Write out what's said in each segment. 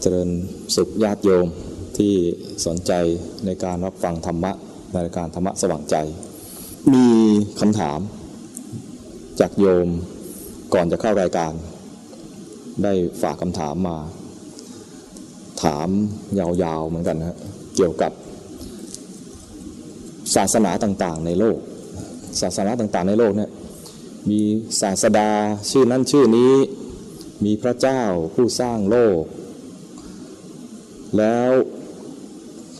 เจริญสุขญาติโยมที่สนใจในการรับฟังธรรมะในรายการธรรมะสว่างใจ มีคำถาม จากโยมก่อนจะเข้ารายการ ได้ฝากคำถามมา ถามยาวๆเหมือนกันนะเกี่ยวกับ ศาสนาต่างๆในโลก ศาสนาต่างๆในโลกเนี่ยมีศาสดาชื่อนั้นชื่อนี้ มีพระเจ้าผู้สร้างโลก แล้ว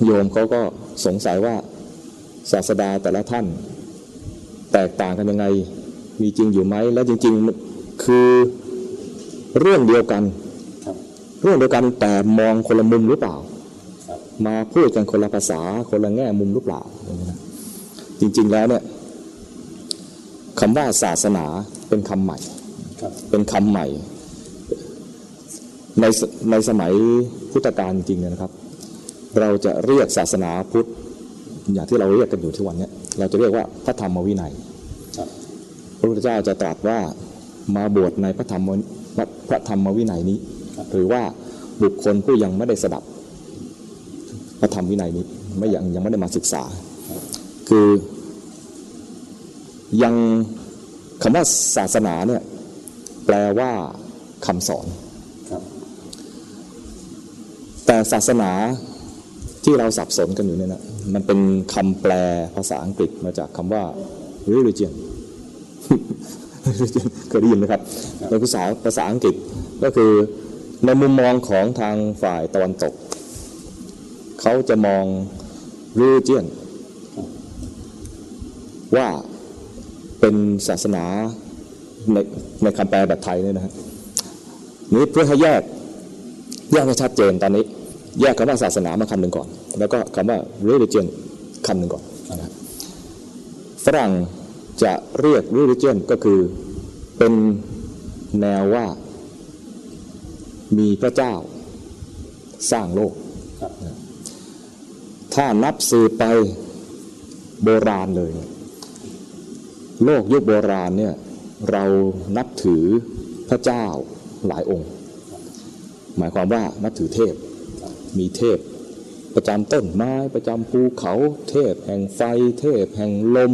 โยมเขาก็สงสัยว่าศาสดาแต่ละท่าน แตกต่างกันยังไง มีจริงอยู่ไหม และจริง ๆ คือเรื่องเดียวกัน เรื่องเดียวกันแต่มองคนละมุมหรือเปล่า มาพูดกันคนละภาษา คนละแง่มุมหรือเปล่า จริง ๆ แล้วเนี่ยคำว่าศาสนาเป็นคำใหม่ เป็นคำใหม่ ในในสมัยพุทธกาลจริงๆนะครับ เราจะเรียกศาสนาพุทธอย่างที่เราเรียกกันอยู่ทุกวันนี้เราจะเรียกว่าพระธรรมวินัยพระพุทธเจ้าจะตรัสว่ามาบวชในพระธรรมพระธรรมวินัยนี้ หรือว่าบุคคลผู้ยังไม่ได้สดับพระธรรมวินัยนี้ไม่ยังยังไม่ได้มาศึกษา คือยังคำว่าศาสนาเนี่ยแปลว่าคำสอน แต่ศาสนาที่เราสับสนกันอยู่เนี่ยนะมันเป็นคำแปลภาษาอังกฤษมาจากคำว่า religion เคยได้ยินไหมครับในภาษาภาษาอังกฤษก็คือในมุมมองของทางฝ่ายตะวันตก เขาจะมอง religion ว่าเป็นศาสนาในในคำแปลแบบไทยเนี่ยนะฮะนี้เพื่อให้แยกแยกให้ชัดเจนตอนนี้ แยกคำว่าศาสนามาคำหนึ่งก่อน แล้วก็คำว่า religion คำหนึ่งก่อนนะฝรั่งจะเรียก religion ก็คือเป็นแนวว่ามีพระเจ้าสร้างโลก ถ้านับสืบไปโบราณเลย โลกยุคโบราณเนี่ยเรานับถือพระเจ้าหลายองค์ หมายความว่านับถือเทพ มีเทพ ประจำต้นไม้ประจำภูเขา เทพแห่งไฟ เทพแห่งลม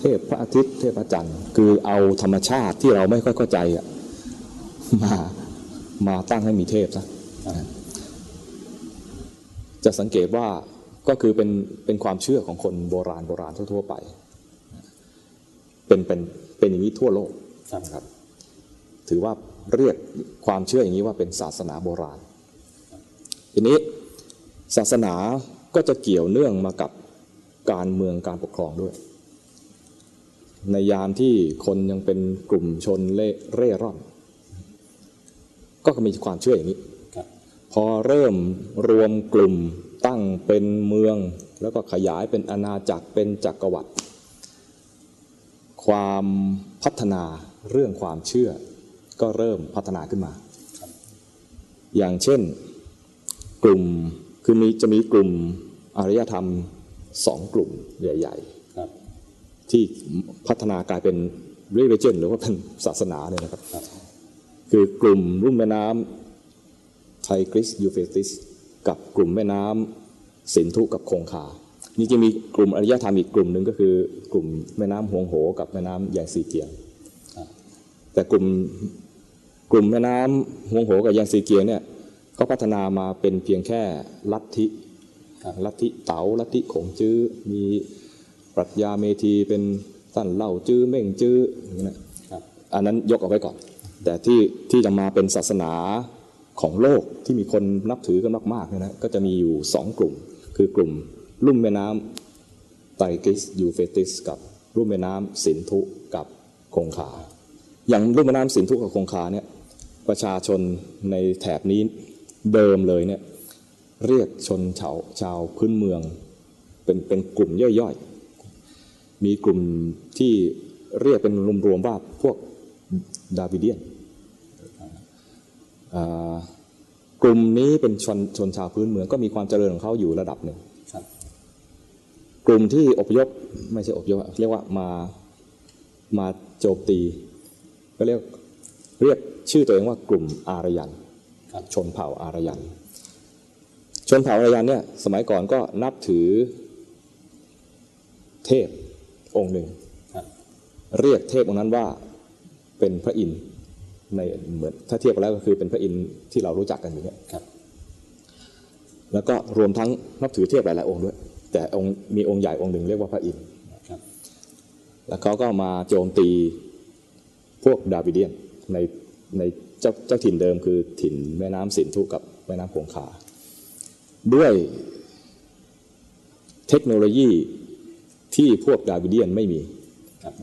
เทพพระอาทิตย์ เทพพระจันทร์ คือเอาธรรมชาติที่เราไม่ค่อยเข้าใจมามาตั้งให้มีเทพซะจะสังเกตว่าก็คือเป็นเป็นความเชื่อของคนโบราณโบราณทั่ว ๆ ไป เป็นเป็นเป็นอย่างนี้ทั่วโลกครับ ถือว่าเรียกความเชื่ออย่างนี้ว่าเป็นศาสนาโบราณ ทีนี้ศาสนาก็จะเกี่ยวเนื่องมากับการเมืองการปกครองด้วย ในยามที่คนยังเป็นกลุ่มชนเล่เร่ร่อน ก็มีความเชื่ออย่างนี้พอเริ่มรวมกลุ่มตั้งเป็นเมือง แล้วก็ขยายเป็นอาณาจักรเป็นจักรวรรดิความพัฒนาเรื่องความเชื่อ ก็เริ่มพัฒนาขึ้นมา อย่างเช่น กลุ่มคือมีจะมีกลุ่มอารยธรรมสองกลุ่มใหญ่ๆที่พัฒนากลายเป็น religion หรือว่าเป็นศาสนาเนี่ยนะครับ คือกลุ่มรุ่มแม่น้ำไทกริสยูเฟติส กับกลุ่มแม่น้ำสินธุกับคงคานี่จะมีกลุ่มอารยธรรมอีกกลุ่มหนึ่งก็คือกลุ่มแม่น้ำหวงโห กับแม่น้ำยางซีเกียงแต่กลุ่มกลุ่มแม่น้ำหวงโหกับยางซีเกียงเนี่ย ก็พัฒนามาเป็นเพียงแค่ลัทธิลัทธิเต๋าลัทธิขงจื้อมีปรัชญาเมธีเป็นสั้นเล่าจื้อเม่งจื้ออย่างนี้นะอันนั้นยกเอาไว้ก่อน แต่ที่ที่จะมาเป็นศาสนาของโลกที่มีคนนับถือกันมากๆเนี่ยนะก็จะมีอยู่สองกลุ่ม คือกลุ่มลุ่มแม่น้ำไตรกิสยูเฟติส กับลุ่มแม่น้ำสินธุกับคงคาอย่างลุ่มแม่น้ำสินธุกับคงคาเนี่ยประชาชนในแถบนี้ เดิมเลยเนี่ยเรียกชนชาวชาวพื้นเมือง เป็นเป็นกลุ่มย่อยๆ มีกลุ่มที่เรียกเป็นรวมๆว่าพวกดาวิเดียนกลุ่มนี้เป็นชนชนชาวพื้นเมืองก็มีความเจริญของเขาอยู่ระดับหนึ่งกลุ่มที่อพยพไม่ใช่อพยพเรียกว่ามามาโจมตีก็เรียกเรียกชื่อตัวเองว่ากลุ่มอารยันครับ ชนเผ่าอารยัน ชนเผ่าอารยันเนี่ยสมัยก่อนก็นับถือเทพองค์หนึ่งครับเรียกเทพองค์นั้นว่าเป็นพระอินทร์ในเหมือนถ้าเทียบกันแล้วก็คือเป็นพระอินทร์ที่เรารู้จักกันอยู่เนี่ยครับแล้วก็รวมทั้งนับถือเทพหลาย ๆ องค์ด้วย แต่องค์มีองค์ใหญ่องค์หนึ่งเรียกว่าพระอินทร์ครับแล้วเขาก็มาโจมตีพวกดาวิเดียนในใน เจ้าเจ้าถิ่นเดิมคือถิ่นแม่น้ำสินธุกับแม่น้ำคงคาด้วยเทคโนโลยีที่พวกดาวิเดียนไม่มีครับ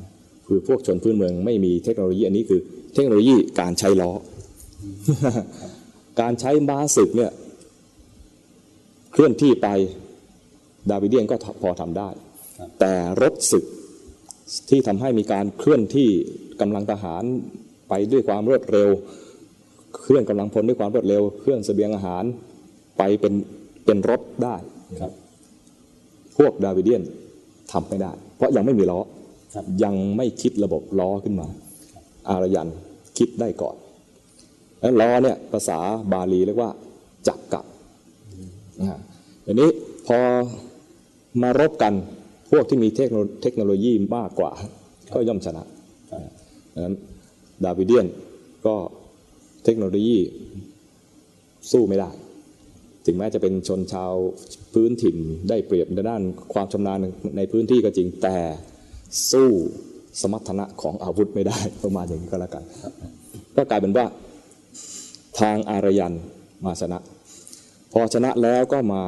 คือพวกชนพื้นเมืองไม่มีเทคโนโลยีอันนี้คือเทคโนโลยีการใช้ล้อ การใช้ม้าศึกเนี่ยเคลื่อนที่ไปดาวิเดียนก็พอทำได้ แต่รถศึกที่ทำให้มีการเคลื่อนที่กำลังทหารไปด้วยความรวดเร็ว เคลื่อนกำลังพลด้วยความรวดเร็วเครื่องเสบียงอาหารไปเป็นเป็นรถได้ครับ พวกดาวิเดียนทำไม่ได้ เพราะยังไม่มีล้อครับยังไม่คิดระบบล้อขึ้นมา อารยันคิดได้ก่อนแล้วล้อเนี่ยภาษาบาลีเรียกว่าจักกะอ่าทีนี้พอมารบกันพวกที่มีเทคโนโลเทคโนโลยีมากกว่า ก็ย่อมชนะครับดังนั้นดาวิเดียนก็ เทคโนโลยีสู้ไม่ได้ ถึงแม้จะเป็นชนชาวพื้นถิ่นได้เปรียบในด้านความชำนาญในพื้นที่ก็จริงแต่สู้สมรรถนะของอาวุธไม่ได้ประมาณอย่างนี้ก็แล้วกัน ก็กลายเป็นว่าทางอารยันมาชนะ พอชนะแล้วก็มา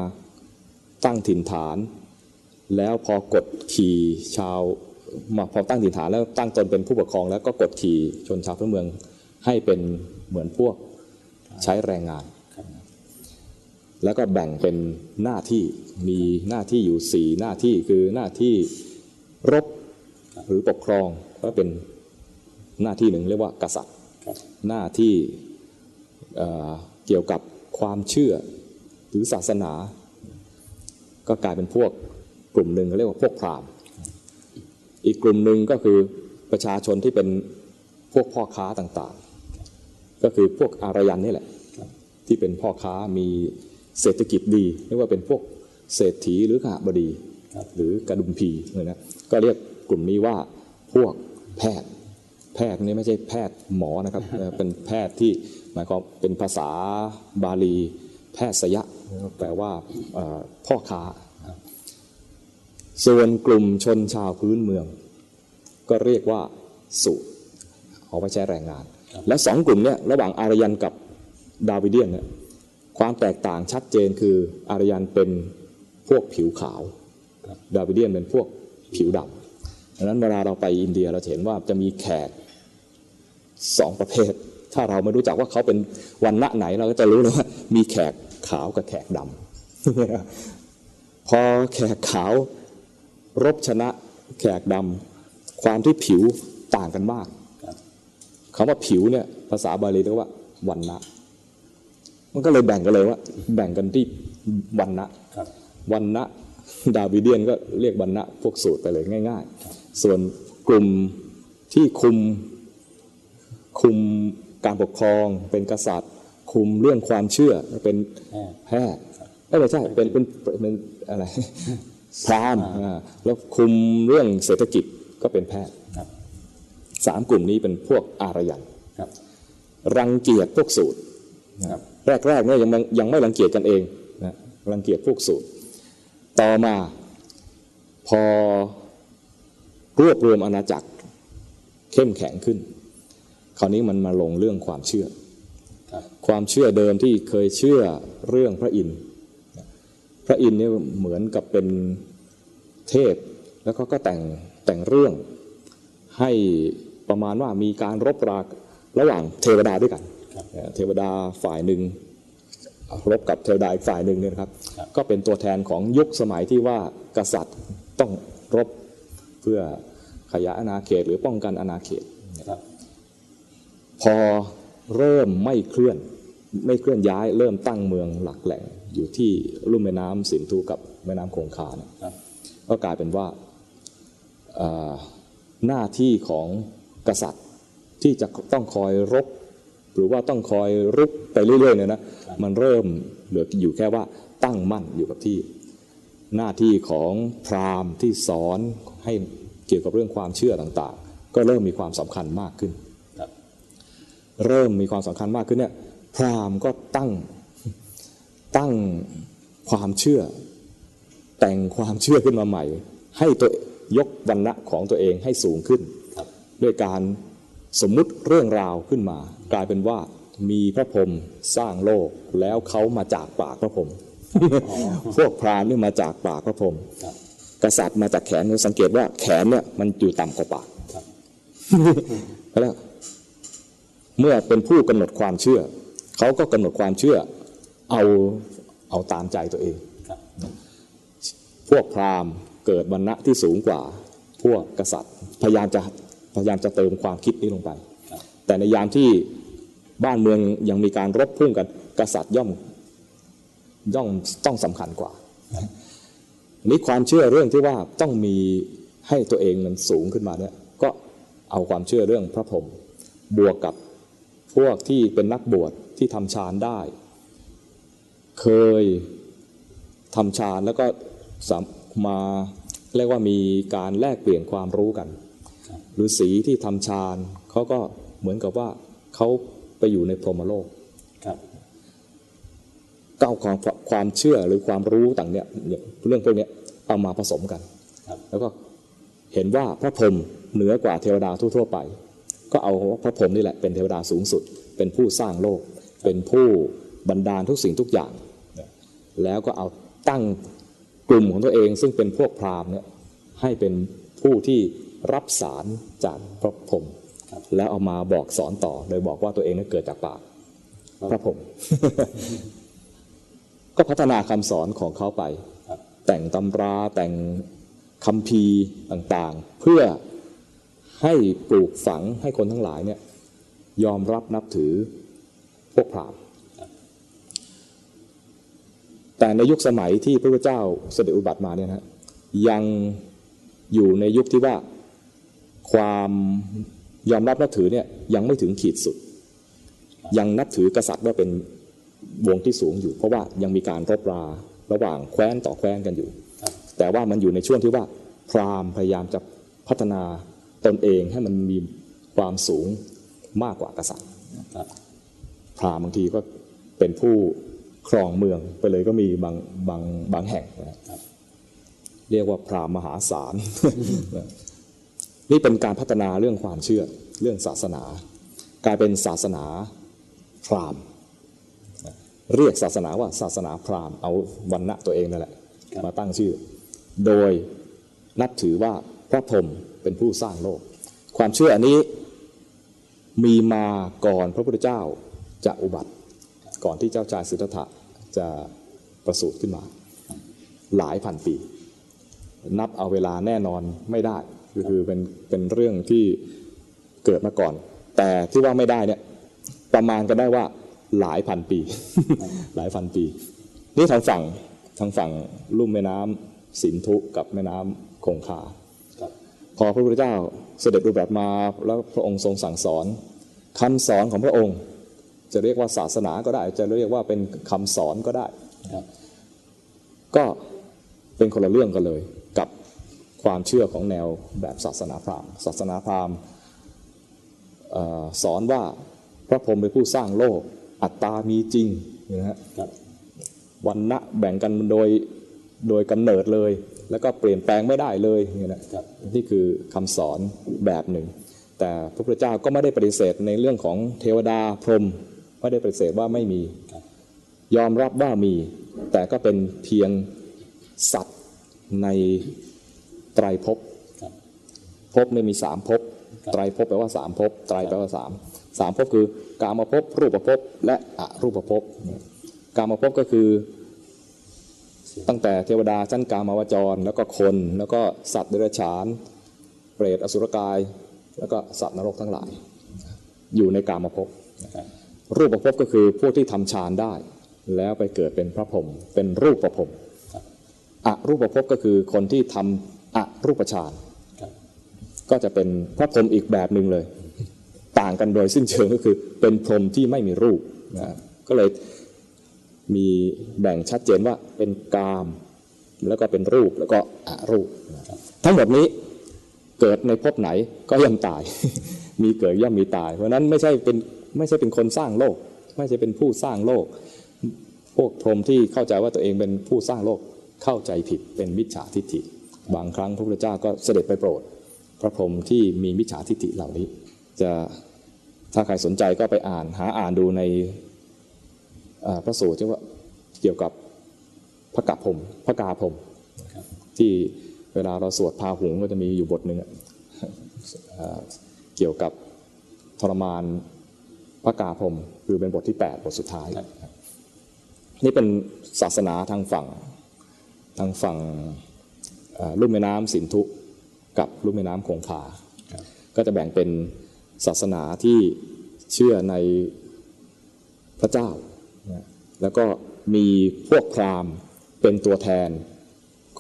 ตั้งถิ่นฐาน แล้วพอกดขี่ชาวมาพอตั้งถิ่นฐานแล้วตั้งตนเป็นผู้ปกครองแล้วก็กดขี่ชนชาวพื้นเมืองให้เป็น เหมือนพวกใช้แรงงานครับแล้วก็แบ่งเป็นหน้าที่มีหน้าที่อยู่สี่หน้าที่คือหน้าที่รบหรือปกครองก็เป็นหน้าที่หนึ่งเรียกว่ากษัตริย์ครับหน้าที่เอ่อเกี่ยวกับความเชื่อหรือศาสนา ก็กลายเป็นพวกกลุ่มหนึ่งเขาเรียกว่าพวกพราหมณ์ อีกกลุ่มหนึ่งก็คือประชาชนที่เป็นพวกพ่อค้าต่างๆ ก็คือพวกอารยันนี่แหละ ที่เป็นพ่อค้ามีเศรษฐกิจดีเรียกว่าเป็นพวกเศรษฐีหรือขหบดี หรือกระดุมพีเลยนะก็เรียกกลุ่มนี้ว่าพวกแพทย์ แพทย์นี่ไม่ใช่แพทย์หมอนะครับ เป็นแพทย์ที่หมายความเป็นภาษาบาลี แพทย์สยะแปลว่าพ่อค้า ส่วนกลุ่มชนชาวพื้นเมือง ก็เรียกว่าสุเอาไว้ใช้แรงงาน และสองกลุ่มเนี้ระหว่างอารยันกับดาวิเดียนเนี่ยความแตกต่างชัดเจนคืออารยันเป็นพวกผิวขาว ดาวิเดียนเป็นพวกผิวดำดังนั้นเวลาเราไปอินเดียเราเห็นว่าจะมีแขกสองประเภท ถ้าเราไม่รู้จักว่าเขาเป็นวันณะไหนเราก็จะรู้เลยว่ามีแขกขาวกับแขกดำพอแขกขาวรบชนะแขกดำความที่ผิวต่างกันมาก ครับคำว่าผิวเนี่ยภาษาบาลีเรียกว่าวันนะมันก็เลยแบ่งกันเลยว่า แบ่งกันที่วันนะครับวันนะดาวิเดียนก็เรียกวันนะพวกสูตรไปเลยง่าย ๆ ส่วนกลุ่มที่คุมคุมการปกครองเป็นกษัตริย์ คุมเรื่องความเชื่อเป็นแพทย์แพทย์เอ้ยไม่ใช่เป็นเป็นเป็นอะไรพราหมณ์อ่าแล้วคุมเรื่องเศรษฐกิจก็เป็นแพทย์ครับ สามกลุ่มนี้เป็นพวกอารยันครับรังเกียจพวกสูตรครับแรกๆเนี่ยยังไม่ยังไม่รังเกียจกันเองนะรังเกียจพวกสูตร ต่อมาพอรวบรวมอาณาจักรเข้มแข็งขึ้น คราวนี้มันมาลงเรื่องความเชื่อครับความเชื่อเดิมที่เคยเชื่อเรื่องพระอินทร์พระอินทร์เนี่ยเหมือนกับเป็นเทพ แล้วเขาก็แต่งแต่งเรื่องให้ ประมาณว่ามีการรบราระหว่างเทวดาด้วยกันครับเอ่อเทวดาฝ่ายหนึ่งรบกับเทวดาอีกฝ่ายหนึ่งเนี่ยนะครับครับ ก็เป็นตัวแทนของยุคสมัยที่ว่ากษัตริย์ต้องรบเพื่อขยายอาณาเขตหรือป้องกันอาณาเขตครับพอเริ่มไม่เคลื่อนไม่เคลื่อนย้าย เริ่มตั้งเมืองหลักแหล่งอยู่ที่ลุ่มแม่น้ำสินธุกับแม่น้ำคงคาเนี่ยครับก็กลายเป็นว่าเอ่อหน้าที่ของ กษัตริย์ที่จะต้องคอยรบ หรือว่าต้องคอยรุกไปเรื่อยๆเนี่ยนะมันเริ่มเหลืออยู่แค่ว่าตั้งมั่นอยู่กับที่ หน้าที่ของพราหมณ์ที่สอนให้เกี่ยวกับเรื่องความเชื่อต่างๆ ก็เริ่มมีความสำคัญมากขึ้นรเริ่มมีความสำคัญมากขึ้นเนี่ยพราหมณ์ก็ตั้งตั้งความเชื่อ แต่งความเชื่อขึ้นมาใหม่ ให้ตัวยกวันณะของตัวเองให้สูงขึ้น ด้วยการสมมุติเรื่องราวขึ้นมา กลายเป็นว่ามีพระพรหมสร้างโลกแล้วเขามาจากปากพระพรหมพวกพราหมณ์นี่มาจากปากพระพรหมครับกษัตริย์มาจากแขนเราสังเกตว่าแขนเนี่ยมันอยู่ต่ำกว่าปากครับแล้วเมื่อเป็นผู้กำหนดความเชื่อ เขาก็กำหนดความเชื่อ เอาเอาตามใจตัวเองครับพวกพราหมณ์เกิดวรรณะที่สูงกว่า พวกกษัตริย์พยายามจะ พยายามจะเติมความคิดนี้ลงไปครับแต่ในยามที่บ้านเมืองยังมีการรบพุ่งกันกษัตริย์ย่อมย่อมต้องสำคัญกว่านี่ความเชื่อเรื่องที่ว่าต้องมีให้ตัวเองมันสูงขึ้นมาเนี่ยก็เอาความเชื่อเรื่องพระพรหมบวกกับพวกที่เป็นนักบวชที่ทำฌานได้ เคยทำฌานแล้วก็สามมาเรียกว่ามีการแลกเปลี่ยนความรู้กัน ครับหรือสีที่ทำฌานเขาก็เหมือนกับว่าเขาไปอยู่ในพรหมโลกครับก็เอาความความเชื่อหรือความรู้ต่างเนี่ยเนี่ยเรื่องพวกเนี้ยเอามาผสมกันครับแล้วก็เห็นว่าพระพรหมเหนือกว่าเทวดาทั่วๆไป ก็เอาพระพรหมนี่แหละเป็นเทวดาสูงสุด เป็นผู้สร้างโลก เป็นผู้บันดาลทุกสิ่งทุกอย่าง แล้วก็เอาตั้งกลุ่มของตัวเองซึ่งเป็นพวกพราหมณ์เนี่ยให้เป็นผู้ที่ รับสารจากพระพรหมครับแล้วเอามาบอกสอนต่อ โดยบอกว่าตัวเองนั้นเกิดจากปากพระพรหมก็พัฒนาคำสอนของเขาไปครับแต่งตำราแต่งคำพีร์ต่างๆ เพื่อให้ปลูกฝังให้คนทั้งหลายเนี่ยยอมรับนับถือพวกพราหมณ์ครับแต่ในยุคสมัยที่พระพุทธเจ้าเสด็จอุบัติมาเนี่ยนะฮะยังอยู่ในยุคที่ว่า ความยอมรับนับถือเนี่ยยังไม่ถึงขีดสุด ยังนับถือกษัตริย์ว่าเป็นวงที่สูงอยู่ เพราะว่ายังมีการรบราระหว่างแคว้นต่อแคว้นกันอยู่ แต่ว่ามันอยู่ในช่วงที่ว่าพราหมณ์พยายามจะพัฒนาตนเองให้มันมีความสูงมากกว่ากษัตริย์พราหมณ์บางทีก็เป็นผู้ครองเมืองไปเลยก็มีบางบางบางแห่งนะครับเรียกว่าพราหมณ์มหาศาล นี่เป็นการพัฒนาเรื่องความเชื่อเรื่องศาสนา กลายเป็นศาสนาพราหมณ์เรียกศาสนาว่าศาสนาพราหมณ์เอาวันณะตัวเองนั่นแหละครับมาตั้งชื่อ โดยนับถือว่าพระพรหมเป็นผู้สร้างโลก ความเชื่ออันนี้มีมาก่อนพระพุทธเจ้าจะอุบัติ ก่อนที่เจ้าชายสิทธัตถะจะประสูติขึ้นมา หลายพันปี นับเอาเวลาแน่นอนไม่ได้ คือคือเป็นเป็นเรื่องที่เกิดมาก่อน แต่ที่ว่าไม่ได้เนี่ยประมาณกันได้ว่าหลายพันปี หลายพันปี นี่ทางฝั่งทางฝั่งลุ่มแม่น้ำสินธุกับแม่น้ำคงคาครับพอพระพุทธเจ้าเสด็จอุบัติมาแล้วพระองค์ทรงสั่งสอนคำสอนของพระองค์ จะเรียกว่าศาสนาก็ได้ จะเรียกว่าเป็นคำสอนก็ได้ครับก็เป็นคนละเรื่องกันเลยกับ ความเชื่อของแนวแบบศาสนาพราหมณ์ ศาสนาพราหมณ์เอ่อสอนว่าพระพรหมเป็นผู้สร้างโลก อัตตามีจริงนะฮะครับวันณะแบ่งกันโดยโดยกำเนิดเลย แล้วก็เปลี่ยนแปลงไม่ได้เลยเนี่ยนะครับนี่คือคำสอนแบบหนึ่ง แต่พระพุทธเจ้าก็ไม่ได้ปฏิเสธในเรื่องของเทวดาพรหมไม่ได้ปฏิเสธว่าไม่มีครับยอมรับว่ามี แต่ก็เป็นเพียงสัตว์ใน ไตรภพครับภพเนี่ยมีสามภพครับไตรภพแปลว่าสามภพไตรแปลว่าสามสามภพคือกามภพรูปภพและอรูปภพกามภพก็คือตั้งแต่เทวดาชั้นกามาวจร แล้วก็คนแล้วก็สัตว์เดรัจฉาน เปรตอสุรกาย แล้วก็สัตว์นรกทั้งหลาย อยู่ในกามภพครับรูปภพก็คือพวกที่ทำฌานได้ แล้วไปเกิดเป็นพระพรหมเป็นรูปประพรหมครับอรูปภพก็คือคนที่ทำ อรูปฌานครับก็จะเป็นพระพรหมอีกแบบหนึ่งเลย ต่างกันโดยสิ้นเชิงก็คือเป็นพรหมที่ไม่มีรูปนะก็เลยมีแบ่งชัดเจนว่าเป็นกาม แล้วก็เป็นรูปแล้วก็อรูปนะครับทั้งหมดนี้เกิดในภพไหนก็ย่อมตาย มีเกิดย่อมมีตาย เพราะฉะนั้นไม่ใช่เป็นไม่ใช่เป็นคนสร้างโลก ไม่ใช่เป็นผู้สร้างโลก พวกพรหมที่เข้าใจว่าตัวเองเป็นผู้สร้างโลกเข้าใจผิดเป็นมิจฉาทิฏฐิ บางครั้งพระพุทธเจ้าก็เสด็จไปโปรด พระพรหมที่มีมิจฉาทิฏฐิเหล่านี้ จะถ้าใครสนใจก็ไปอ่านหาอ่านดูในอ่าพระสูตรที่ว่าเกี่ยวกับพระกะพรหมพระกาพรหมครับที่เวลาเราสวดพาหุงก็จะมีอยู่บทหนึ่งอะอ่าเกี่ยวกับทรมานพระกาพรหมคือเป็นบทที่ 8 บทสุดท้าย นี่เป็นศาสนาทางฝั่งทางฝั่งเอ่อ ลุ่มแม่น้ำสินธุกับลุ่มแม่น้ำคงคาก็จะแบ่งเป็นศาสนาที่เชื่อในพระเจ้า แล้วก็มีพวกพราหมณ์เป็นตัวแทน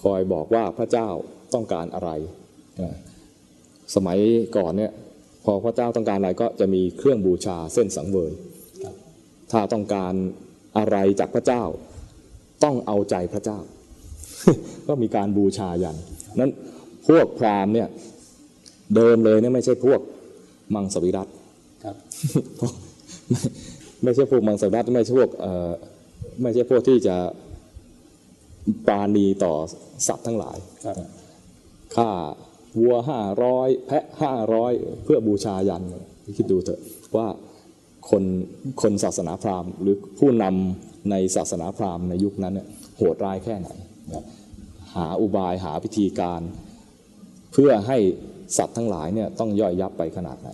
คอยบอกว่าพระเจ้าต้องการอะไร สมัยก่อนเนี่ยพอพระเจ้าต้องการอะไรก็จะมีเครื่องบูชาเส้นสังเวยครับถ้าต้องการอะไรจากพระเจ้า ต้องเอาใจพระเจ้า ก็มีการบูชายันนั้นพวกพราหมณ์เนี่ยเดิมเลยเนี่ยไม่ใช่พวกมังสวิรัตครับไม่ไม่ใช่พวกมังสวิรัตไม่ใช่พวกเอ่อไม่ใช่พวกที่จะปราณีต่อสัตว์ทั้งหลายครับฆ่าวัวห้าร้อยแพะห้าร้อยเพื่อบูชายันคิดดูเถอะว่าคนคนศาสนาพราหมณ์ หรือผู้นำในศาสนาพราหมณ์ในยุคนั้นเนี่ยโหดร้ายแค่ไหนนะ หาอุบายหาพิธีการ เพื่อให้สัตว์ทั้งหลายเนี่ยต้องย่อยยับไปขนาดไหน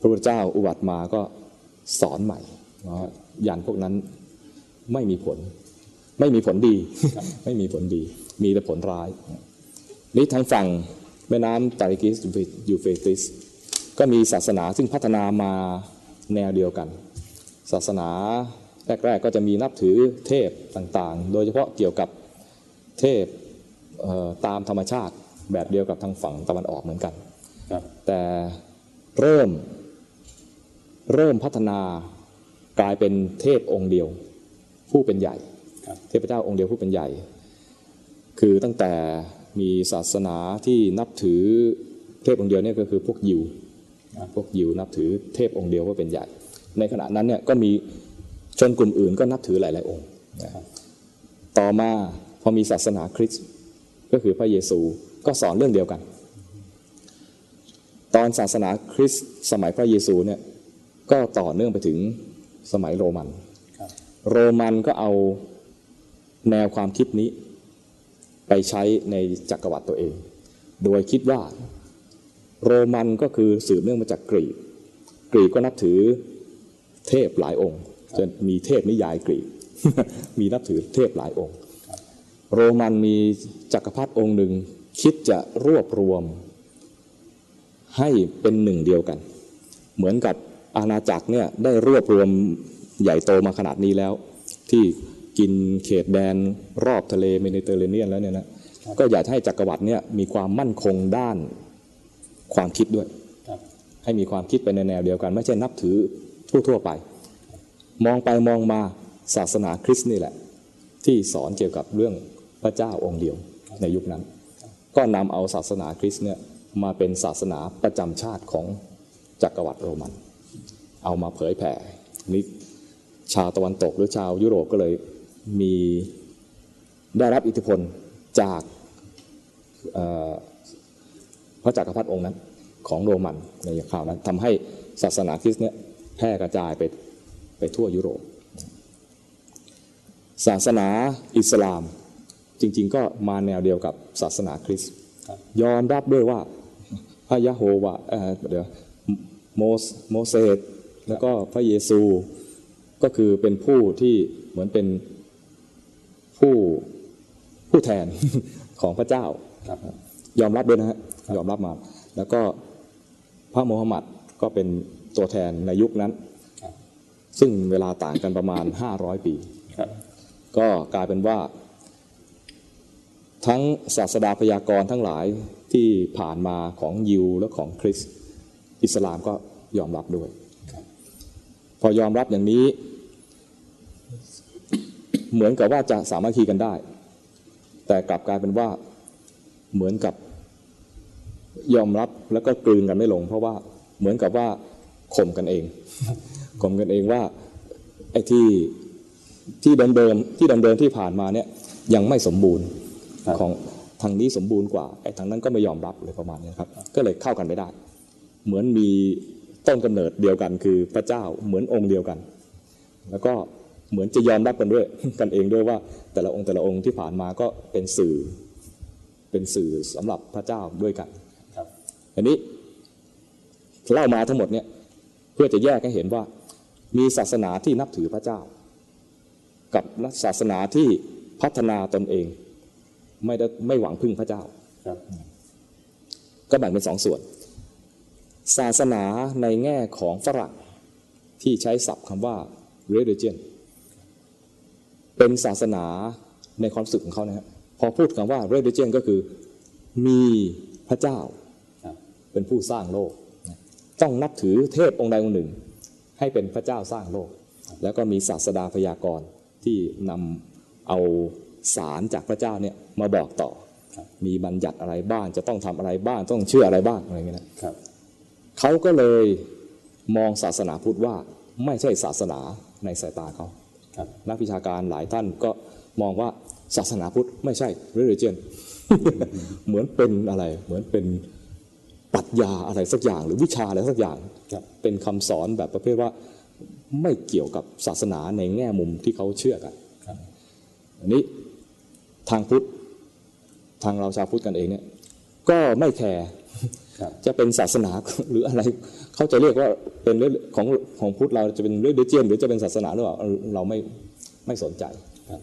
พระพุทธเจ้าอุบัติมาก็สอนใหม่ว่ายันพวกนั้นไม่มีผล ไม่มีผลดี ไม่มีผลดี มีแต่ผลร้าย นี่ทางฝั่งแม่น้ำไตรกิสยูเฟติส ก็มีศาสนาซึ่งพัฒนามาแนวเดียวกัน ศาสนา แรกๆก็จะมีนับถือเทพต่างๆ โดยเฉพาะเกี่ยวกับเทพเอ่อตามธรรมชาติแบบเดียวกับทางฝั่งตะวันออกเหมือนกันครับแต่เริ่มเริ่มพัฒนากลายเป็นเทพองค์เดียวผู้เป็นใหญ่ครับเทพเจ้าองค์เดียวผู้เป็นใหญ่ คือตั้งแต่มีศาสนาที่นับถือเทพองค์เดียวเนี่ยก็คือพวกยิวครับพวกยิวนับถือเทพองค์เดียวว่าเป็นใหญ่ ในขณะนั้นเนี่ยก็มี ชนกลุ่มอื่นก็นับถือหลาย ๆ องค์นะครับต่อมาพอมีศาสนาคริสต์ก็คือพระเยซูก็สอนเรื่องเดียวกัน ตอนศาสนาคริสต์สมัยพระเยซูเนี่ยก็ต่อเนื่องไปถึงสมัยโรมันครับโรมันก็เอาแนวความคิดนี้ ไปใช้ในจักรวรรดิตัวเอง โดยคิดว่าโรมันก็คือสืบเนื่องมาจากกรีก กรีกก็นับถือเทพหลายองค์ จะมีเทพนิยายกรีก มีนับถือเทพหลายองค์ โรมันมีจักรพรรดิองค์หนึ่งคิดจะรวบรวมให้เป็นหนึ่งเดียวกัน เหมือนกับอาณาจักรเนี่ยได้รวบรวมใหญ่โตมาขนาดนี้แล้ว ที่กินเขตแดนรอบทะเลเมดิเตอร์เรเนียนแล้วเนี่ยนะก็อยากให้จักรวรรดิเนี่ยมีความมั่นคงด้านความคิดด้วยครับให้มีความคิดไปในแนวเดียวกัน ไม่ใช่นับถือทั่วๆไป มองไปมองมาศาสนาคริสต์นี่แหละ ที่สอนเกี่ยวกับเรื่องพระเจ้าองค์เดียวในยุคนั้น ก็นำเอาศาสนาคริสต์เนี่ยมาเป็นศาสนาประจำชาติของจักรวรรดิโรมัน เอามาเผยแผ่นี่ชาวตะวันตกหรือชาวยุโรปก็เลยมีได้รับอิทธิพลจากพระจักรพรรดิองค์นั้นของโรมันในคราวนั้นทำให้ศาสนาคริสต์เนี่ยแพร่กระจายไป ไปทั่วยุโรป ศาสนาอิสลาม จริงๆ ก็มาแนวเดียวกับศาสนาคริสต์ยอมรับด้วยว่าพระยะโฮวาเอ่อเดี๋ยวโมสโมเสสแล้วก็พระเยซูก็คือเป็นผู้ที่เหมือนเป็นผู้ผู้แทนของพระเจ้ายอมรับด้วยนะฮะยอมรับมา แล้วก็พระโมฮัมหมัดก็เป็นตัวแทนในยุคนั้น ซึ่งเวลาต่างกันประมาณ 500 ปีครับก็กลายเป็นว่า ทั้งศาสดาพยากรณ์ทั้งหลายที่ผ่านมาของยิวและของคริสต์อิสลามก็ยอมรับด้วยครับพอยอมรับอย่างนี้ เหมือนกับว่าจะสามัคคีกันได้ แต่กลับกลายเป็นว่าเหมือนกับยอมรับแล้วก็กลืนกันไม่ลง เพราะว่าเหมือนกับว่าข่มกันเอง ข่มกันเองว่าไอ้ที่ที่เดิมๆที่เดิมๆที่ผ่านมาเนี่ยยังไม่สมบูรณ์ครับของทางนี้สมบูรณ์กว่าไอ้ทางนั้นก็ไม่ยอมรับเลยประมาณนี้ครับ ก็เลยเข้ากันไม่ได้ เหมือนมีต้นกำเนิดเดียวกัน คือพระเจ้าเหมือนองค์เดียวกัน แล้วก็เหมือนจะยอมรับกันด้วยกันเองด้วยว่า แต่ละองค์แต่ละองค์ที่ผ่านมาก็เป็นสื่อ เป็นสื่อสำหรับพระเจ้าด้วยกันครับอันนี้เล่ามาทั้งหมดเนี่ยเพื่อจะแยกให้เห็นว่า มีศาสนาที่นับถือพระเจ้า กับศาสนาที่พัฒนาตนเอง ไม่ได้ไม่หวังพึ่งพระเจ้าครับก็แบ่งเป็นสองส่วน ศาสนาในแง่ของฝรั่งที่ใช้ศัพท์คำว่า religion เป็นศาสนาในความรู้สึกของเขานะฮะพอพูดคำว่า religion ก็คือมีพระเจ้าครับเป็นผู้สร้างโลก ต้องนับถือเทพองค์ใดองค์หนึ่ง ให้เป็นพระเจ้าสร้างโลก แล้วก็มีศาสดาพยากรณ์ที่นำเอาสารจากพระเจ้าเนี่ยมาบอกต่อครับมีบัญญัติอะไรบ้างจะต้องทำอะไรบ้างต้องเชื่ออะไรบ้างอะไรเงี้ยนะครับเขาก็เลยมองศาสนาพุทธว่าไม่ใช่ศาสนาในสายตาเขาครับนักวิชาการหลายท่านก็มองว่าศาสนาพุทธไม่ใช่ religion เหมือนเป็นอะไรเหมือนเป็น ปรัชญาอะไรสักอย่าง หรือวิชาอะไรสักอย่างครับเป็นคำสอนแบบประเภทว่าไม่เกี่ยวกับศาสนาในแง่มุมที่เขาเชื่อกันครับอันนี้ทางพุทธทางเราชาวพุทธกันเองเนี่ยก็ไม่แคร์ครับจะเป็นศาสนาหรืออะไรเขาจะเรียกว่าเป็นเรื่องของของพุทธเราจะเป็นเรื่องเดเจียนหรือจะเป็นศาสนาหรือเปล่าเออเราไม่ไม่สนใจครับ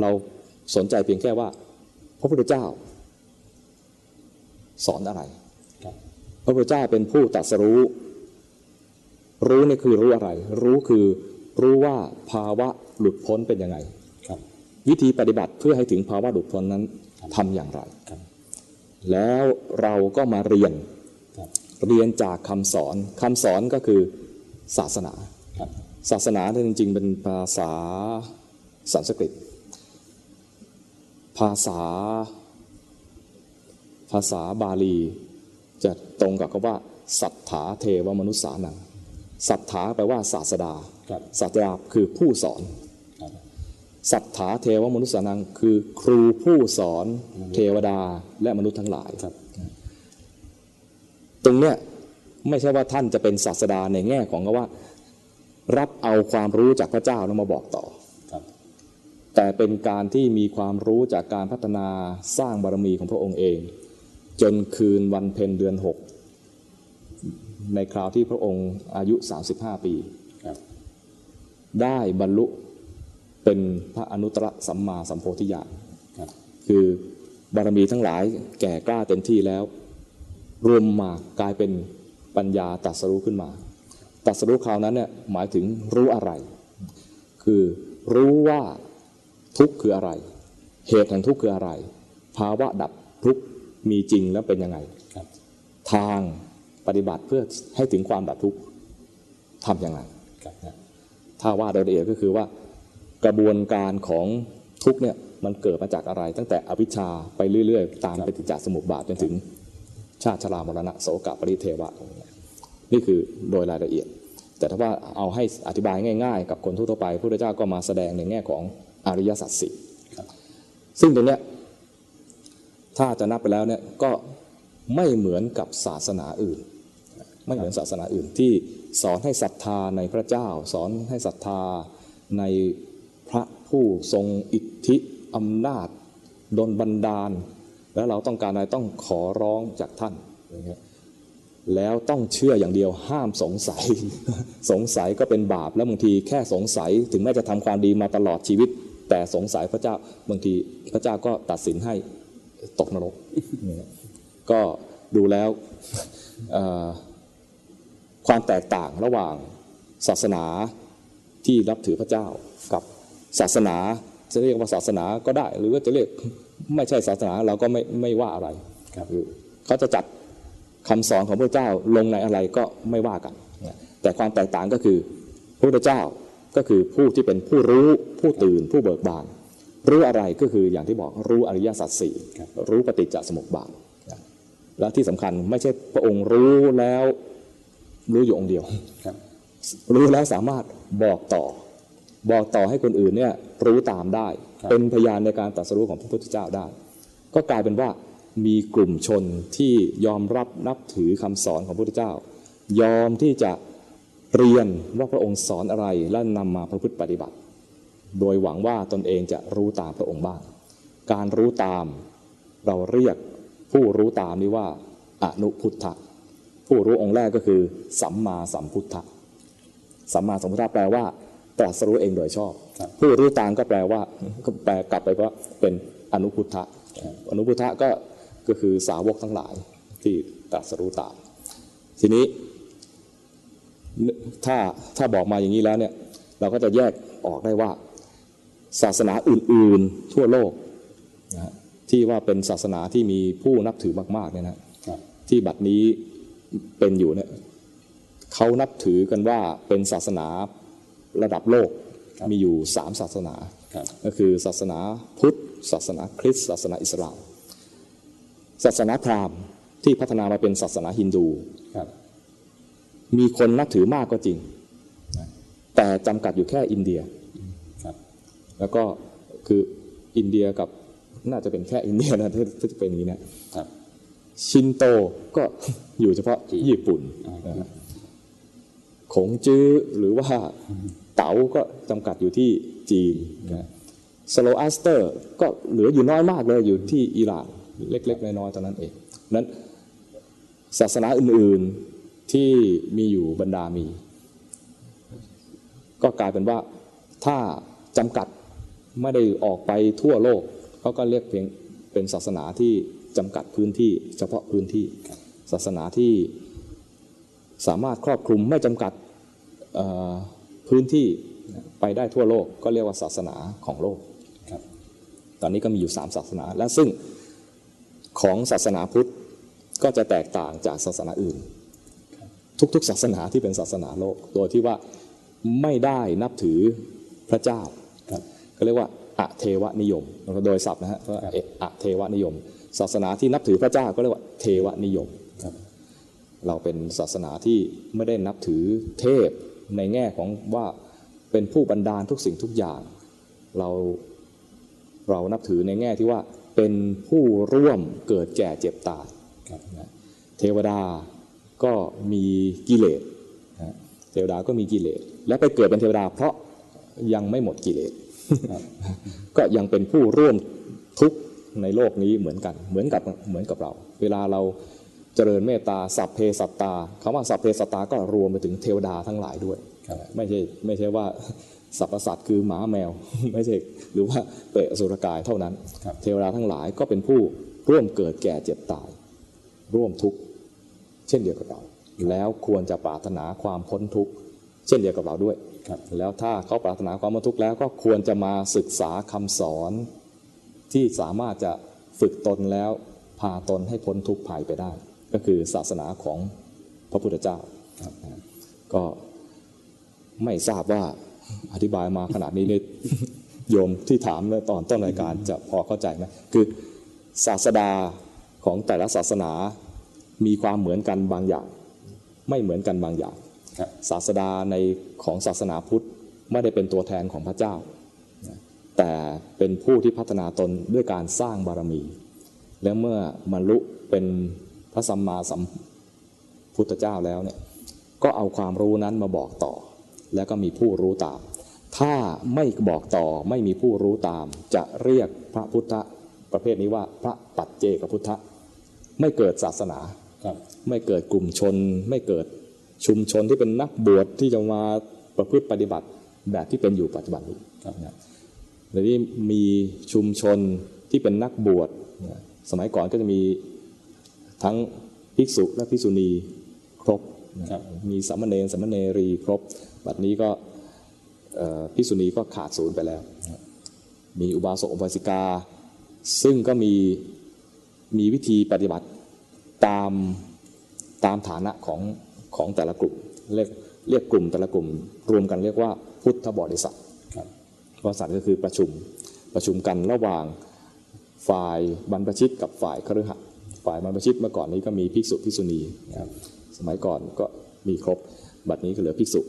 เราสนใจเพียงแค่ว่า พระพุทธเจ้า สอนอะไรค รับพระพุทธเจ้าเป็นผู้ตรัสรู้ รู้นี่คือรู้อะไร รู้คือรู้ว่าภาวะหลุดพ้นเป็นยังไงครับวิธีปฏิบัติเพื่อให้ถึงภาวะหลุดพ้นนั้นทำอย่างไรครับแล้วเราก็มาเรียนครับเรียนจากคำสอนคำสอนก็คือศาสนาครับศาสนาเนี่ยจริงๆเป็นภาษาสันสกฤต ภาษา ภาษาบาลีจะ ตรงกับคำว่าสัทธาเทวมนุษย์สานังสัทธาแปลว่าศาสดาครับศาสดาคือผู้สอนครับสัทธาเทวมนุษย์สานังคือครูผู้สอนเทวดาและมนุษย์ทั้งหลายครับตรงเนี้ยไม่ใช่ว่าท่านจะเป็นศาสดาในแง่ของว่า รับเอาความรู้จากพระเจ้าแล้วมาบอกต่อครับแต่เป็นการที่มีความรู้จากการพัฒนาสร้างบารมีของพระองค์เอง จนคืนวันเพ็ญเดือนหกในคราวที่พระองค์อายุ 35 ปีครับได้บรรลุเป็นพระอนุตตรสัมมาสัมโพธิญาณครับคือบารมีทั้งหลายแก่กล้าเต็มที่แล้ว รวมมากลายเป็นปัญญาตรัสรู้ขึ้นมาตรัสรู้คราวนั้นเนี่ยหมายถึงรู้อะไร คือรู้ว่าทุกข์คืออะไร เหตุแห่งทุกข์คืออะไร ภาวะดับทุกข์ มีจริงแล้วเป็นยังไงครับทางปฏิบัติเพื่อให้ถึงความดับทุกข์ทำยังไงครับถ้าว่าโดยละเอียดก็คือว่ากระบวนการของทุกข์เนี่ยมันเกิดมาจากอะไร ตั้งแต่อวิชชาไปเรื่อยๆ ตามปฏิจจสมุปบาทจนถึงชาติชรามรณะโสกะปริเทวะ นี่คือโดยรายละเอียด แต่ถ้าว่าเอาให้อธิบายง่ายๆ กับคนทั่วๆไปพระพุทธเจ้าก็มาแสดงในแง่ของอริยสัจสี่ครับซึ่งตรงเนี้ย ถ้าจะนับไปแล้วเนี่ยก็ไม่เหมือนกับศาสนาอื่น ไม่เหมือนศาสนาอื่นที่สอนให้ศรัทธาในพระเจ้า สอนให้ศรัทธาในพระผู้ทรงอิทธิอำนาจดลบันดาล แล้วเราต้องการอะไรต้องขอร้องจากท่านแล้วต้องเชื่ออย่างเดียวห้ามสงสัย สงสัยก็เป็นบาปแล้วบางทีแค่สงสัยถึงแม้จะทำความดีมาตลอดชีวิต แต่สงสัยพระเจ้าบางทีพระเจ้าก็ตัดสินให้ ตกนรกเนี่ยก็ดูแล้วเอ่อความแตกต่างระหว่างศาสนาที่รับถือพระเจ้ากับศาสนาจะเรียกว่าศาสนาก็ได้ หรือว่าจะเรียกไม่ใช่ศาสนาเราก็ไม่ไม่ว่าอะไรครับคือเขาจะจัดคำสอนของพระเจ้าลงในอะไรก็ไม่ว่ากัน แต่ความแตกต่างก็คือพระพุทธเจ้าก็คือผู้ที่เป็นผู้รู้ผู้ตื่นผู้เบิกบาน รู้อะไรก็คืออย่างที่บอกรู้อริยสัจสี่ครับรู้ปฏิจจสมุปบาทและที่สำคัญไม่ใช่พระองค์รู้แล้วรู้อยู่องค์เดียวครับรู้แล้วสามารถบอกต่อ บอกต่อให้คนอื่นเนี่ยรู้ตามได้ครับเป็นพยานในการตรัสรู้ของพระพุทธเจ้าได้ ก็กลายเป็นว่ามีกลุ่มชนที่ยอมรับนับถือคำสอนของพระพุทธเจ้า ยอมที่จะเรียนว่าพระองค์สอนอะไรและนำมาประพฤติปฏิบัติ โดยหวังว่าตนเองจะรู้ตามพระองค์บ้าง การรู้ตามเราเรียกผู้รู้ตามนี้ว่าอนุพุทธะผู้รู้องค์แรกก็คือ สัมมาสัมพุทธะสัมมาสัมพุทธะแปลว่า ตรัสรู้เองโดยชอบครับผู้รู้ตามก็แปลว่าก็แปลกลับไปว่าเป็นอนุพุทธะครับอนุพุทธะก็ก็คือสาวกทั้งหลายที่ตรัสรู้ตาม ทีนี้ถ้าถ้าบอกมาอย่างนี้แล้วเนี่ยเราก็จะแยกออกได้ว่า ศาสนาอื่นๆทั่วโลกนะฮะที่ว่าเป็นศาสนาที่มีผู้นับถือมากๆเนี่ยนะครับที่บัดนี้เป็นอยู่เนี่ยเขานับถือกันว่าเป็นศาสนาระดับโลกครับมีอยู่สามศาสนาครับก็คือศาสนาพุทธ ศาสนาคริสต์ศาสนาอิสลามศาสนาพราหมณ์ที่พัฒนามาเป็นศาสนาฮินดูครับมีคนนับถือมากก็จริงนะแต่จำกัดอยู่แค่อินเดียครับ แล้วก็คืออินเดียกับน่าจะเป็นแค่อินเดียนะถ้าถ้าจะเป็นอย่างนี้นะครับชินโตก็อยู่เฉพาะญี่ปุ่นอ่านะฮะขงจื้อหรือว่าเต๋าก็จำกัดอยู่ที่จีนนะสโลอัสเตอร์ก็เหลืออยู่น้อยมากเลยอยู่ที่อิหร่านเล็ก ๆ น้อยๆตอนนั้นเองนั้นศาสนาอื่นๆที่มีอยู่บรรดามี ก็กลายเป็นว่าถ้าจำกัด ไม่ได้ออกไปทั่วโลกเขาก็เรียกเพียงเป็นศาสนาที่จำกัดพื้นที่ เฉพาะพื้นที่ศาสนาที่สามารถครอบคลุมไม่จำกัดเอ่อพื้นที่ไปได้ทั่วโลกก็เรียกว่าศาสนาของโลกครับตอนนี้ก็มีอยู่สามศาสนา และซึ่งของศาสนาพุทธก็จะแตกต่างจากศาสนาอื่น ทุกๆ ศาสนาที่เป็นศาสนาโลก โดยที่ว่าไม่ได้นับถือพระเจ้าครับ ก็เรียกว่าอะเทวนิยม โดยศัพท์นะฮะว่าครับเอะอะเทวนิยม ศาสนาที่นับถือพระเจ้าก็เรียกว่าเทวนิยมครับเราเป็นศาสนาที่ไม่ได้นับถือเทพในแง่ของว่าเป็นผู้บันดาลทุกสิ่งทุกอย่าง เราเรานับถือในแง่ที่ว่าเป็นผู้ร่วมเกิดแก่เจ็บตายครับนะเทวดาก็มีกิเลสนะเทวดาก็มีกิเลสและไปเกิดเป็นเทวดาเพราะยังไม่หมดกิเลสครับ ก็ยังเป็นผู้ร่วมทุกข์ในโลกนี้เหมือนกัน เหมือนกับเหมือนกับเรา เวลาเราเจริญเมตตาสัพเพสัตตาคำว่าสัพเพสัตตาก็รวมไปถึงเทวดาทั้งหลายด้วยครับไม่ใช่ไม่ใช่ว่าสรรพสัตว์คือหมาแมวไม่ใช่หรือว่าเปรตอสุรกายเท่านั้นครับเทวดาทั้งหลายก็เป็นผู้ร่วมเกิดแก่เจ็บตาย ร่วมทุกข์เช่นเดียวกับเรา แล้วควรจะปรารถนาความพ้นทุกข์เช่นเดียวกับเราด้วยครับ แล้วถ้าเขาปรารถนาความพ้นทุกข์แล้วก็ควรจะมาศึกษาคำสอน ที่สามารถจะฝึกตนแล้วพาตนให้พ้นทุกข์ภัยไปได้ ก็คือศาสนาของพระพุทธเจ้า ก็ไม่ทราบว่าอธิบายมาขนาดนี้เนี่ยโยมที่ถามในตอนต้นรายการจะพอเข้าใจไหมคือศาสดาของแต่ละศาสนามีความเหมือนกันบางอย่าง ไม่เหมือนกันบางอย่าง ศาสดาในของศาสนาพุทธไม่ได้เป็นตัวแทนของพระเจ้า แต่เป็นผู้ที่พัฒนาตนด้วยการสร้างบารมี แล้วเมื่อบรรลุเป็นพระสัมมาสัมพุทธเจ้าแล้วเนี่ยก็เอาความรู้นั้นมาบอกต่อ แล้วก็มีผู้รู้ตาม ถ้าไม่บอกต่อไม่มีผู้รู้ตาม จะเรียกพระพุทธประเภทนี้ว่าพระปัจเจกพุทธไม่เกิดศาสนาครับไม่เกิดกลุ่มชน ไม่เกิด ชุมชนที่เป็นนักบวชที่จะมาประพฤติปฏิบัติแบบที่เป็นอยู่ปัจจุบันนี้ครับนะเดี๋ยวนี้มีชุมชนที่เป็นนักบวชนะสมัยก่อนก็จะมีทั้งภิกษุและภิกษุณีครบนะครับมีสามเณรสามเณรีครบบัดนี้ก็เอ่อภิกษุณีก็ขาดศูนย์ไปแล้วนะมีอุบาสกอุบาสิกา ซึ่งก็มีมีวิธีปฏิบัติตามตามฐานะของ ของแต่ละกลุ่มเรียกเรียกกลุ่มแต่ละกลุ่มรวมกันเรียกว่าพุทธบริษัทครับบริษัทก็คือประชุมประชุมกันระหว่างฝ่ายบรรพชิตกับฝ่ายคฤหัสถ์ฝ่ายบรรพชิตเมื่อก่อนนี้ก็มีภิกษุภิกษุณีครับสมัยก่อนก็มีครบบัดนี้ก็เหลือภิกษุ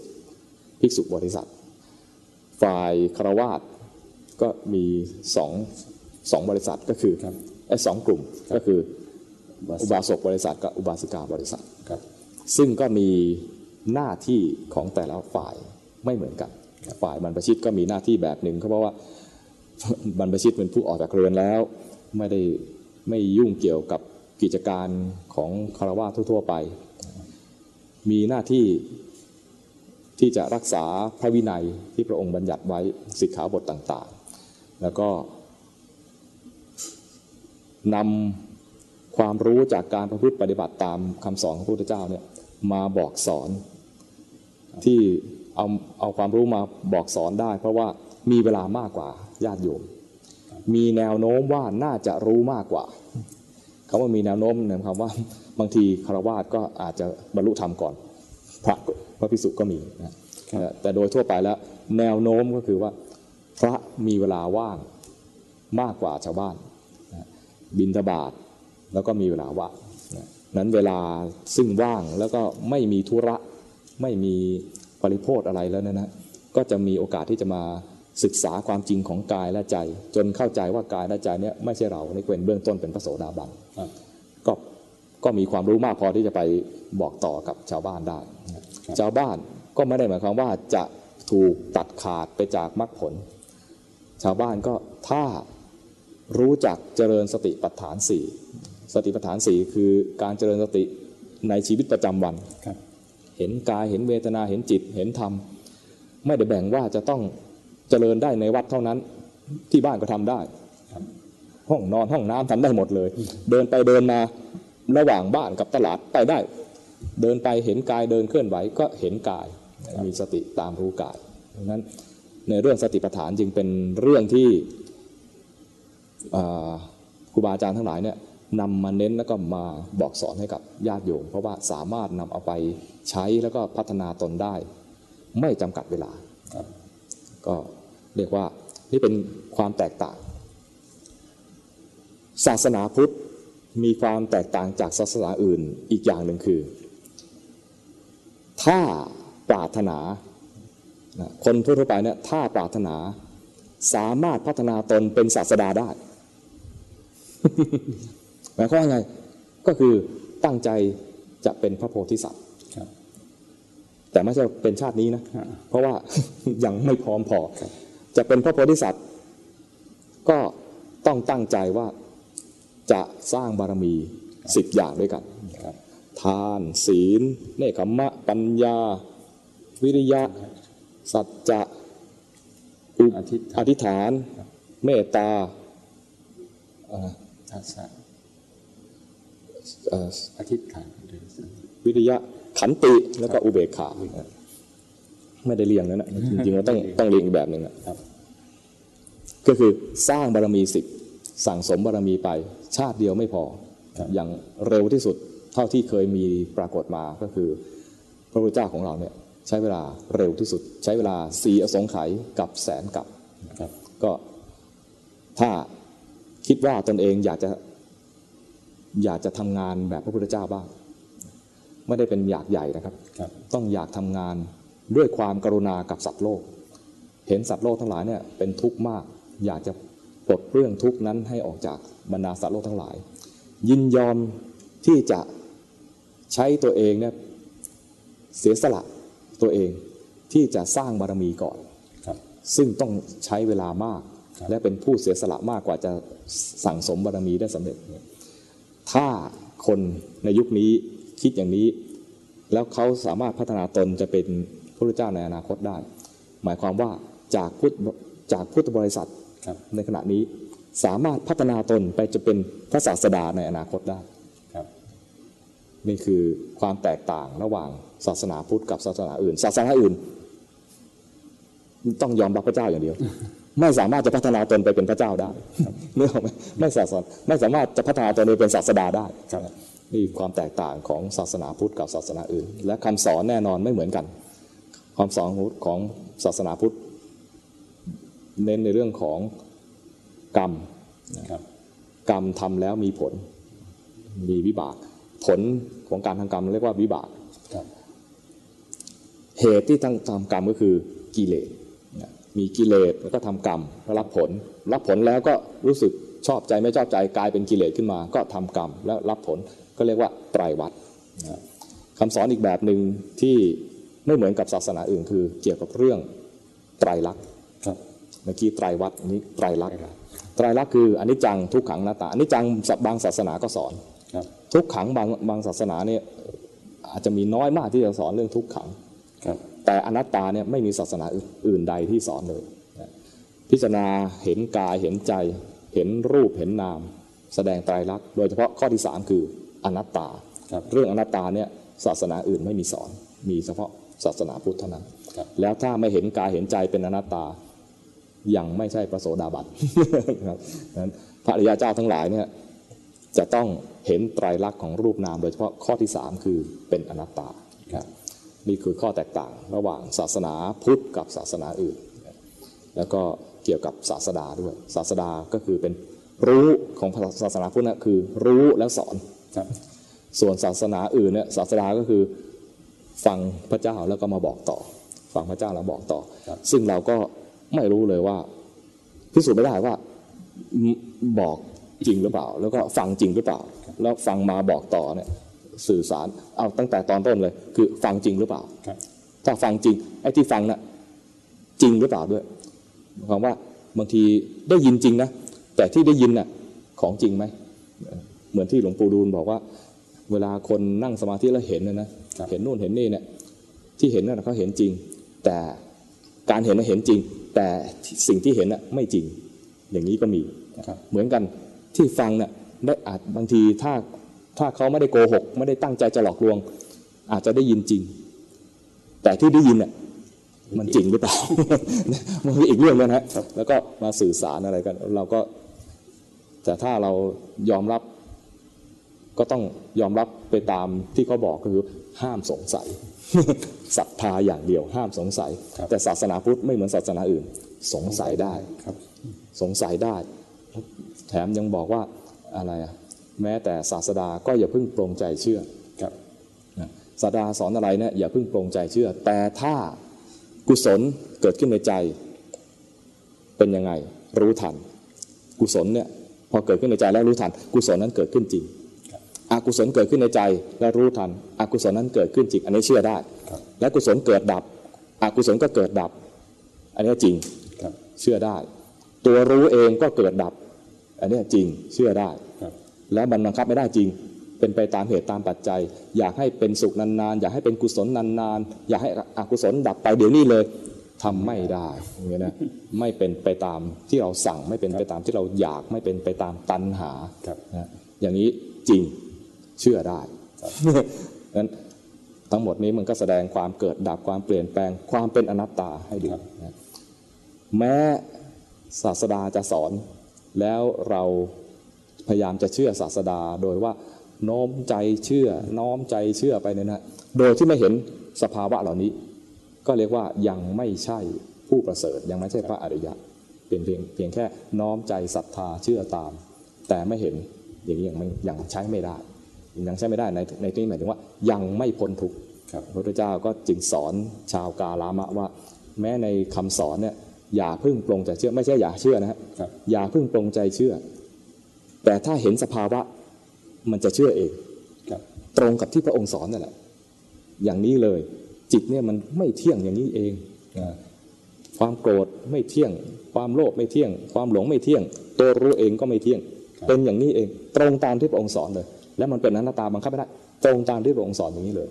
ภิกษุบริษัท ฝ่ายคารวาสก็มีสองสองบริษัทก็คือครับไอ้สองกลุ่มก็คือบริษัทอุบาสกบริษัทกับอุบาสิกาบริษัทครับ ซึ่งก็มีหน้าที่ของแต่ละฝ่ายไม่เหมือนกัน ฝ่ายบรรพชิตก็มีหน้าที่แบบหนึ่งเพราะว่าบรรพชิตเป็นผู้ออกจากเรือนแล้ว ไม่ได้ไม่ยุ่งเกี่ยวกับกิจการของคารวะทั่ว ๆ ไป มีหน้าที่ที่จะรักษาพระวินัยที่พระองค์บัญญัติไว้สิกขาบทต่างๆ แล้วก็นำความรู้จากการประพฤติปฏิบัติตามคำสอนของพระพุทธเจ้าเนี่ย มาบอกสอน ที่เอาเอาความรู้มาบอกสอนได้ เพราะว่ามีเวลามากกว่าญาติโยม มีแนวโน้มว่าน่าจะรู้มากกว่าคำว่ามีแนวโน้มหมายความว่าบางทีคารวาสก็อาจจะบรรลุธรรมก่อน พระพระพิสุก็มีนะแต่โดยทั่วไปแล้ว แนวโน้มก็คือว่าพระมีเวลาว่างมากกว่าชาวบ้าน บินทบาทแล้วก็มีเวลาว่าง นะนั้นเวลาซึ่งว่างแล้วก็ไม่มีธุระไม่มีปริโภทอะไรแล้วเนยนะก็จะมีโอกาสที่จะมาศึกษาความจริงของกายและใจ จนเข้าใจว่ากายและใจเนี่ยไม่ใช่เราในเป็นเบื้องต้นเป็นพระโสดาบันครับก็ก็มีความรู้มากพอที่จะไปบอกต่อกับชาวบ้านได้ ชาวบ้านก็ไม่ได้หมายความว่าจะถูกตัดขาดไปจากมรรคผล ชาวบ้านก็ถ้ารู้จักเจริญสติปัฏฐานสี่ สติปัฏฐานสี่คือการเจริญสติในชีวิตประจำวันครับเห็นกายเห็นเวทนาเห็นจิตเห็นธรรม ไม่ได้แบ่งว่าจะต้องเจริญได้ในวัดเท่านั้น ที่บ้านก็ทำได้ครับห้องนอนห้องน้ำทำได้หมดเลย เดินไปเดินมาระหว่างบ้านกับตลาดไปได้ เดินไปเห็นกายเดินเคลื่อนไหวก็เห็นกายมีสติตามรู้กายดังนั้นในเรื่องสติปัฏฐานจึงเป็นเรื่องที่อ่าครูบาอาจารย์ทั้งหลายเนี่ย นำมาเน้นแล้วก็มาบอกสอนให้กับญาติโยม เพราะว่าสามารถนำเอาไปใช้แล้วก็พัฒนาตนได้ ไม่จำกัดเวลาครับก็เรียกว่านี่เป็นความแตกต่าง ศาสนาพุทธมีความแตกต่างจากศาสนาอื่นอีกอย่างหนึ่งคือ ถ้าปรารถนานะคนทั่วๆไปเนี่ยถ้าปรารถนาสามารถพัฒนาตนเป็นศาสดาได้ห มายความว่าไงก็คือตั้งใจจะเป็นพระโพธิสัตว์ครับแต่ไม่ใช่เป็นชาตินี้นะฮะเพราะว่ายังไม่พร้อมพอ จะเป็นพระโพธิสัตว์ก็ต้องตั้งใจว่าจะสร้างบารมีสิบอย่างด้วยกันครับทานศีล เนคขมมะ ปัญญา วิริยะ สัจจะอุอธิษฐานอธิษฐาน เมตตาเอ่อทัศนะเอ่ออธิษฐานเดินสายวิริยะขันติแล้วก็อุเบกขาไม่ได้เรียงนะนะจริงๆเราต้องต้องเรียงอีกแบบหนึ่งอะครับ ก็คือสร้างบารมีสิบสั่งสมบารมีไป ชาติเดียวไม่พอครับอย่างเร็วที่สุดเท่าที่เคยมีปรากฏมาก็คือ พระพุทธเจ้าของเราเนี่ยใช้เวลาเร็วที่สุด ใช้เวลาสี่อสงไขยกับแสนกับครับก็ถ้าคิดว่าตนเองอยากจะ อยากจะทำงานแบบพระพุทธเจ้าบ้างไม่ได้เป็นอยากใหญ่นะครับครับต้องอยากทำงานด้วยความกรุณากับสัตว์โลก เห็นสัตว์โลกทั้งหลายเนี่ยเป็นทุกข์มาก อยากจะปลดเรื่องทุกข์นั้นให้ออกจากบรรดาสัตว์โลกทั้งหลาย ยินยอมที่จะใช้ตัวเองเนี่ยเสียสละตัวเองที่จะสร้างบารมีก่อนครับซึ่งต้องใช้เวลามากครับและเป็นผู้เสียสละมากกว่าจะสั่งสมบารมีได้สำเร็จ ถ้าคนในยุคนี้คิดอย่างนี้ แล้วเขาสามารถพัฒนาตนจะเป็นพระพุทธเจ้าในอนาคตได้ หมายความว่าจากพุทธจากพุทธบริษัทครับในขณะนี้สามารถพัฒนาตนไปจะเป็นพระศาสดาในอนาคตได้ครับนี่คือความแตกต่างระหว่างศาสนาพุทธกับศาสนาอื่น ศาสนาอื่น ต้องยอมรับพระเจ้าอย่างเดียว ไม่สามารถจะพัฒนาตนไปเป็นพระเจ้าได้นึกออกไหมไม่สามารถไม่สามารถจะพัฒนาตนไปเป็นศาสดาได้ครับแนี่ความแตกต่างของศาสนาพุทธกับศาสนาอื่น และคำสอนแน่นอนไม่เหมือนกัน ความสอนของศาสนาพุทธเน้นในเรื่องของกรรมครับกรรมทำแล้วมีผล มีวิบาก ผลของการทำกรรมเรียกว่าวิบากครับเหตุที่ต้องทำกรรมก็คือกิเลสนะ มีกิเลสแล้วก็ทำกรรมแล้วรับผล รับผลแล้วก็รู้สึกชอบใจไม่ชอบใจกลายเป็นกิเลสขึ้นมา ก็ทำกรรมแล้วรับผลก็เรียกว่าไตรวัฏนะคำสอนอีกแบบหนึ่งที่ไม่เหมือนกับศาสนาอื่น คือเกี่ยวกับเรื่องไตรลักษณ์ครับเมื่อกี้ไตรวัฏอันนี้ไตรลักษณ์ไตรลักษณ์คืออนิจจังทุกขังอนัตตาอนิจจังบางศาสนาก็สอนครับทุกขังบางบางศาสนาเนี่ยอาจจะมีน้อยมากที่จะสอนเรื่องทุกขังครับ แต่อนัตตาเนี่ยไม่มีศาสนาอื่นใดที่สอนเลยนะพิจารณาเห็นกายเห็นใจ เห็นรูปเห็นนาม แสดงไตรลักษณ์โดยเฉพาะข้อที่สามคืออนัตตาครับเรื่องอนัตตาเนี่ยศาสนาอื่นไม่มีสอน มีเฉพาะศาสนาพุทธเท่านั้นครับแล้วถ้าไม่เห็นกายเห็นใจเป็นอนัตตายังไม่ใช่พระโสดาบันครับนั้นพระอริยเจ้าทั้งหลายเนี่ยจะต้องเห็นไตรลักษณ์ของรูปนาม โดยเฉพาะข้อที่สามคือเป็นอนัตตาครับ นี่คือข้อแตกต่างระหว่างศาสนาพุทธกับศาสนาอื่น แล้วก็เกี่ยวกับศาสดาด้วย ศาสดาก็คือเป็นรู้ของศาสนาพุทธนะคือรู้แล้วสอนครับส่วนศาสนาอื่นเนี่ยศาสดาก็คือฟังพระเจ้าแล้วก็มาบอกต่อ ฟังพระเจ้าแล้วบอกต่อ ซึ่งเราก็ไม่รู้เลยว่าพิสูจน์ไม่ได้ว่าบอกจริงหรือเปล่า แล้วก็ฟังจริงหรือเปล่า แล้วฟังมาบอกต่อเนี่ย สื่อสารเอาตั้งแต่ตอนต้นเลย คือฟังจริงหรือเปล่าครับถ้าฟังจริงไอ้ที่ฟังน่ะจริงหรือเปล่าด้วยหมายความว่าบางทีได้ยินจริงนะแต่ที่ได้ยินน่ะของจริงไหมเหมือนที่หลวงปู่ดูลบอกว่า เวลาคนนั่งสมาธิแล้วเห็นนะนะครับเห็นนู่นเห็นนี่เนี่ยที่เห็นนั่นเขาเห็นจริง แต่การเห็นน่ะเห็นจริง แต่สิ่งที่เห็นน่ะไม่จริง อย่างนี้ก็มีครับเหมือนกันที่ฟังเนี่ยได้อาจบางทีถ้า ถ้าเขาไม่ได้โกหก ไม่ได้ตั้งใจจะหลอกลวง อาจจะได้ยินจริง แต่ที่ได้ยินเนี่ยมันจริงหรือเปล่า มันเป็นอีกเรื่องนึงนะฮะแล้วก็มาสื่อสารอะไรกัน เราก็ แต่ถ้าเรายอมรับ ก็ต้องยอมรับไปตามที่เขาบอกก็คือห้ามสงสัยศรัทธาอย่างเดียว ห้ามสงสัยครับแต่ศาสนาพุทธไม่เหมือนศาสนาอื่น สงสัยได้ครับ สงสัยได้ แถมยังบอกว่าอะไรอะ แม้แต่ศาสดาก็อย่าเพิ่งปรงใจเชื่อครับนะศาสดาสอนอะไรเนี่ยอย่าเพิ่งปรงใจเชื่อ แต่ถ้ากุศลเกิดขึ้นในใจเป็นยังไงรู้ทัน กุศลเนี่ยพอเกิดขึ้นในใจแล้วรู้ทัน กุศลนั้นเกิดขึ้นจริงครับอกุศลเกิดขึ้นในใจแล้วรู้ทันอกุศลนั้นเกิดขึ้นจริง อันนี้เชื่อได้ครับและกุศลเกิดดับอกุศลก็เกิดดับ อันนี้จริงครับเชื่อได้ ตัวรู้เองก็เกิดดับ อันเนี้ยจริงเชื่อได้ครับ แล้วมันบังคับไม่ได้จริง เป็นไปตามเหตุตามปัจจัย อยากให้เป็นสุขนานๆ อยากให้เป็นกุศลนานๆ อยากให้อกุศลดับไปเดี๋ยวนี้เลยทำไม่ได้อย่างเงี้ยนะไม่เป็นไปตามที่เราสั่งไม่เป็นไปตามที่เราอยากไม่เป็นไปตามตัณหาครับนะอย่างนี้จริงเชื่อได้นั้นทั้งหมดนี้มันก็แสดงความเกิดดับความเปลี่ยนแปลงความเป็นอนัตตาให้ดูครับนะแม้ศาสดาจะสอนแล้วเรา พยายามจะเชื่อศาสดา โดยว่าโน้มใจเชื่อน้อมใจเชื่อไปเนี่ยนะโดยที่ไม่เห็นสภาวะเหล่านี้ ก็เรียกว่ายังไม่ใช่ผู้ประเสริฐยังไม่ใช่พระอริยะเป็นเพียงเพียงแค่น้อมใจศรัทธาเชื่อตาม แต่ไม่เห็นอย่างนี้ยังไม่ยังใช้ไม่ได้ ยังใช้ไม่ได้ในในที่นี้หมายถึงว่ายังไม่พ้นทุกข์ครับพระพุทธเจ้าก็จึงสอนชาวกาลามะว่า แม้ในคำสอนเนี่ยอย่าเพึ่งปรงใจเชื่อไม่ใช่อย่าเชื่อนะฮะครับอย่าเพึ่งปรงใจเชื่อ แต่ถ้าเห็นสภาวะมันจะเชื่อเองครับตรงกับที่พระองค์สอนนั่นแหละ อย่างนี้เลย จิตเนี่ยมันไม่เที่ยงอย่างนี้เองนะความโกรธไม่เที่ยง ความโลภไม่เที่ยง ความหลงไม่เที่ยง ตัวรู้เองก็ไม่เที่ยง เป็นอย่างนี้เอง ตรงตามที่พระองค์สอนเลย และมันเป็นอนัตตาบังคับไม่ได้ ตรงตามที่พระองค์สอนอย่างนี้เลย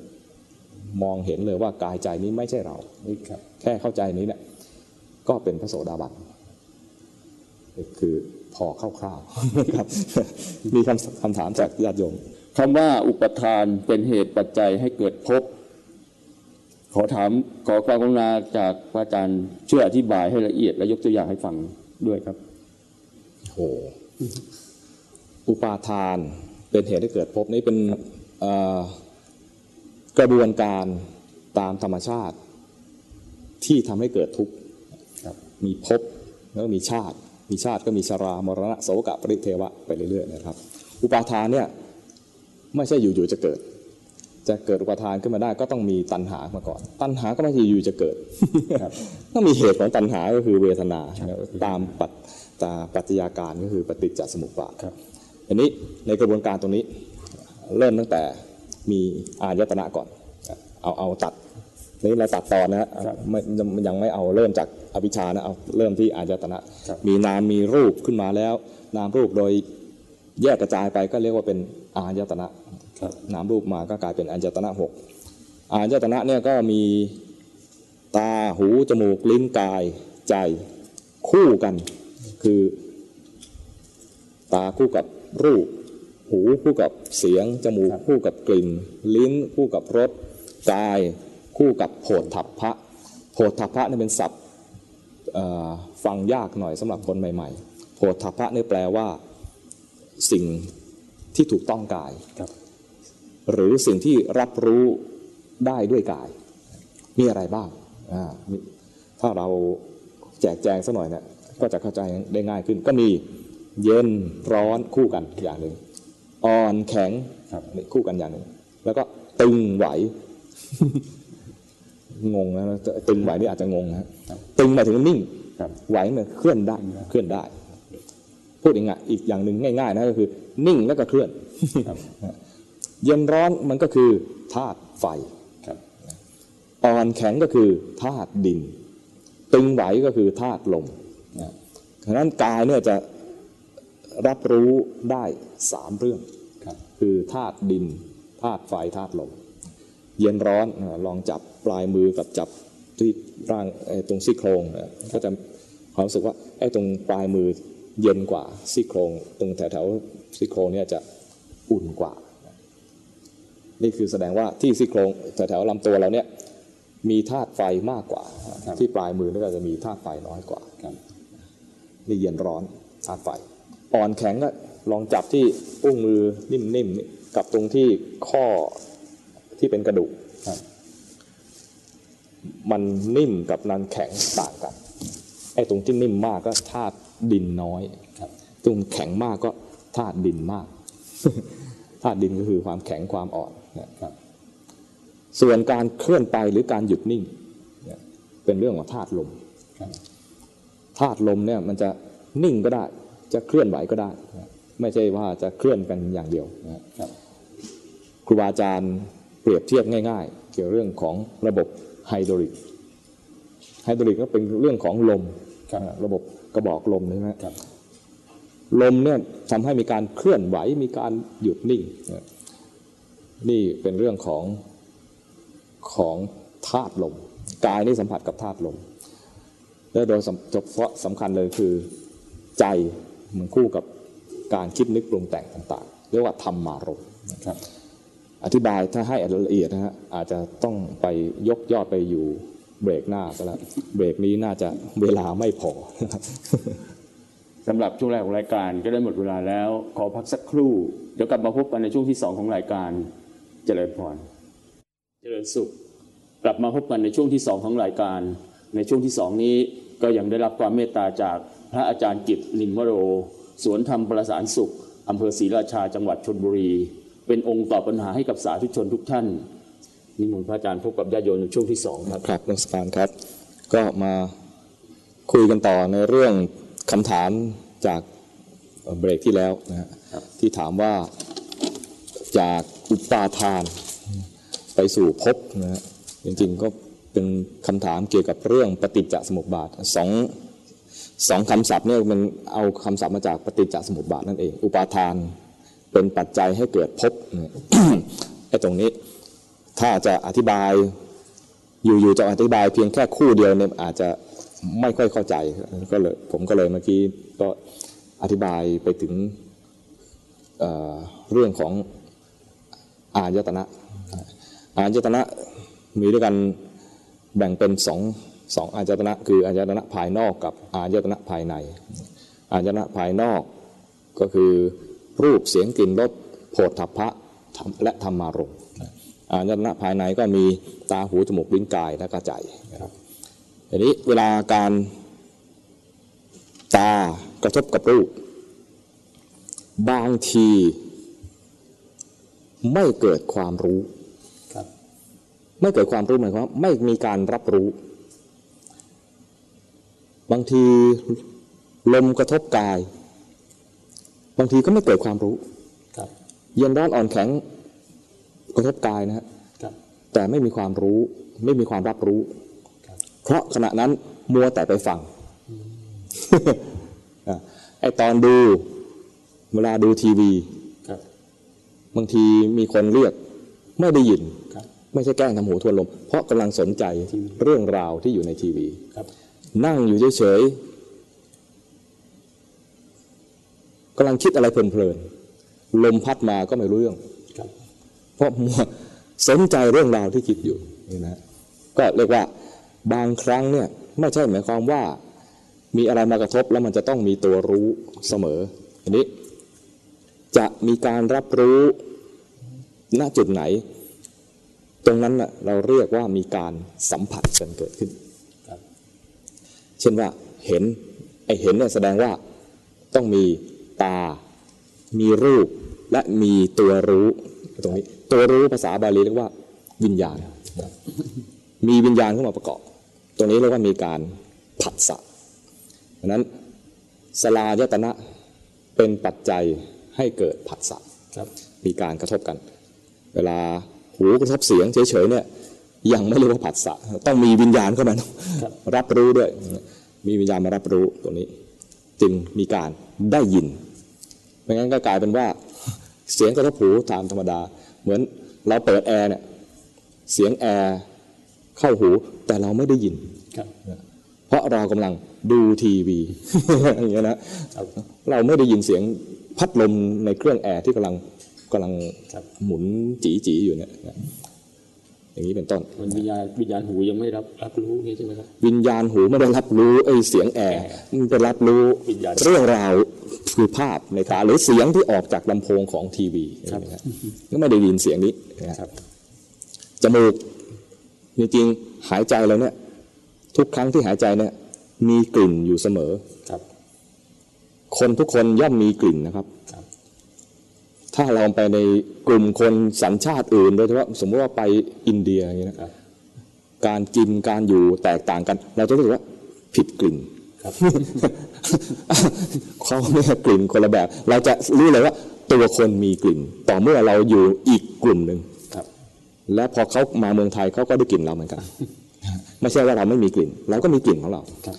มองเห็นเลยว่ากายใจนี้ไม่ใช่เรานี่ครับแค่เข้าใจนี้เนี่ยก็เป็นพระโสดาบันนี่คือ พอคร่าวๆครับ มีคำคำถามจากญาติโยมคำว่าอุปทานเป็นเหตุปัจจัยให้เกิดภพขอถามขอความกรุณาจากพระอาจารย์ช่วยอธิบายให้ละเอียดและยกตัวอย่างให้ฟังด้วยครับโหอุปาทานเป็นเหตุให้เกิดภพนี่เป็นเอ่อกระบวนการตามธรรมชาติที่ทำให้เกิดทุกข์ครับมีภพแล้วก็มีชาติ มีชาติก็มีชรามรณะโสกะปริเทวะไปเรื่อยๆนะครับ อุปาทานเนี่ยไม่ใช่อยู่ๆจะเกิด จะเกิดอุปาทานขึ้นมาได้ก็ต้องมีตัณหามาก่อน ตัณหาก็ไม่ใช่อยู่ๆจะเกิดครับต้องมีเหตุของตัณหาก็คือเวทนาตามปัจตาปัจจัยาการก็คือปฏิจจสมุปบาทครับอันนี้ในกระบวนการตรงนี้เริ่มตั้งแต่มีอายตนะก่อน เอาเอาตัด นี่เราตัดตอนนะฮะครับไม่ยังยังไม่เอาเริ่มจากอวิชชานะเอาเริ่มที่อายตนะครับมีนามมีรูปขึ้นมาแล้ว นามรูปโดยแยกกระจายไปก็เรียกว่าเป็นอายตนะครับนามรูปมาก็กลายเป็นอายตนะหกอายตนะเนี่ยก็มีตาหูจมูกลิ้นกายใจคู่กัน คือ ตาคู่กับรูป หูคู่กับเสียง จมูกคู่กับกลิ่น ลิ้นคู่กับรสกาย คู่กับโผฏฐัพพะโผฏฐัพพะนี่เป็นศัพท์เอ่อฟังยากหน่อยสำหรับคนใหม่ๆโผฏฐัพพะนี่แปลว่าสิ่งที่ถูกต้องกายครับหรือสิ่งที่รับรู้ได้ด้วยกาย มีอะไรบ้างอ่ามีถ้าเราแจกแจงสักหน่อยเนี่ยก็จะเข้าใจได้ง่ายขึ้น ก็มีเย็นร้อนคู่กันอย่างหนึ่งอ่อนแข็งครับนี่คู่กันอย่างหนึ่งแล้วก็ตึงไหว งงนะตึงไหวนี่อาจจะงงนะตึงหมายถึงนิ่งครับไหวมันเคลื่อนได้เคลื่อนได้ พูดอีกอย่างอีกอย่างหนึ่งง่าย ๆ นะก็คือ นิ่งแล้วก็เคลื่อนครับเย็นร้อนมันก็คือธาตุไฟครับอ่อนแข็งก็คือธาตุดิน ตึงไหวก็คือธาตุลมนะฉะนั้นกายเนี่ยจะรับรู้ได้สามเรื่องครับคือธาตุดินธาตุไฟธาตุลม เย็นร้อนอ่าลองจับ ปลายมือกับจับที่ร่างไอ้ตรงซี่โครงนะก็จะความรู้สึกว่าไอ้ตรงปลายมือเย็นกว่าซี่โครง ตรงแถวๆซี่โครงเนี่ยจะอุ่นกว่า นี่คือแสดงว่าที่ซี่โครงแถวๆลำตัวเราเนี่ยมีธาตุไฟมากกว่าครับที่ปลายมือนี่ก็จะมีธาตุไฟน้อยกว่าครับนี่เย็นร้อนธาตุไฟ อ่อนแข็งก็ลองจับที่อุ้งมือนิ่มๆนี่กับตรงที่ข้อที่เป็นกระดูกครับ มันนิ่มกับนันแข็งต่างกันไอ้ตรงที่นิ่มมากก็ธาตุดินน้อยครับตรงแข็งมากก็ธาตุดินมากธาตุดินก็คือความแข็งความอ่อนนะครับ ส่วนการเคลื่อนไปหรือการหยุดนิ่งเนี่ยเป็นเรื่องของธาตุลมครับธาตุลมเนี่ยมันจะนิ่งก็ได้ จะเคลื่อนไหวก็ได้นะไม่ใช่ว่าจะเคลื่อนกันอย่างเดียวนะครับครูบาอาจารย์เปรียบเทียบง่าย ๆ เกี่ยวเรื่องของระบบ ไฮดรอลิกไฮดรอลิกก็เป็นเรื่องของลมครับอ่าระบบกระบอกลมใช่ไหมครับลมเนี่ยทำให้มีการเคลื่อนไหวมีการหยุดนิ่งนะนี่เป็นเรื่องของของธาตุลม กายนี่สัมผัสกับธาตุลม และโดยสำเฉพาะสำคัญเลยคือใจมันคู่กับการคิดนึกปรุงแต่งต่างๆ เรียกว่าธรรมารมณ์ครับ อธิบายถ้าให้ละเอียดนะฮะอาจจะต้องไปยกยอดไปอยู่เบรกหน้าก็แล้วเบรกนี้น่าจะเวลาไม่พอสำหรับช่วงแรกของรายการก็ได้หมดเวลาแล้ว ขอพักสักครู่เดี๋ยวกลับมาพบกันในช่วงที่สองของรายการเจริญพรเจริญสุข กลับมาพบกันในช่วงที่สองของรายการ ในช่วงที่สองนี้ก็ยังได้รับความเมตตาจากพระอาจารย์กิตลิมวโร สวนธรรมประสานสุขอำเภอศรีราชาจังหวัดชนบุรี เป็นองค์ตอบปัญหาให้กับสาธุชนทุกท่าน นิมนต์พระอาจารย์พบกับญาติโยมในช่วงที่สองครับครับนักสการครับ ก็มาคุยกันต่อในเรื่องคำถามจากเบรกที่แล้วนะฮะครับที่ถามว่าจากอุปาทานไปสู่ภพนะฮะจริงๆก็เป็นคำถามเกี่ยวกับเรื่องปฏิจจสมุปบาทสองสองคำศัพท์เนี่ยมันเอาคำศัพท์มาจากปฏิจจสมุปบาทนั่นเอง อุปาทาน เป็นปัจจัยให้เกิดภพเนี่ยไอ้ตรงนี้ ถ้าจะอธิบายอยู่ๆจะอธิบายเพียงแค่คู่เดียวเนี่ยอาจจะไม่ค่อยเข้าใจก็เลยผมก็เลยเมื่อกี้ก็อธิบายไปถึงเเรื่องของอายตนะอายตนะมีด้วยกันแบ่งเป็นสองสองอายตนะ คืออายตนะภายนอกกับอายตนะภายใน อายตนะภายนอกก็คือ รูปเสียงกลิ่นรสโพธพะธรรมและธรรมารมณ์อายตนะภายในก็มีตาหูจมูกลิ้นกายและก็ใจนะครับทีนี้เวลาการตากระทบกับรูป บางทีไม่เกิดความรู้ครับไม่เกิดความรู้หมายความว่าไม่มีการรับรู้ บางทีลมกระทบกาย บางทีก็ไม่เกิดความรู้ครับเย็นร้อนอ่อนแข็งกระทบกายนะฮะครับแต่ไม่มีความรู้ไม่มีความรับรู้ครับเพราะขณะนั้นมัวแต่ไปฟังอะไอตอนดูเวลาดูทีวีครับบางทีมีคนเรียกไม่ได้ยินครับไม่ใช่แกล้งทำหูทวนลม เพราะกำลังสนใจเรื่องราวที่อยู่ในทีวีครับนั่งอยู่เฉยๆ กำลังคิดอะไรเพลินๆลมพัดมาก็ไม่รู้เรื่องครับเพราะมัวสนใจเรื่องราวที่คิดอยู่นี่นะก็เรียกว่าบางครั้งเนี่ยไม่ใช่หมายความว่ามีอะไรมากระทบแล้วมันจะต้องมีตัวรู้เสมออันนี้จะมีการรับรู้ณจุดไหน ตรงนั้นน่ะเราเรียกว่ามีการสัมผัสกันเกิดขึ้นครับเช่นว่าเห็นไอเห็นเนี่ยแสดงว่าต้องมี ตา มีรูปและมีตัวรู้ตรงนี้ตัวรู้ภาษาบาลีเรียกว่าวิญญาณ มีวิญญาณเข้ามาประกอบ ตรงนี้เรียกว่ามีการผัสสะเพราะนั้นสลายตนะเป็นปัจจัยให้เกิดผัสสะครับมีการกระทบกัน เวลาหูกระทบเสียงเฉยๆเนี่ยยังไม่เรียกว่าผัสสะต้องมีวิญญาณเข้ามาครับรับรู้ด้วย มีวิญญาณมารับรู้ตรงนี้ จึงมีการได้ยิน ไม่งั้นก็กลายเป็นว่าเสียงกระทบหูตามธรรมดา เหมือนเราเปิดแอร์เนี่ยเสียงแอร์เข้าหูแต่เราไม่ได้ยินครับเพราะเรากำลังดูทีวีอย่างเงี้ยนะเราไม่ได้ยินเสียงพัดลมในเครื่องแอร์ที่กำลังกำลังครับหมุนจีจีๆอยู่เนี่ยนะ อย่างนี้เป็นต้น มันวิญญาณวิญญาณหูยังไม่รับรับรู้อย่างนี้ใช่ไหมครับวิญญาณหูไม่ได้รับรู้ไอ้เสียงแอร์มันไปรับรู้วิญญาณเรื่องราวคือภาพในตาหรือเสียงที่ออกจากลำโพงของทีวีครับนะฮะก็ไม่ได้ยินเสียงนี้นะฮะครับจมูกจริงๆหายใจเราเนี่ย ทุกครั้งที่หายใจเนี่ย มีกลิ่นอยู่เสมอครับ คนทุกคนย่อมมีกลิ่นนะครับครับ ถ้าเราไปในกลุ่มคนสัญชาติอื่นโดยเฉพาะสมมติว่าไปอินเดียอย่างนี้นะครับการกินการอยู่แตกต่างกัน เราจะรู้สึกว่าผิดกลิ่นครับเขาเนี่ยกลิ่นคนละแบบ เราจะรู้เลยว่าตัวคนมีกลิ่น ต่อเมื่อเราอยู่อีกกลุ่มหนึ่งครับ และพอเขามาเมืองไทยเขาก็ได้กลิ่นเราเหมือนกัน ไม่ใช่ว่าเราไม่มีกลิ่น เราก็มีกลิ่นของเราครับ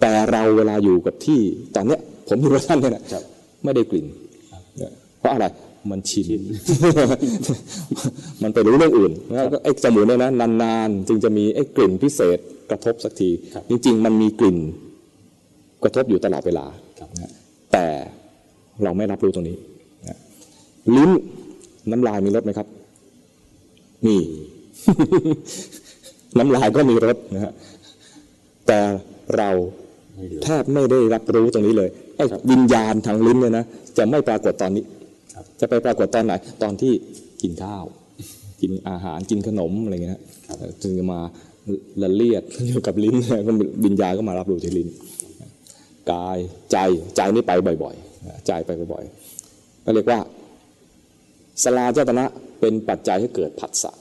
แต่เราเวลาอยู่กับที่ตอนเนี้ยผมอยู่กับท่านเนี่ยนะครับไม่ได้กลิ่นเนี่ยเพราะอะไร มันชิน มันไปรู้เรื่องอื่นแล้วก็ไอ้จมูกเนี่ยนะนานๆ จึงจะมีไอ้กลิ่นพิเศษกระทบสักทีครับจริง ๆ มันมีกลิ่นกระทบอยู่ตลอดเวลาครับนะแต่เราไม่รับรู้ตรงนี้นะลิ้นน้ำลายมีรสไหมครับ มี น้ำลายก็มีรสนะฮะแต่เราไม่รู้แทบไม่ได้รับรู้ตรงนี้เลยไอ้วิญญาณทางลิ้นเนี่ยนะจะไม่ปรากฏตอนนี้ครับ จะไปปรากฏตอนไหนตอนที่กินข้าว กินอาหารกินขนมอะไรเงี้ยนะจึงจะมาละเลียดอยู่กับลิ้นวิญญาณก็มารับรู้ที่ลิ้นกายใจใจนี่ไปบ่อยๆใจไปบ่อยๆก็เรียกว่าสลาเจตนะเป็นปัจจัยให้เกิดผัสสะ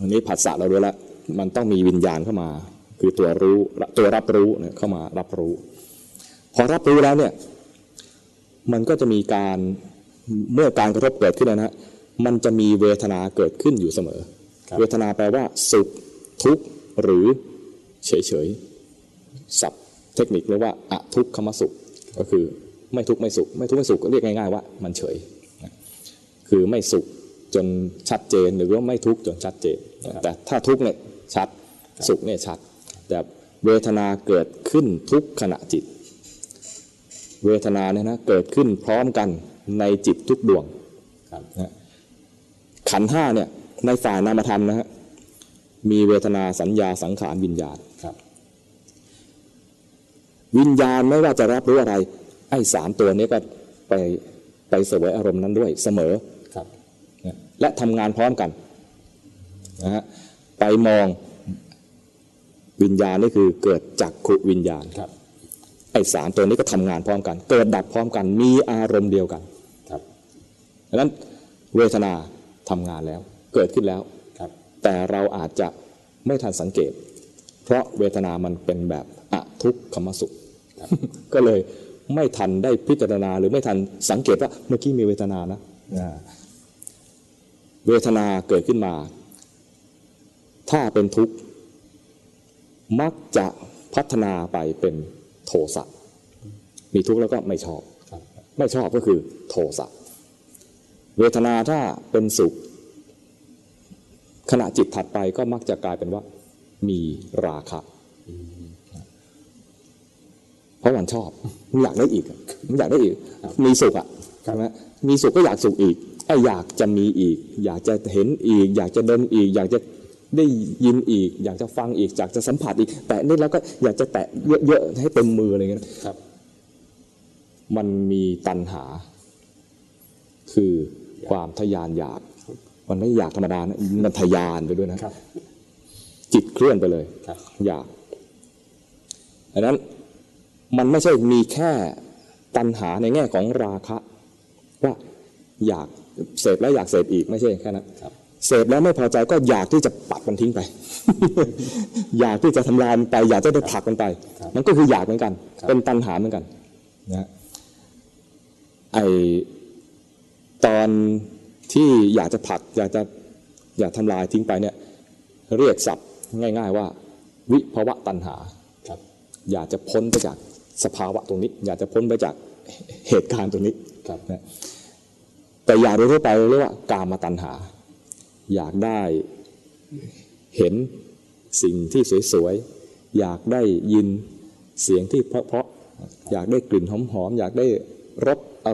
อันนี้ผัสสะเรารู้แล้วมันต้องมีวิญญาณเข้ามา คือตัวรู้ตัวรับรู้เนี่ยเข้ามารับรู้ พอรับรู้แล้วเนี่ย มันก็จะมีการเมื่อการกระทบเกิดขึ้นนะฮะมันจะมีเวทนาเกิดขึ้นอยู่เสมอครับเวทนาแปลว่า สุข ทุกข์หรือเฉยเฉยๆศัพท์เทคนิคเรียกว่าอะทุกขมสุข ก็คือไม่ทุกข์ไม่สุข ไม่ทุกข์ไม่สุขก็เรียกง่ายๆว่า มันเฉยนะคือไม่สุขจนชัดเจนหรือว่าไม่ทุกข์จนชัดเจน แต่ถ้าทุกข์เนี่ยชัดสุขเนี่ยชัด แต่เวทนาเกิดขึ้นทุกขณะจิต เวทนาเนี่ยนะเกิดขึ้นพร้อมกันในจิตทุกดวงครับนะขันธ์ห้าเนี่ยในฝ่ายนามธรรมนะฮะมีเวทนาสัญญาสังขารวิญญาณครับ วิญญาณไม่ว่าจะรับรู้อะไร ไอ้สามตัวนี้ก็ไปไปเสวยอารมณ์นั้นด้วยเสมอครับนะและทำงานพร้อมกันนะฮะไปมองวิญญาณนี่คือเกิดจากขุวิญญาณครับ ไอ้สามตัวนี้ก็ทำงานพร้อมกัน เกิดดับพร้อมกัน มีอารมณ์เดียวกันครับดังนั้นเวทนาทำงานแล้ว เกิดขึ้นแล้วครับ แต่เราอาจจะไม่ทันสังเกต เพราะเวทนามันเป็นแบบอทุกขมสุข ก็เลยไม่ทันได้พิจารณาหรือไม่ทันสังเกตว่าเมื่อกี้มีเวทนานะเวทนาเกิดขึ้นมา ถ้าเป็นทุกข์มักจะพัฒนาไปเป็น โทสะมีทุกข์แล้วก็ไม่ชอบครับไม่ชอบก็คือโทสะเวทนาถ้าเป็นสุข ขณะจิตถัดไปก็มักจะกลายเป็นว่า มีราคะเพราะมันชอบมันอยากได้อีกอะมันอยากได้อีก มีสุขอะใช่ไหมมีสุขก็อยากสุขอีกไอ้อยากจะมีอีก อยากจะเห็นอีก อยากจะดมอีก อยากจะ ได้ยินอีก อยากจะฟังอีกอยากจะสัมผัสอีก แตะนิดแล้วก็อยากจะแตะเยอะๆให้เต็มมืออะไรเงี้ยครับ มันมีตัณหา คือความทยานอยาก มันไม่อยากธรรมดานะมันทยานไปด้วยนะครับจิตเคลื่อนไปเลยครับอยากดังนั้นมันไม่ใช่มีแค่ตัณหาในแง่ของราคะ ว่าอยากเสพแล้วอยากเสพอีกไม่ใช่แค่นั้นครับ เสพแล้วไม่พอใจก็อยากที่จะปัดมันทิ้งไป อยากที่จะทำลายมันไป อยากจะได้ผลักมันไปครับมันก็คืออยากเหมือนกันครับเป็นตัณหาเหมือนกันนะไอตอนที่อยากจะผลัก อยากจะอยากทำลายทิ้งไปเนี่ย เรียกศัพท์ง่าย ๆ ว่า วิภวะตัณหาครับอยากจะพ้นไปจากสภาวะตรงนี้ อยากจะพ้นไปจากเหตุการณ์ตรงนี้ครับนะแต่อยากโดยทั่วไปเรียกว่ากามตัณหา อยากได้เห็นสิ่งที่สวยๆ อยากได้ยินเสียงที่เพราะๆ อยากได้กลิ่นหอมๆ อยากได้รสอ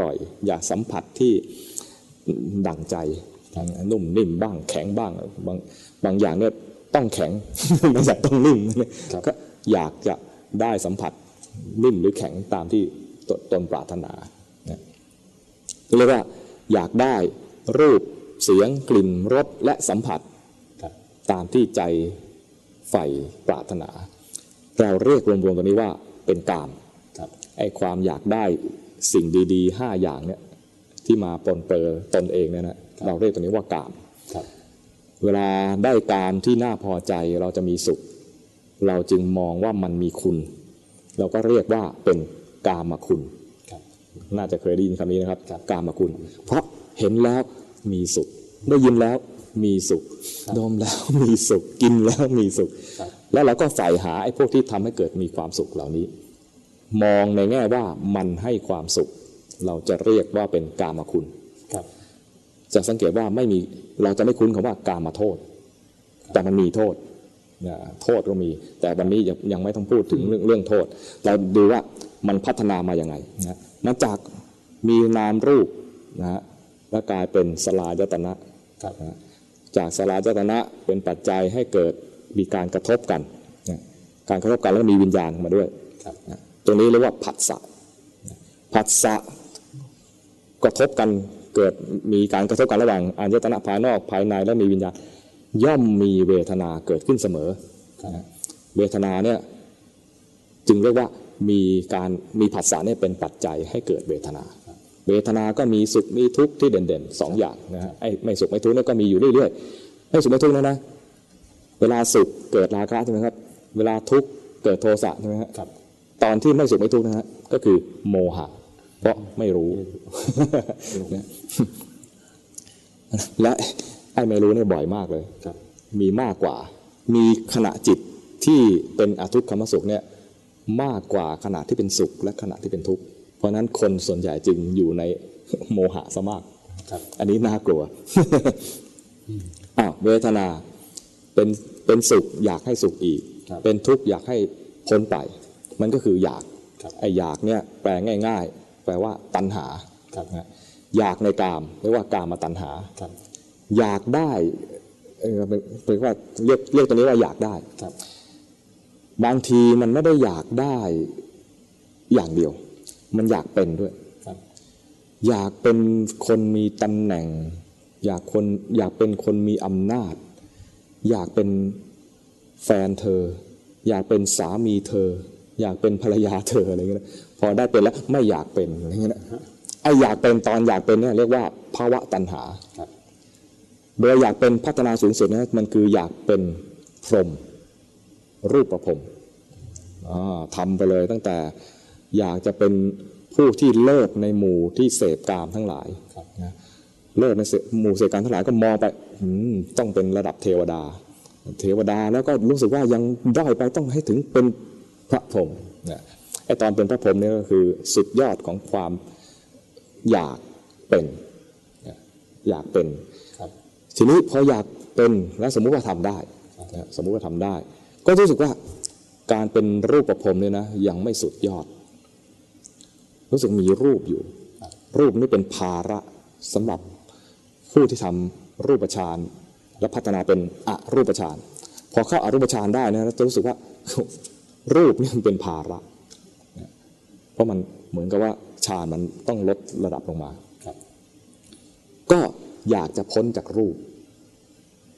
ร่อยๆอยากสัมผัสที่ดั่งใจนุ่มนิ่มบ้างแข็งบ้างบางบางอย่างเนี่ยต้องแข็งบางอย่างต้องนิ่มครับก็อยากจะได้สัมผัสนิ่มหรือแข็งตามที่ตตนปรารถนานะเรียกว่าอยากได้รูป เสียงกลิ่นรสและสัมผัสครับตามที่ใจใฝ่ปรารถนา เราเรียกรวมๆตัวนี้ว่าเป็นกามครับไอ้ความอยากได้สิ่งดีๆห้าอย่างเนี่ยที่มาปนเปื้อตนเองเนี่ยนะเราเรียกตัวนี้ว่ากามครับเวลาได้กามที่น่าพอใจเราจะมีสุข เราจึงมองว่ามันมีคุณ เราก็เรียกว่าเป็นกามคุณครับน่าจะเคยได้ยินคำนี้นะครับครับกามคุณ เพราะเห็นแล้ว มีสุข ได้ยินแล้วมีสุขครับดมแล้วมีสุขกินแล้วมีสุขครับแล้วเราก็ใฝ่หาไอ้พวกที่ทำให้เกิดมีความสุขเหล่านี้ มองในแง่ว่ามันให้ความสุข เราจะเรียกว่าเป็นกามคุณครับจะสังเกตว่าไม่มีเราจะไม่คุ้นคำว่ากามาโทษ แต่มันมีโทษนะโทษก็มี แต่วันนี้ยังยังไม่ต้องพูดถึงเรื่องเรื่องโทษ เราดูว่ามันพัฒนามาอย่างไงนะมาจากมีนามรูปนะฮะ แล้วกลายเป็นสลายตนะครับจากสลายตนะเป็นปัจจัยให้เกิดมีการกระทบกัน การกระทบกันแล้วมีวิญญาณมาด้วยตรงนี้เรียกว่าผัสสะผัสสะกระทบกันเกิดมีการกระทบกันระหว่างอายตนะภายนอกภายในและมีวิญญาณย่อมมีเวทนาเกิดขึ้นเสมอ เวทนาเนี่ยจึงเรียกว่ามีการมีผัสสะเนี่ยเป็นปัจจัยให้เกิดเวทนา เวทนา ก็มีสุขมีทุกข์ที่เด่นๆสองอย่างนะฮะไอ้ไม่สุขไม่ทุกข์เนี่ยก็มีอยู่เรื่อยๆไม่สุขไม่ทุกข์นะนะเวลาสุขเกิดราคะใช่ไหมครับ เวลาทุกข์เกิดโทสะใช่ไหมครับครับตอนที่ไม่สุขไม่ทุกข์นะฮะก็คือโมหะ เพราะไม่รู้นะและไอ้ไม่รู้เนี่ยบ่อยมากเลยครับ มีมากกว่า มีขณะจิตที่เป็นอทุกขมสุขเนี่ยมากกว่าขณะที่เป็นสุขและขณะที่เป็นทุกข์ เพราะฉะนั้นคนส่วนใหญ่จึงอยู่ในโมหะซะมากครับอันนี้น่ากลัวอ้าวเวทนาเป็นเป็นสุขอยากให้สุขอีกครับเป็นทุกข์อยากให้พ้นไป มันก็คืออยากครับไอ้อยากเนี่ยแปลง่าย ๆ แปลว่าตัณหาครับนะอยากในกามเรียกว่ากามตัณหาครับอยากได้เออเป็นเป็นว่าเรียกเรียกตัวนี้ว่าอยากได้ครับบางทีมันไม่ได้อยากได้อย่างเดียว มันอยากเป็นด้วยครับอยากเป็นคนมีตำแหน่ง อยากคนอยากเป็นคนมีอำนาจ อยากเป็นแฟนเธอ อยากเป็นสามีเธอ อยากเป็นภรรยาเธออะไรเงี้ยนะพอได้เป็นแล้วไม่อยากเป็นอะไรเงี้ยนะไออยากเป็นตอนอยากเป็นเนี่ยเรียกว่าภาวะตัณหาครับโดยอยากเป็นพัฒนาสูงสุดนะมันคืออยากเป็นพรหมรูปประพรหมอ่าทำไปเลยตั้งแต่ อยากจะเป็นผู้ที่เลิศในหมู่ที่เสพกามทั้งหลายนะเลิศในหมู่เสพกามทั้งหลายก็มองไปต้องเป็นระดับเทวดา เทวดาแล้วก็รู้สึกว่ายังด้อยไปต้องให้ถึงเป็นพระพรหมนี่ยไอตอนเป็นพระพรหมเนี่ยก็คือสุดยอดของความอยากเป็น อยากเป็นทีนี้พออยากเป็นแล้วสมมุติว่าทำได้ สมมุติว่าทำได้ ก็รู้สึกว่าการเป็นรูปประพรมเนี่ยนะยังไม่สุดยอด รู้สึกมีรูปอยู่ รูปนี่เป็นภาระสำหรับผู้ที่ทำรูปฌานและพัฒนาเป็นอรูปฌานพอเข้าอารูปฌานได้นะจะรู้สึกว่ารูปนี่มันเป็นภาระ เพราะมันเหมือนกับว่าฌานมันต้องลดระดับลงมาก็อยากจะพ้นจากรูป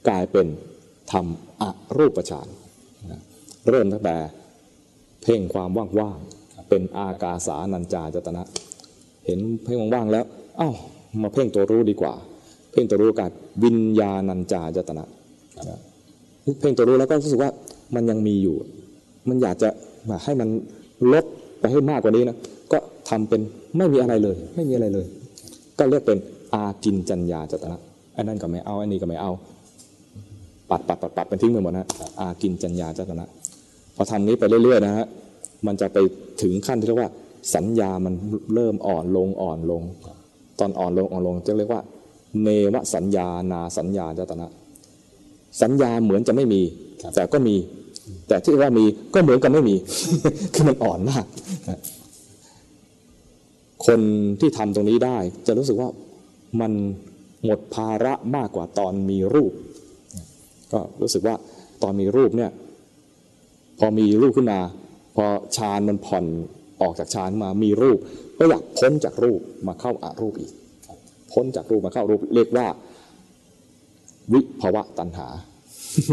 กลายเป็นทำอรูปฌานนเริ่มตั้งแต่เพ่งความว่างๆ เป็นอากาสานัญจาจตนะ เห็นเพ่งว่างๆแล้วเอ้ามาเพ่งตัวรู้ดีกว่า เพ่งตัวรู้กับวิญญาณัญจาจตนะนะเพ่งตัวรู้แล้วก็รู้สึกว่ามันยังมีอยู่ มันอยากจะมาให้มันลดไปให้มากกว่านี้นะก็ทำเป็นไม่มีอะไรเลย ไม่มีอะไรเลย ก็เรียกเป็นอากินจัญญาจตนะอันนั้นก็ไม่เอาอันนี้ก็ไม่เอา ปัดปัดปัดปัดเป็นทิ้งไปหมดนะอากินจัญญาจตนะพอทำนี้ไปเรื่อยๆนะฮะ มันจะไปถึงขั้นที่เรียกว่าสัญญามันเริ่มอ่อนลงอ่อนลง ตอนอ่อนลงอ่อนลงจะเรียกว่า เนวสัญญานาสัญญาจตนะ สัญญาเหมือนจะไม่มี แต่ก็มี แต่ที่ว่ามีก็เหมือนกับไม่มี คือมันอ่อนมาก คนที่ทำตรงนี้ได้ จะรู้สึกว่ามันหมดภาระมากกว่าตอนมีรูป ก็รู้สึกว่าตอนมีรูปเนี่ย พอมีรูปขึ้นมา พอฌานมันผ่อนออกจากฌานมามีรูปก็อยากพ้นจากรูปมาเข้าอารูปอีก พ้นจากรูปมาเข้ารูปเรียกว่า วิภวะตัณหา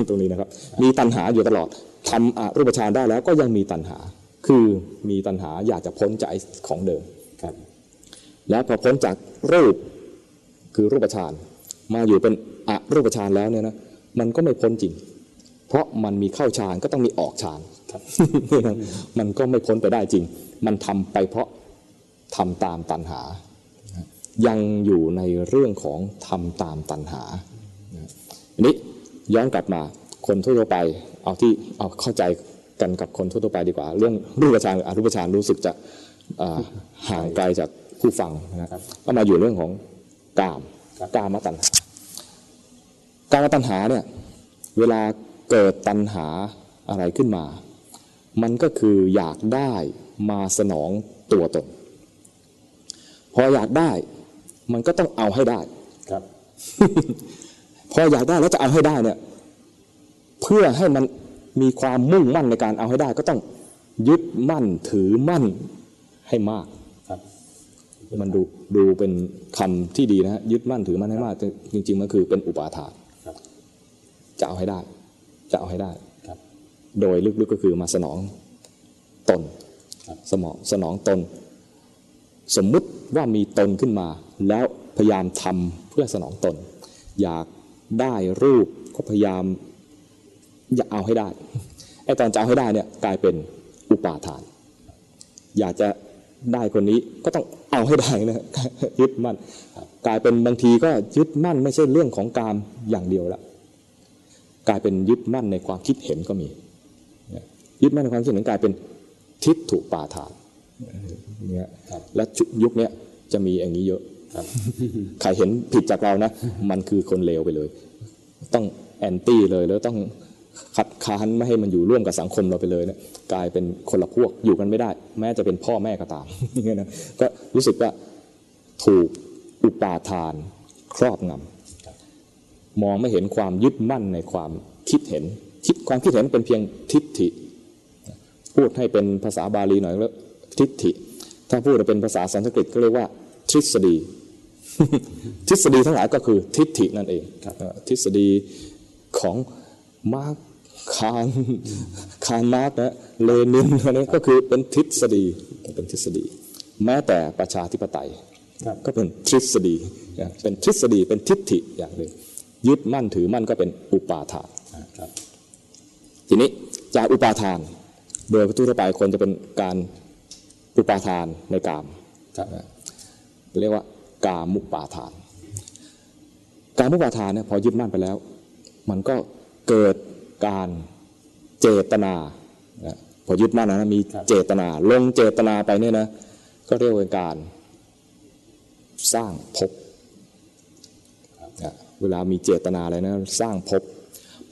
ตรงนี้นะครับ มีตัณหาอยู่ตลอดทำอารูปฌานได้แล้วก็ยังมีตัณหา คือมีตัณหาอยากจะพ้นจากของเดิมครับ แล้วพอพ้นจากรูปคือรูปฌานมาอยู่เป็นอรูปฌานแล้วเนี่ยนะมันก็ไม่พ้นจริง เพราะมันมีเข้าฌานก็ต้องมีออกฌาน ครับ มันก็ไม่พ้นไปได้จริง มันทำไปเพราะทำตามตัณหา ยังอยู่ในเรื่องของทำตามตัณหาอันนี้ย้อนกลับมาคนทั่วๆไป เอาที่เอาเข้าใจกันกับคนทั่วๆไปดีกว่า เรื่องรูปฌานกับอรูปฌานรู้สึกจะอ่าห่างไกลจากผู้ฟังนะครับก็มาอยู่เรื่องของกามกามตัณหา กามตัณหาเนี่ยเวลาเกิดตัณหาอะไรขึ้นมา มันก็คืออยากได้มาสนองตัวตน พออยากได้ มันก็ต้องเอาให้ได้ครับ พออยากได้แล้วจะเอาให้ได้เนี่ย เพื่อให้มันมีความมุ่งมั่นในการเอาให้ได้ ก็ต้องยึดมั่นถือมั่นให้มากครับมันดูดูเป็นคำที่ดีนะฮะยึดมั่นถือมั่นให้มากแต่จริงๆมันคือเป็นอุปาทานครับจะเอาให้ได้ จะเอาให้ได้ครับ โดยลึกๆก็คือมาสนองตนครับสมองสนองตน สมมุติว่ามีตนขึ้นมา แล้วพยายามทำเพื่อสนองตน อยากได้รูปก็พยายามอยากเอาให้ได้ไอ้ตอนจะเอาให้ได้เนี่ยกลายเป็นอุปาทาน อยากจะได้คนนี้ก็ต้องเอาให้ได้นะยึดมั่น กลายเป็นบางทีก็ยึดมั่นไม่ใช่เรื่องของการอย่างเดียวละกลายเป็นยึดมั่นในความคิดเห็นก็มี ยึดมั่นในความคิดเห็นกลายเป็นทิฏฐุปาทานเนี่ยครับและยุคเนี้ยจะมีอย่างนี้เยอะครับใครเห็นผิดจากเรานะ มันคือคนเลวไปเลย ต้องแอนตี้เลยแล้วต้องคัดค้านไม่ให้มันอยู่ร่วมกับสังคมเราไปเลยนะกลายเป็นคนละพวกอยู่กันไม่ได้ แม้จะเป็นพ่อแม่ก็ตามอย่างเงี้ยนะก็รู้สึกว่าถูกอุปาทานครอบงำมองไม่เห็นความยึดมั่นในความคิดเห็นคิดความคิดเห็นเป็นเพียงทิฏฐิ พูดให้เป็นภาษาบาลีหน่อยแล้วทิฏฐิ ถ้าพูดเป็นภาษาสันสกฤตก็เรียกว่าทฤษฎี ทฤษฎีทั้งหลายก็คือทิฏฐินั่นเองเอ่อทฤษฎีของมาร์กคารคารมาร์กนะเลนินอันนี้ก็คือเป็นทฤษฎีเป็นทฤษฎี แม้แต่ประชาธิปไตยครับก็เป็นทฤษฎีนะเป็นทฤษฎีเป็นทิฏฐิอย่างหนึ่งยึดมั่นถือมั่นก็เป็นอุปาทานอ่าครับทีนี้จากอุปาทาน โดยทั่วไปคนจะเป็นการอุปาทานในกามครับเรียกว่ากามุปาทาน กามุปาทานเนี่ยพอยึดมั่นไปแล้ว มันก็เกิดการเจตนานะพอยึดมั่นนะมีเจตนา ลงเจตนาไปเนี่ยนะก็เรียกว่าการสร้างภพนะเวลามีเจตนาอะไรนะสร้างภพ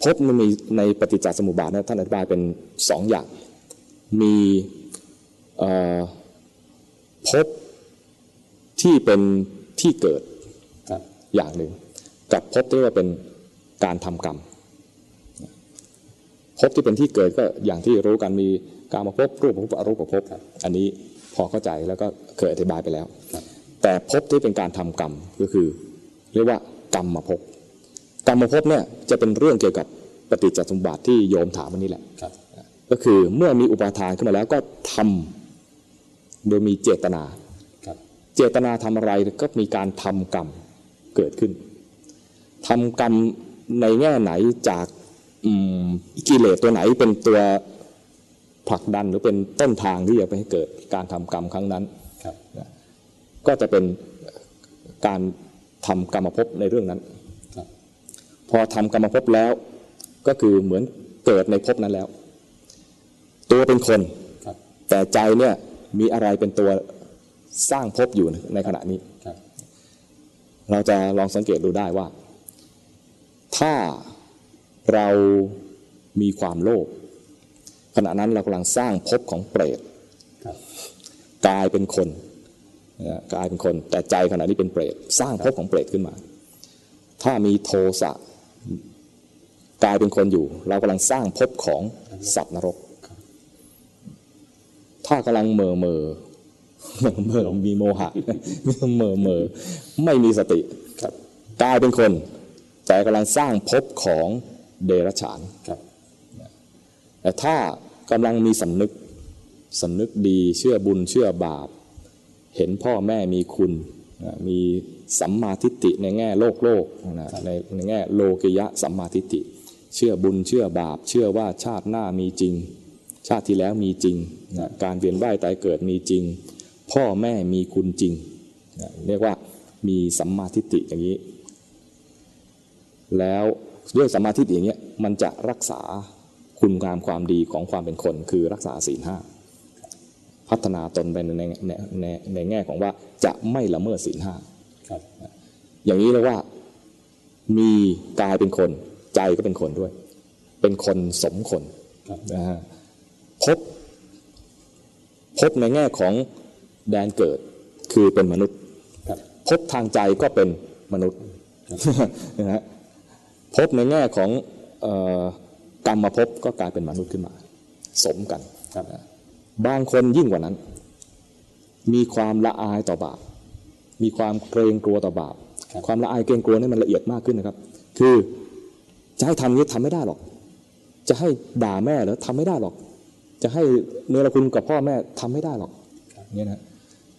ภพมันมีในปฏิจจสมุปบาทนะท่านอธิบายเป็นสองอย่าง มีเอ่อภพที่เป็นที่เกิดอย่างหนึ่ง กับภพที่ว่าเป็นการทำกรรมภพที่เป็นที่เกิดก็อย่างที่รู้กันมีการมาภพรูปภพอรูปภพอันนี้พอเข้าใจแล้วก็เคยอธิบายไปแล้ว แต่ภพที่เป็นการทำกรรมก็คือ เรียกว่ากรรมมาภพกรรมมาภพเนี่ยจะเป็นเรื่องเกี่ยวกับปฏิจจสมบัติที่โยมถามวันนี้แหละ ก็คือเมื่อมีอุปาทานขึ้นมาแล้วก็ทำโดยมีเจตนาครับเจตนาทำอะไรก็มีการทำกรรมเกิดขึ้นทำกรรมในแง่ไหนจากอืมกิเลสตัวไหนเป็นตัวผลักดันหรือเป็นต้นทางที่จะไปให้เกิดการทำกรรมครั้งนั้นครับก็จะเป็นการทำกรรมภพในเรื่องนั้นครับพอทำกรรมภพแล้วก็คือเหมือนเกิดในภพนั้นแล้ว ตัวเป็นคนครับแต่ใจเนี่ยมีอะไรเป็นตัวสร้างภพอยู่ในขณะนี้ครับเราจะลองสังเกตดูได้ว่า ถ้าเรามีความโลภขณะนั้นเรากำลังสร้างภพของเปรตครับกลายเป็นคนนะกลายเป็นคน แต่ใจขณะนี้เป็นเปรตสร้างภพของเปรตขึ้นมา ถ้ามีโทสะกลายเป็นคนอยู่ เรากำลังสร้างภพของสัตว์นรก ถ้ากำลังเหม่อเมอเมื่อมีโมหะเหม่อเมอไม่มีสติครับกลายเป็นคน แต่กำลังสร้างภพของเดรัจฉานครับแต่ถ้ากำลังมีสำนึกสำนึกดีเชื่อบุญเชื่อบาป เห็นพ่อแม่มีคุณมีสัมมาทิฏฐิในแง่โลกโลกนะในในแง่โลกิยะสัมมาทิฏฐิเชื่อบุญเชื่อบาป เชื่อว่าชาติหน้ามีจริง ชาติที่แล้วมีจริงนะการเวียนว่ายตายเกิดมีจริง พ่อแม่มีคุณจริงนะเรียกว่ามีสัมมาทิฏฐิอย่างนี้ แล้วด้วยสัมมาทิฏฐิอย่างเงี้ยมันจะรักษาคุณงามความดีของความเป็นคน คือรักษาศีลห้าพัฒนาตนไปในในในในในแง่ของว่าจะไม่ละเมิดศีลห้าครับอย่างนี้เรียกว่ามีกายเป็นคนใจก็เป็นคนด้วย เป็นคนสมคนครับนะฮะ พบ พบในแง่ของแดนเกิดคือเป็นมนุษย์ครับพบทางใจก็เป็นมนุษย์นะฮะพบในแง่ของเออกรรมมาพบก็กลายเป็นมนุษย์ขึ้นมา สมกันครับนะบางคนยิ่งกว่านั้น มีความละอายต่อบาปมีความเกรงกลัวต่อบาปครับความละอายเกรงกลัวนี่มันละเอียดมากขึ้นนะครับ คือจะให้ทำนี้ทำไม่ได้หรอก จะให้ด่าแม่เหรอทำไม่ได้หรอก จะให้เนรคุณกับพ่อแม่ทำไม่ได้หรอกเนี่ยนะ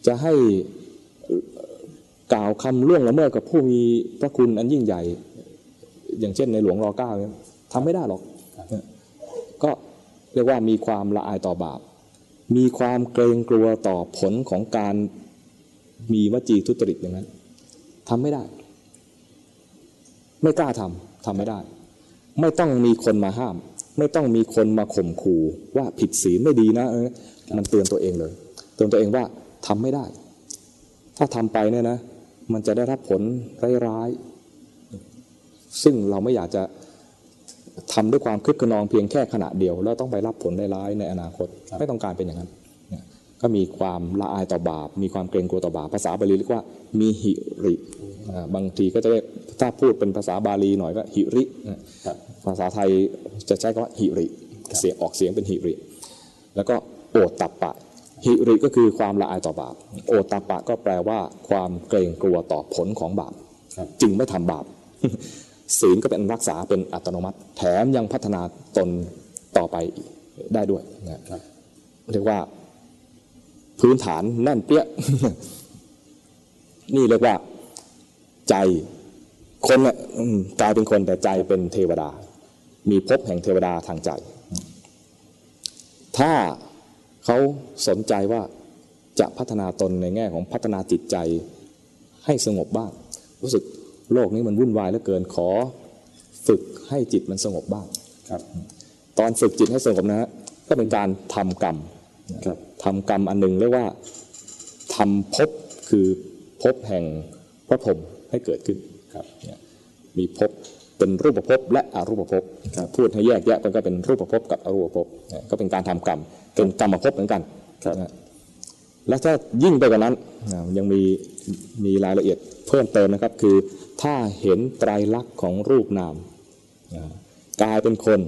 จะให้กล่าวคำล่วงละเมิดกับผู้มีพระคุณอันยิ่งใหญ่ อย่างเช่นในหลวงรอเก้าเนี่ยทำไม่ได้หรอกเนี่ยก็เรียกว่ามีความละอายต่อบาป มีความเกรงกลัวต่อผลของการมีวจีทุจริตอย่างนั้นทำไม่ได้ ไม่กล้าทำทำไม่ได้ ไม่ต้องมีคนมาห้าม ไม่ต้องมีคนมาข่มขู่ว่าผิดศีลไม่ดีนะเออมันเตือนตัวเองเลย เตือนตัวเองว่าทำไม่ได้ ถ้าทำไปเนี่ยนะ มันจะได้รับผลร้ายๆซึ่งเราไม่อยากจะทำด้วยความคึกขนองเพียงแค่ขณะเดียว แล้วต้องไปรับผลร้ายๆในอนาคตคไม่ต้องการเป็นอย่างนั้น ก็มีความละอายต่อบาป มีความเกรงกลัวต่อบาป ภาษาบาลีเรียกว่ามีหิริอ่าบางทีก็จะเรียกถ้าพูดเป็นภาษาบาลีหน่อยก็หิรินะครับภาษาไทยจะใช้คำว่าหิริ เสียงออกเสียงเป็นหิริ แล้วก็โอตตัปปะ หิริก็คือความละอายต่อบาป โอตตปปะก็แปลว่าความเกรงกลัวต่อผลของบาปครับจึงไม่ทำบาป ศีลก็เป็นรักษาเป็นอัตโนมัติ แถมยังพัฒนาตนต่อไปได้ด้วยนะครับเรียกว่า พื้นฐานแน่นเปี้ย นี่เรียกว่าใจคนน่ะกลายเป็นคนแต่ใจเป็นเทวดา มีภพแห่งเทวดาทางใจ ถ้าเขาสนใจว่าจะพัฒนาตนในแง่ของพัฒนาจิตใจให้สงบบ้าง รู้สึกโลกนี้มันวุ่นวายเหลือเกินขอฝึกให้จิตมันสงบบ้างครับ ตอนฝึกจิตให้สงบนะฮะก็เป็นการทำกรรม ทำกรรมอันหนึ่งเรียกว่าทำภพคือภพแห่งพระพรหมให้เกิดขึ้นครับเนี่ยมีภพเป็นรูปภพและอรูปภพพูดให้แยกแยะมันก็เป็นรูปภพกับอรูปภพเนี่ยก็เป็นการทำกรรมเป็นกรรมภพเหมือนกันครับนะและถ้ายิ่งไปกว่านั้นนะยังมีมีรายละเอียดเพิ่มเติมนะครับ คือถ้าเห็นไตรลักษณ์ของรูปนามนะกลายเป็นคน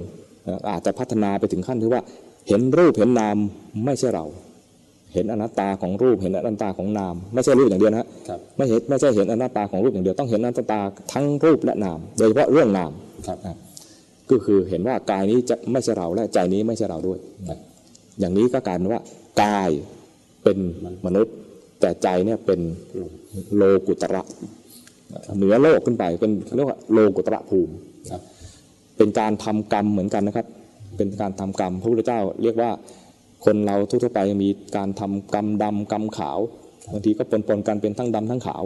นะอาจจะพัฒนาไปถึงขั้นที่ว่า เห็นรูปเห็นนามไม่ใช่เรา เห็นอนัตตาของรูปเห็นอนัตตาของนาม ไม่ใช่รูปอย่างเดียวนะฮะครับไม่เห็นไม่ใช่เห็นอนัตตาของรูปอย่างเดียวต้องเห็นอนัตตาทั้งรูปและนาม โดยเฉพาะเรื่องนามครับนะก็คือเห็นว่ากายนี้จะไม่ใช่เราและใจนี้ไม่ใช่เราด้วยนะอย่างนี้ก็กลายเป็นว่ากายเป็นมนุษย์ แต่ใจเนี่ยเป็นโลกุตระเหนือโลกขึ้นไปเป็นเขาเรียกว่าโลกุตระภูมิครับเป็นการทำกรรมเหมือนกันนะครับ เป็นการทำกรรม พระพุทธเจ้าเรียกว่าคนเราทั่วๆไปมีการทำกรรมดำกรรมขาวบางทีก็ปนๆกันเป็นทั้งดำทั้งขาว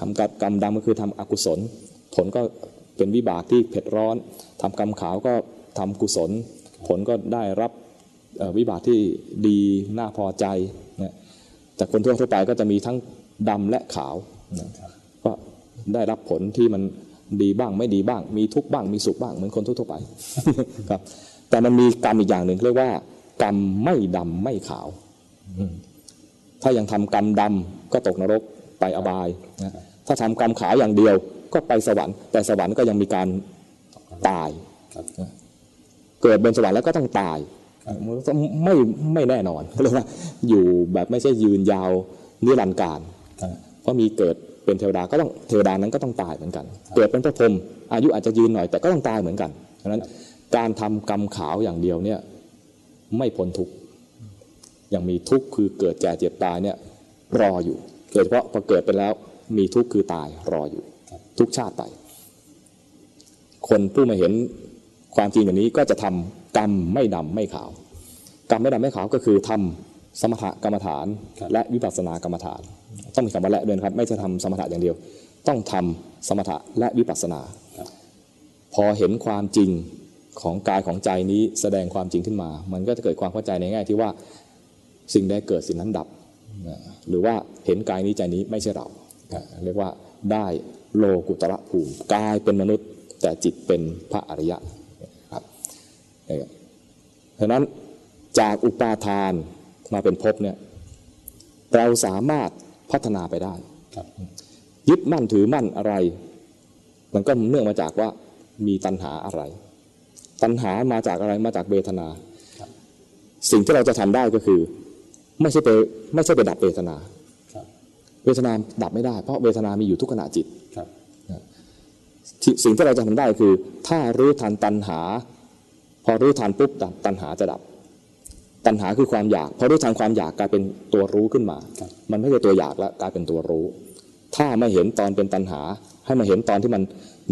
ทำกรรมดำก็คือทำอกุศล ผลก็เป็นวิบากที่เผ็ดร้อนทำกรรมขาวก็ทำกุศล ผลก็ได้รับวิบากที่ดีน่าพอใจนะแต่คนทั่วๆไปก็จะมีทั้งดำและขาวนะก็ได้รับผลที่มันดีบ้างไม่ดีบ้าง มีทุกข์บ้างมีสุขบ้างเหมือนคนทั่วๆไปครับ แต่มันมีกรรมอีกอย่างหนึ่งเรียกว่า กรรมไม่ดำไม่ขาว ถ้ายังทำกรรมดำก็ตกนรกไปอบายนะถ้าทำกรรมขาวอย่างเดียวก็ไปสวรรค์ แต่สวรรค์ก็ยังมีการตาย เกิดบนสวรรค์แล้วก็ต้องตายไม่ไม่แน่นอนเรียกว่าอยู่แบบไม่ใช่ยืนยาวนิรันดร์การเพราะมีเกิดเป็นเทวดาก็ต้องเทวดานั้นก็ต้องตายเหมือนกัน เกิดเป็นพระพรหมอายุอาจจะยืนหน่อยแต่ก็ต้องตายเหมือนกันฉะนั้น การทำกรรมขาวอย่างเดียวเนี่ยไม่พ้นทุกข์ยังมีทุกข์คือเกิดแก่เจ็บตายเนี่ยรออยู่โดยเฉพาะพอเกิดไปแล้วมีทุกข์คือตายรออยู่ ทุกชาติไป คนผู้มาเห็นความจริงอย่างนี้ก็จะทำกรรมไม่ดำไม่ขาว กรรมไม่ดำไม่ขาวก็คือทำสมถกรรมฐานครับและวิปัสสนากรรมฐาน ต้องมีคำว่าและด้วยนะครับไม่ใช่ทำสมถะอย่างเดียว ต้องทำสมถะและวิปัสสนาครับพอเห็นความจริง ของกายของใจนี้แสดงความจริงขึ้นมา มันก็จะเกิดความเข้าใจในแง่ที่ว่าสิ่งใดเกิดสิ่งนั้นดับ หรือว่าเห็นกายนี้ใจนี้ไม่ใช่เรา เรียกว่าได้โลกุตระภูมิกายเป็นมนุษย์แต่จิตเป็นพระอริยะครับเนี่ยฉะนั้นจากอุปาทานมาเป็นภพเนี่ยเราสามารถพัฒนาไปได้ยึดมั่นถือมั่นอะไร มันก็เนื่องมาจากว่ามีตัณหาอะไร ตัณหามาจากอะไรมาจากเวทนาครับสิ่งที่เราจะทำได้ก็คือ ไม่ใช่ไปไม่ใช่ไปดับเวทนาครับเวทนาดับไม่ได้ เพราะเวทนามีอยู่ทุกขณะจิตครับที่สิ่งที่เราจะทำได้คือ ถ้ารู้ทันตัณหา พอรู้ทันปุ๊บตัณตัณหาจะดับ ตัณหาคือความอยาก พอรู้ทันความอยากกลายเป็นตัวรู้ขึ้นมาครับมันไม่ใช่ตัวอยากแล้วกลายเป็นตัวรู้ ถ้าไม่เห็นตอนเป็นตัณหา ให้มาเห็นตอนที่มัน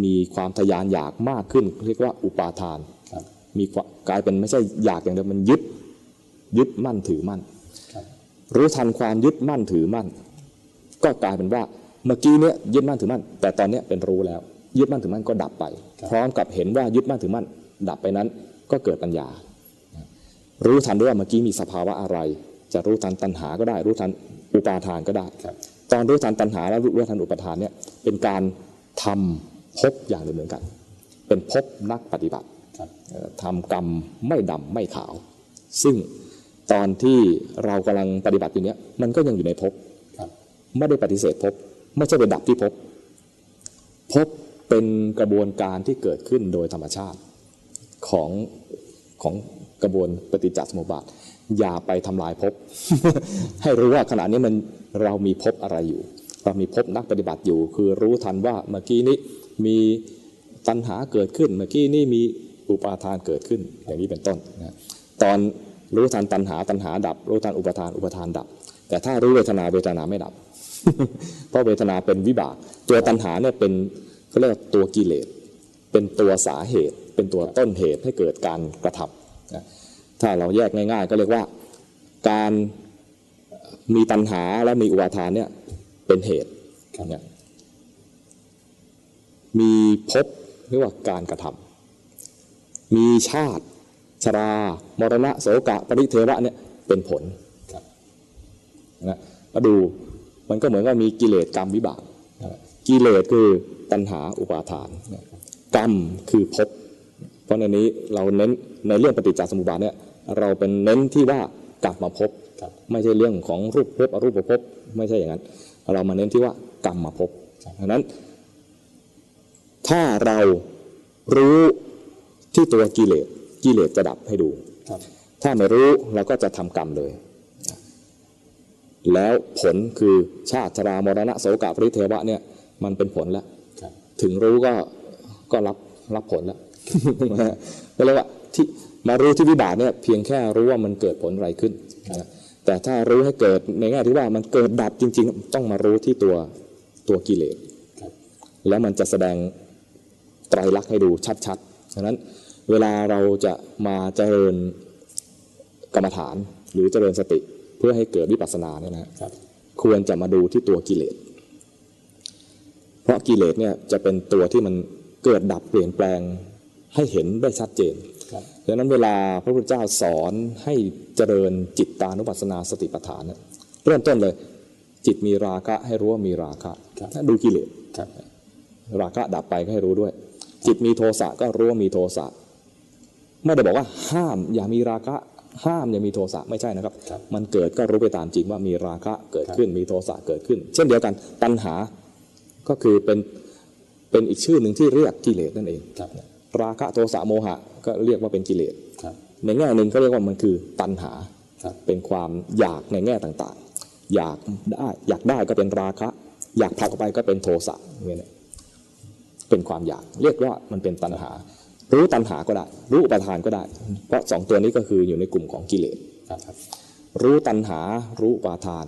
มีความทยานอยากมากขึ้น เรียกว่าอุปาทานครับมีความกลายเป็นไม่ใช่อยากอย่างเดียวมันยึดยึดมั่นถือมั่นครับรู้ทันความยึดมั่นถือมั่น ก็กลายเป็นว่าเมื่อกี้เนี้ยยึดมั่นถือมั่น แต่ตอนเนี้ยเป็นรู้แล้ว ยึดมั่นถือมั่นก็ดับไปครับพร้อมกับเห็นว่ายึดมั่นถือมั่น ดับไปนั้นก็เกิดปัญญา รู้ทันด้วยว่าเมื่อกี้มีสภาวะอะไร จะรู้ทันตัณหาก็ได้ รู้ทันอุปาทานก็ได้ครับตอนรู้ทันตัณหาและรู้ทันอุปาทานเนี่ยเป็นการทำ ภพอย่างหนึ่งเหมือนกัน เป็นภพนักปฏิบัติครับเอ่อทำกรรมไม่ดำไม่ขาว ซึ่งตอนที่เรากำลังปฏิบัติอยู่เนี้ยมันก็ยังอยู่ในภพครับไม่ได้ปฏิเสธภพไม่ใช่ไปดับที่ภพภพเป็นกระบวนการที่เกิดขึ้นโดยธรรมชาติของของกระบวนปฏิจจสมุปบาท อย่าไปทำลายภพให้รู้ว่าขณะนี้มันเรามีภพอะไรอยู่ เรามีภพนักปฏิบัติอยู่ คือรู้ทันว่าเมื่อกี้นี้ มีตัณหาเกิดขึ้น เมื่อกี้นี้มีอุปาทานเกิดขึ้น อย่างนี้เป็นต้นนะตอนรู้ทันตัณหาตัณหาดับ รู้ทันอุปาทานอุปาทานดับ แต่ถ้ารู้เวทนาเวทนาไม่ดับ เพราะเวทนาเป็นวิบาก ตัวตัณหาเนี่ยเป็นเขาเรียกว่าตัวกิเลสเป็นตัวสาเหตุ เป็นตัวต้นเหตุให้เกิดการกระทำนะถ้าเราแยกง่ายๆ ก็เรียกว่าการมีตัณหาและมีอุปาทานเนี่ยเป็นเหตุเนี่ย มีภพเรียกว่าการกระทำมีชาติชรามรณะโสกะปริเทวะเนี่ยเป็นผลครับนะมาดูมันก็เหมือนกับมีกิเลสกรรมวิบากกิเลสคือตัณหาอุปาทาน กรรมคือภพเพราะในนี้เราเน้นในเรื่องปฏิจจสมุปบาทเนี่ยเราเป็นเน้นที่ว่ากลับมาพบไม่ใช่เรื่องของรูปภพอรูปภพไม่ใช่อย่างนั้น เรามาเน้นที่ว่ากรรมมาภพดังนั้น ถ้าเรารู้ที่ตัวกิเลสกิเลสจะดับให้ดูครับถ้าไม่รู้เราก็จะทำกรรมเลย แล้วผลคือชาติชรามรณะโสกะปริเทวะเนี่ยมันเป็นผลแล้วครับถึงรู้ก็ก็รับรับผลแล้วก็เลยกว่าที่มารู้ที่วิบากเนี่ยเพียงแค่รู้ว่ามันเกิดผลอะไรขึ้นนะแต่ถ้ารู้ให้เกิดในแง่ที่ว่ามันเกิดดับจริง ๆ ต้องมารู้ที่ตัวตัวกิเลสครับแล้วมันจะแสดง ไตรลักษณ์ให้ดูชัดๆฉะนั้นเวลาเราจะมาเจริญกรรมฐานหรือเจริญสติเพื่อให้เกิดวิปัสสนาเนี่ยนะฮะครับ ควรจะมาดูที่ตัวกิเลส เพราะกิเลสเนี่ยจะเป็นตัวที่มันเกิดดับเปลี่ยนแปลงให้เห็นได้ชัดเจนครับดังนั้นเวลาพระพุทธเจ้าสอนให้เจริญจิตตานุปัสสนาสติปัฏฐานเนี่ยเริ่มต้นเลย จิตมีราคะให้รู้ว่ามีราคะครับดูกิเลสครับราคะดับไปก็ให้รู้ด้วย จิตมีโทสะก็รู้ว่ามีโทสะไม่ได้บอกว่าห้ามอย่ามีราคะห้ามอย่ามีโทสะไม่ใช่นะครับครับ มันเกิดก็รู้ไปตามจริงว่ามีราคะเกิดขึ้นมีโทสะเกิดขึ้น เช่นเดียวกันตัณหาก็คือเป็นเป็นอีกชื่อหนึ่งที่เรียกกิเลสนั่นเองครับราคะโทสะโมหะก็เรียกว่าเป็นกิเลสครับในแง่หนึ่งก็เรียกว่ามันคือตัณหาครับเป็นความอยากในแง่ต่างๆ อยากได้อยากได้ก็เป็นราคะ อยากผลักออกไปก็เป็นโทสะเนี่ยนะเป็นความอยาก เรียกว่ามันเป็นตัณหา รู้ตัณหาก็ได้ รู้อุปทานก็ได้ เพราะสองตัวนี้ก็คืออยู่ในกลุ่มของกิเลสครับรู้ตัณหารู้อุปาทาน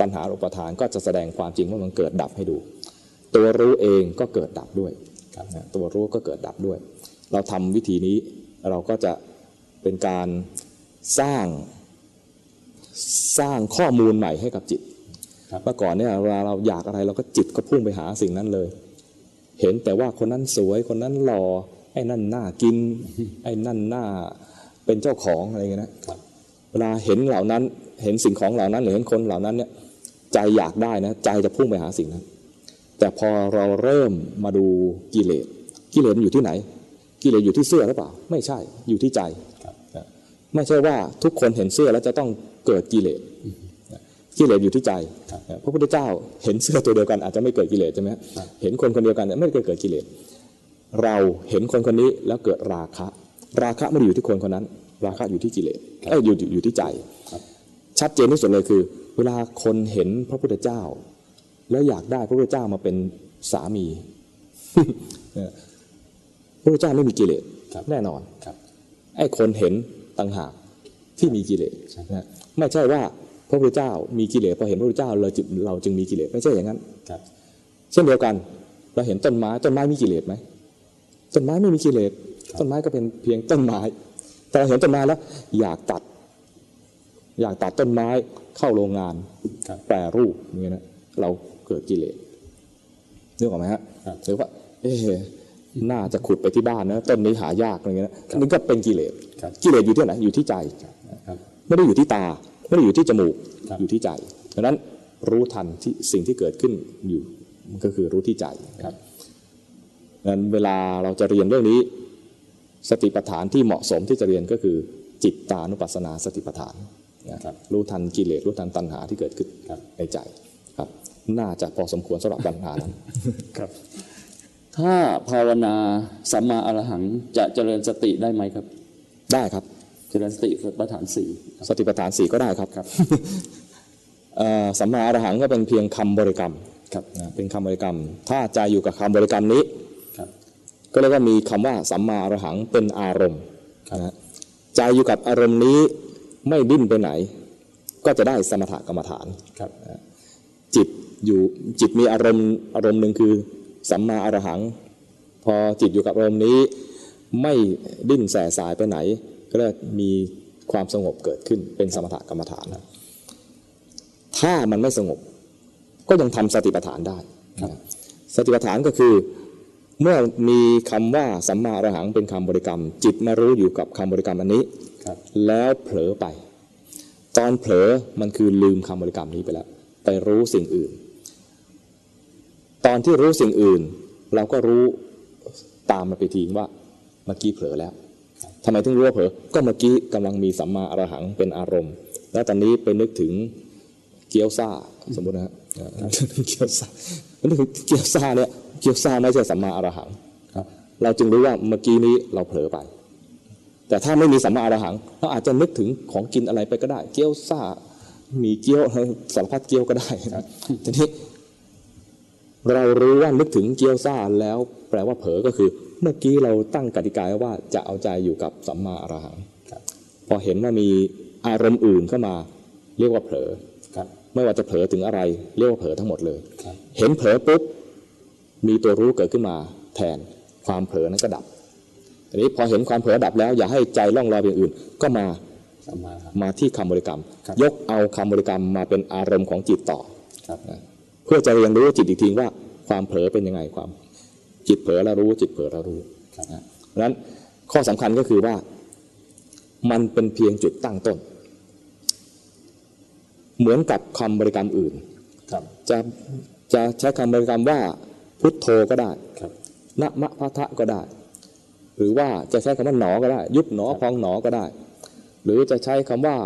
ตัณหาอุปาทานก็จะแสดงความจริงว่ามันเกิดดับให้ดู ตัวรู้เองก็เกิดดับด้วยตัวรู้ก็เกิดดับด้วย เราทำวิธีนี้เราก็จะเป็นการสร้างสร้างข้อมูลใหม่ให้กับจิตเมื่อก่อนเนี่ยเวลาเราอยากอะไรเราก็จิตก็พุ่งไปหาสิ่งนั้นเลย เห็นแต่ว่าคนนั้นสวยคนนั้นหล่อไอ้นั่นน่ากิน ไอ้นั่นน่าเป็นเจ้าของอะไรเงี้ยนะเวลาเห็นเหล่านั้นเห็นสิ่งของเหล่านั้นหรือเห็นคนเหล่านั้นเนี่ยใจอยากได้นะใจจะพุ่งไปหาสิ่งนั้น แต่พอเราเริ่มมาดูกิเลสกิเลสมันอยู่ที่ไหน กิเลสอยู่ที่เสื้อหรือเปล่า ไม่ใช่อยู่ที่ใจ ไม่ใช่ว่าทุกคนเห็นเสื้อแล้วจะต้องเกิดกิเลส กิเลสอยู่ที่ใจครับนะพระพุทธเจ้าเห็นเสื้อตัวเดียวกันอาจจะไม่เกิดกิเลสใช่ไหมฮะครับเห็นคนคนเดียวกันเนี่ยไม่เคยเกิดกิเลสเราเห็นคนคนนี้แล้วเกิดราคะ ราคะไม่ได้อยู่ที่คนคนนั้น ราคะอยู่ที่กิเลสเอ้ยอยู่อยู่อยู่ที่ใจครับชัดเจนที่สุดเลยคือ เวลาคนเห็นพระพุทธเจ้า แล้วอยากได้พระพุทธเจ้ามาเป็นสามีเนี่ยพระพุทธเจ้าไม่มีกิเลสครับแน่นอนครับไอ้คนเห็นต่างหากที่มีกิเลสใช่นะไม่ใช่ว่า พระพุทธเจ้ามีกิเลสพอเห็นพระพุทธเจ้าเราจึงเราจึงมีกิเลสไม่ใช่อย่างนั้นครับเช่นเดียวกัน เราเห็นต้นไม้ต้นไม้มีกิเลสไหมต้นไม้ไม่มีกิเลสต้นไม้ก็เป็นเพียงต้นไม้ แต่เราเห็นต้นไม้แล้ว อยากตัด อยากตัดต้นไม้เข้าโรงงานครับแปรรูปอย่างเงี้ยนะเราเกิดกิเลสนึกออกไหมฮะครับหรือว่า เอ๊ะน่าจะขุดไปที่บ้านนะต้นนี้หายากอะไรเงี้ยนะนี่ก็เป็นกิเลสครับกิเลสอยู่ที่ไหนอยู่ที่ใจครับไม่ได้อยู่ที่ตา ไม่ได้อยู่ที่จมูกครับอยู่ที่ใจดังนั้นรู้ทันที่สิ่งที่เกิดขึ้นอยู่มันก็คือรู้ที่ใจครับดังนั้นเวลาเราจะเรียนเรื่องนี้ สติปัฏฐานที่เหมาะสมที่จะเรียนก็คือจิตตานุปัสสนาสติปัฏฐานนะครับรู้ทันกิเลสรู้ทันตัณหาที่เกิดขึ้นครับในใจครับ น่าจะพอสมควรสำหรับปัญหานั้นครับ ถ้าภาวนาสัมมาอรหังจะเจริญสติได้ไหมครับ ได้ครับ เจริญสติปัฏฐานสี่สติปัฏฐานสี่ก็ได้ครับครับเอ่อสัมมาอรหังก็เป็นเพียงคำบริกรรมครับนะเป็นคำบริกรรม ถ้าใจอยู่กับคำบริกรรมนี้ครับก็เรียกว่ามีคำว่าสัมมาอรหังเป็นอารมณ์ครับนะฮะใจอยู่กับอารมณ์นี้ไม่ดิ้นไปไหน ก็จะได้สมถกรรมฐานครับจิตอยู่จิตมีอารมณ์อารมณ์หนึ่งคือสัมมาอรหัง พอจิตอยู่กับอารมณ์นี้ ไม่ดิ้นแสสายไปไหน ก็เรียกมีความสงบเกิดขึ้นเป็นสมถกรรมฐานถ้ามันไม่สงบ ก็ยังทำสติปัฏฐานได้สติปัฏฐานก็คือ เมื่อมีคำว่าสัมมาอรหังเป็นคำบริกรรม จิตมารู้อยู่กับคำบริกรรมอันนี้ครับแล้วเผลอไป ตอนเผลอมันคือลืมคำบริกรรมนี้ไปแล้ว ไปรู้สิ่งอื่น ตอนที่รู้สิ่งอื่น เราก็รู้ตามมาไปทีว่าเมื่อกี้เผลอแล้ว ทำไมถึงรู้ว่าเผลอก็เมื่อกี้กำลังมีสัมมาอรหังเป็นอารมณ์ แล้วตอนนี้ไปนึกถึงเกี๊ยวซ่าสมมตินะฮะเกี๊ยวซ่านึกถึงเกี๊ยวซ่าเนี่ยเกี๊ยวซ่าไม่ใช่สัมมาอรหังเราจึงรู้ว่าเมื่อกี้นี้เราเผลอไป แต่ถ้าไม่มีสัมมาอรหังเราอาจจะนึกถึงของกินอะไรไปก็ได้ เกี๊ยวซ่ามีเกี๊ยวสารพัดเกี๊ยวก็ได้ทีนี้เรารู้ว่านึกถึงเกี๊ยวซ่าแล้วแปลว่าเผลอก็คือ เมื่อกี้เราตั้งกติกาไว้ว่าจะเอาใจอยู่กับสัมมาอรหังครับพอเห็นว่ามีอารมณ์อื่นเข้ามาเรียกว่าเผลอครับไม่ว่าจะเผลอถึงอะไร เรียกว่าเผลอทั้งหมดเลยครับเห็นเผลอปุ๊บมีตัวรู้เกิดขึ้นมาแทนความเผลอนั้นก็ดับทีนี้พอเห็นความเผลอดับแล้ว อย่าให้ใจล่องลอยไปอย่างอื่น ก็มาสัมมาครับมาที่คำบริกรรมครับยกเอาคำบริกรรมมาเป็นอารมณ์ของจิตต่อครับเพื่อจะเรียนรู้จิตอีกทีว่าความเผลอเป็นยังไงความ จิตเผลอแล้วรู้จิตเผลอแล้วรู้ครับนะเพราะฉะนั้นข้อสำคัญก็คือว่า มันเป็นเพียงจุดตั้งต้น เหมือนกับคำบริกรรมอื่นครับจะจะใช้คำบริกรรมว่าพุทโธก็ได้ครับนะมะพะทะก็ได้ หรือว่าจะใช้คำว่าหนอก็ได้ ยุบหนอพองหนอก็ได้ หรือจะใช้คำว่า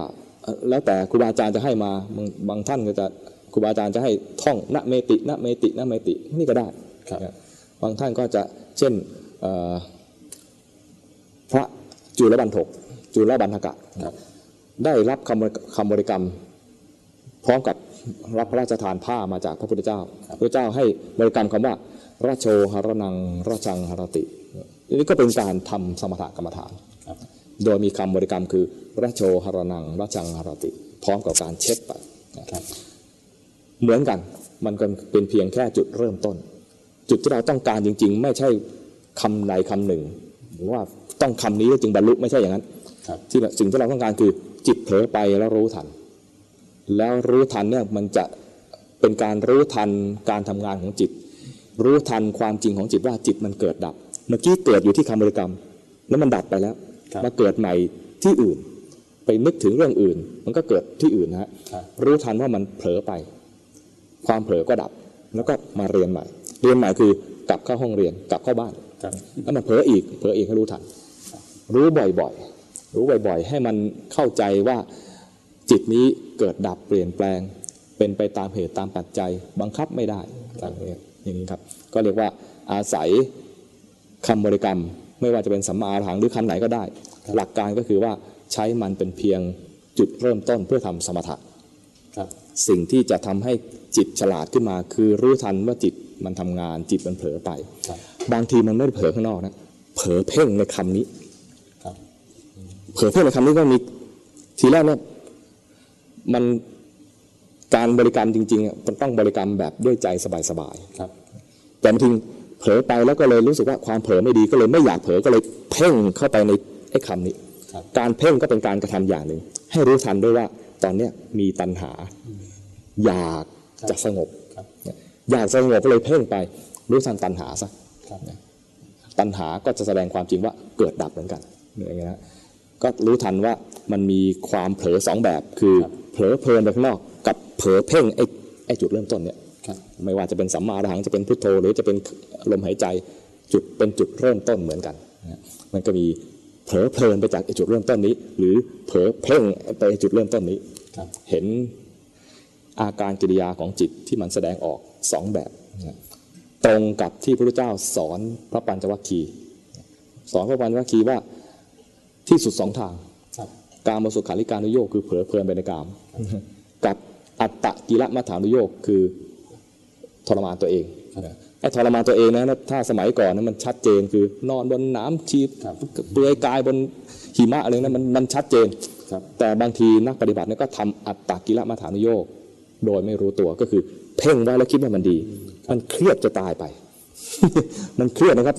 เอ่อแล้วแต่ครูบาอาจารย์จะให้มาบางบางท่านก็จะครูบาอาจารย์จะให้ท่องนะเมตินะเมตินะเมตินี่ก็ได้ครับนะ บางท่านก็จะเช่นพระจุลบันทกจุลบันทกะครับได้รับคำคำบริกรรม พร้อมกับรับพระราชทานผ้ามาจากพระพุทธเจ้า พระเจ้าให้บริกรรมคำว่าราโชหรนังราชังหรติ นี่ก็เป็นการทำสมถกรรมฐาน โดยมีคำบริกรรมคือราโชหรนังราชังหรติ พร้อมกับการเช็ดไป เหมือนกัน มันก็เป็นเพียงแค่จุดเริ่มต้น จุดที่เราต้องการจริง ๆ ไม่ใช่คำใดคำหนึ่ง หรือว่าต้องคำนี้แล้วจึงบรรลุไม่ใช่อย่างนั้นครับที่เราสิ่งที่เราต้องการคือจิตเผลอไปแล้วรู้ทัน แล้วรู้ทันเนี่ยมันจะเป็นการรู้ทันการทำงานของจิต รู้ทันความจริงของจิตว่าจิตมันเกิดดับ เมื่อกี้เกิดอยู่ที่คำบริกรรม แล้วมันดับไปแล้วครับมาเกิดใหม่ที่อื่น ไปนึกถึงเรื่องอื่น มันก็เกิดที่อื่นนะฮะครับรู้ทันว่ามันเผลอไป ความเผลอก็ดับแล้วก็มาเรียนใหม่ เรียนใหม่คือกลับเข้าห้องเรียนกลับเข้าบ้านครับแล้วมันเผลออีกเผลออีกให้รู้ทันรู้บ่อยๆ รู้บ่อยๆ ให้มันเข้าใจว่าจิตนี้เกิดดับเปลี่ยนแปลง เป็นไปตามเหตุตามปัจจัย บังคับไม่ได้อย่างนี้ครับ ก็เรียกว่าอาศัยคำบริกรรม ไม่ว่าจะเป็นสัมมาอรหังหรือคำไหนก็ได้ หลักการก็คือว่าใช้มันเป็นเพียงจุดเริ่มต้นเพื่อทำสมถะครับสิ่งที่จะทำให้จิตฉลาดขึ้นมา คือรู้ทันว่าจิต มันทำงานจิตมันเผลอไปครับบางทีมันไม่ได้เผลอข้างนอกนะเผลอเพ่งในคำนี้ครับเผลอเพ่งในคำนี้ก็มีทีแรกเนี่ยมันการบริกรรมจริงๆอะมันต้องบริกรรมแบบด้วยใจสบายครับๆแต่บางทีเผลอไปแล้วก็เลยรู้สึกว่าความเผลอไม่ดีก็เลยไม่อยากเผลอก็เลยเพ่งเข้าไปในไอ้คำนี้ครับการเพ่งก็เป็นการกระทำอย่างหนึ่งให้รู้ทันด้วยว่าตอนเนี้ยมีตัณหา อยากจะสงบครับ อยากสงบก็เลยเพ่งไปรู้ทันตัณหาซะครับตัณหาก็จะแสดงความจริงว่าเกิดดับเหมือนกันอย่างเงี้ยนะก็รู้ทันว่ามันมีความเผลอสองแบบ คือครับเผลอเพลินไปข้างนอก กับเผลอเพ่งไอ้ไอ้จุดเริ่มต้นเนี่ยครับไม่ว่าจะเป็นสัมมาอรหังจะเป็นพุทโธ หรือจะเป็นลมหายใจจุดเป็นจุดเริ่มต้นเหมือนกันนะมันก็มีเผลอเพลินไปจากไอ้จุดเริ่มต้นนี้ หรือเผลอเพ่งไปจุดเริ่มต้นนี้ครับเห็นอาการกิริยาของจิตที่มันแสดงออก สองแบบนะตรงกับที่พระพุทธเจ้าสอนพระปัญจวัคคีย์สอนพระปัญจวัคคีย์ว่าที่สุดสองทางครับกามสุขัลลิกานุโยคคือเผลอเพลินไปในกาม กับอัตตะกิละมัฐานุโยคคือทรมานตัวเองไอ้ทรมานตัวเองนะถ้าสมัยก่อนนะมันชัดเจนคือนอนบนหนามชีเปลือยกายบนหิมะอะไรนั้นมันมันชัดเจนครับแต่บางทีนักปฏิบัติเนี่ยก็ทำอัตตกิละมัฐานุโยค โดยไม่รู้ตัวก็คือ เพ่งไว้แล้วคิดว่ามันดี มันเครียดจะตายไป มันเครียดนะครับ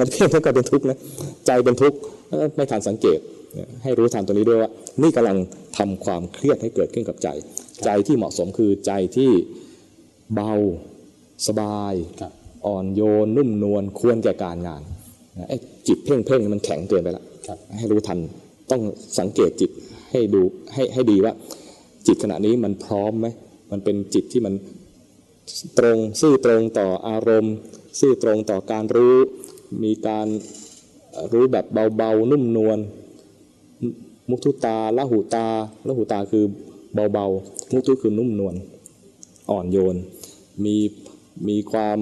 มันเครียดแล้วก็เป็นทุกข์นะใจเป็นทุกข์แล้วไม่ทันสังเกตเนี่ยให้รู้ทันตัวนี้ด้วยว่า นี่กำลังทำความเครียดให้เกิดขึ้นกับใจ ใจที่เหมาะสมคือใจที่เบาสบายครับอ่อนโยน นุ่มนวลควรแก่การงานนะไอ้จิตเพ่งเพ่งๆมันแข็งเกินไปแล้วครับให้รู้ทันต้องสังเกตจิตให้ดูให้ให้ดีว่า จิตขณะนี้มันพร้อมไหมมันเป็นจิตที่มัน ตรงซื่อตรงต่ออารมณ์ ซื่อตรงต่อการรู้ มีการรู้แบบเบาๆนุ่มนวลมุทุตาละหูตาละหูตาคือเบาๆมุทุคือนุ่มนวลอ่อนโยน มีมีความ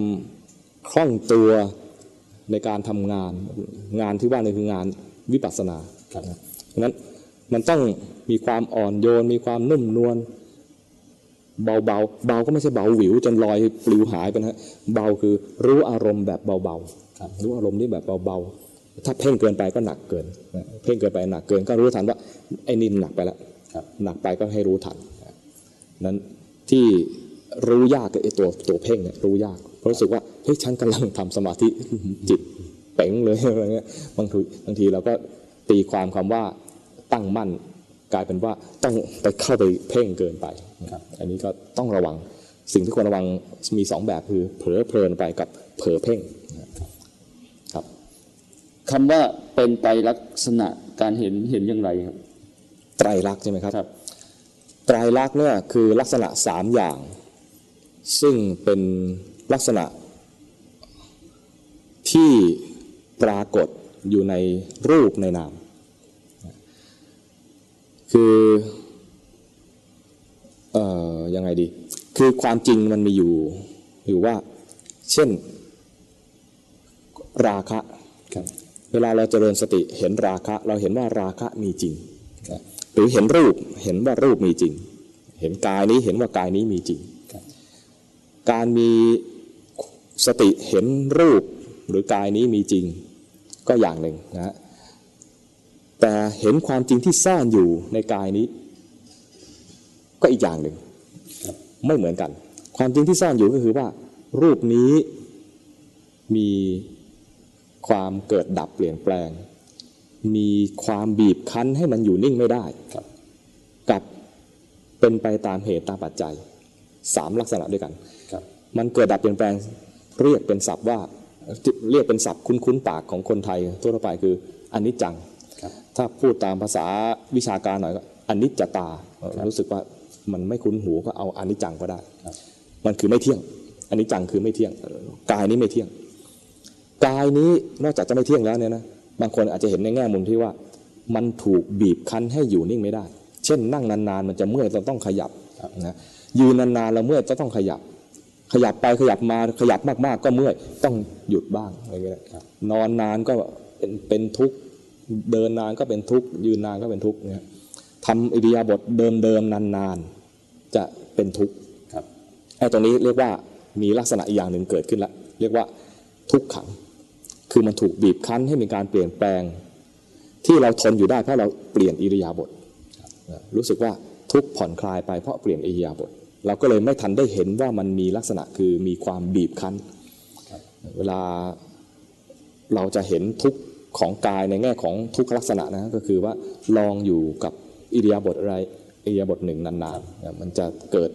คล่องตัวในการทำงาน งานที่ว่านี่คืองานวิปัสสนาครับเพราะฉะนั้นมันต้องมีความอ่อนโยน มีความนุ่มนวล เบาเบาๆเบาก็ไม่ใช่เบาหวิวจนลอยปลิวหายไปนะฮะเบาคือรู้อารมณ์แบบเบาครับๆรู้อารมณ์นี่แบบเบาๆถ้าเพ่งเกินไปก็หนักเกินนะเพ่งเกินไปหนักเกินก็รู้ทันว่าไอ้นี่หนักไปแล้วครับหนักไปก็ให้รู้ทันนะนั้นที่รู้ยากกับไอ้ตัวตัวเพ่งเนี่ยรู้ยากเพราะรู้สึกว่าเฮ้ยฉันกำลังทำสมาธิจิตเป๋งเลยอะไรเงี้ยบางทีบางทีเราก็ตีความคำว่าตั้งมั่น กลายเป็นว่าต้องไปเข้าไปเพ่งเกินไปครับอันนี้ก็ต้องระวังสิ่งที่ควรระวังมีสองแบบคือเผลอเพลินไปกับเผลอเพ่งครับคำว่าเป็นไปลักษณะการเห็นเห็นอย่างไรครับไตรลักษณ์ใช่ไหมครับครับไตรลักษณ์เนี่ยคือลักษณะสามอย่าง ซึ่งเป็นลักษณะที่ปรากฏอยู่ในรูปในนาม คือเอ่อยังไงดี คือความจริงมันมีอยู่อยู่ว่า เช่น ราคะคเวลาเราเจริญสติเห็นราคะ เราเห็นว่าราคะมีจริง หรือเห็นรูปเห็นว่ารูปมีจริง เห็นกายนี้เห็นว่ากายนี้มีจริง การมีสติเห็นรูปหรือกายนี้มีจริงก็อย่างหนึ่งนะฮะ แต่เห็นความจริงที่ซ่อนอยู่ในกายนี้ ก็อีกอย่างหนึ่งไม่เหมือนกัน ความจริงที่ซ่อนอยู่ก็คือว่า รูปนี้มีความเกิดดับเปลี่ยนแปลง มีความบีบคั้นให้มันอยู่นิ่งไม่ได้กับเป็นไปตามเหตุตามปัจจัยสามลักษณะด้วยกันมันเกิดดับเปลี่ยนแปลงเรียกเป็นศัพท์ว่าเรียกเป็นศัพท์คุ้นๆปากของคนไทยทั่วไปคืออนิจจัง ถ้าพูดตามภาษาวิชาการหน่อยก็อนิจจตา รู้สึกว่ามันไม่คุ้นหูก็เอาอนิจจังก็ได้ มันคือไม่เที่ยงอนิจจังคือไม่เที่ยงกายนี้ไม่เที่ยงกายนี้นอกจากจะไม่เที่ยงแล้วเนี่ยนะบางคนอาจจะเห็นในแง่มุมที่ว่า มันถูกบีบคั้นให้อยู่นิ่งไม่ได้ เช่น นั่งนานๆ มันจะเมื่อยเราต้องขยับนะยืนนานๆเราเมื่อยจะต้องขยับ ขยับไปขยับมาขยับมากๆ ก็เมื่อยต้องหยุดบ้างอะไรเงี้ยนอนนานก็เป็นเป็นทุกข์ เดินนานก็เป็นทุกข์ยืนนานก็เป็นทุกข์เนี่ยทำอิริยาบถเดิมๆนานๆจะเป็นทุกข์ครับไอ้ตรงนี้เรียกว่ามีลักษณะอีกอย่างหนึ่งเกิดขึ้นละเรียกว่าทุกขัง คือมันถูกบีบคั้นให้มีการเปลี่ยนแปลง ที่เราทนอยู่ได้เพราะเราเปลี่ยนอิริยาบถรู้สึกว่าทุกข์ผ่อนคลายไปเพราะเปลี่ยนอิริยาบถเราก็เลยไม่ทันได้เห็นว่ามันมีลักษณะคือมีความบีบคั้น เวลาเราจะเห็นทุก ข์ของกายในแง่ของทุกขลักษณะนะก็คือว่าลองอยู่กับอิริยาบถอะไรอิริยาบถหนึ่งนานๆนะมันจะเกิด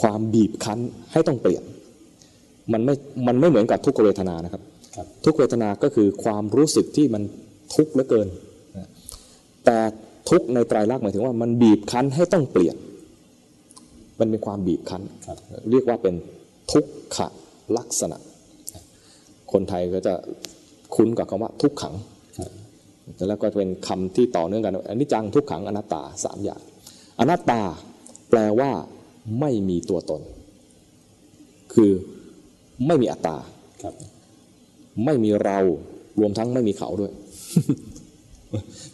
ความบีบคั้นให้ต้องเปลี่ยนมันไม่มันไม่เหมือนกับทุกขเวทนานะครับครับทุกขเวทนาก็คือความรู้สึกที่มันทุกข์เหลือเกินนะแต่ทุกข์ในไตรลักษณ์หมายถึงว่ามันบีบคั้นให้ต้องเปลี่ยน มันเป็นความบีบคั้นครับเรียกว่าเป็นทุกขลักษณะ คนไทยก็จะ คุ้นกับคำว่าทุกขังครับแล้วก็เป็นคำที่ต่อเนื่องกันอันนี้จังทุกขังอนัตตาสามอย่างอนัตตาแปลว่าไม่มีตัวตน คือไม่มีอัตตาครับไม่มีเรารวมทั้งไม่มีเขาด้วย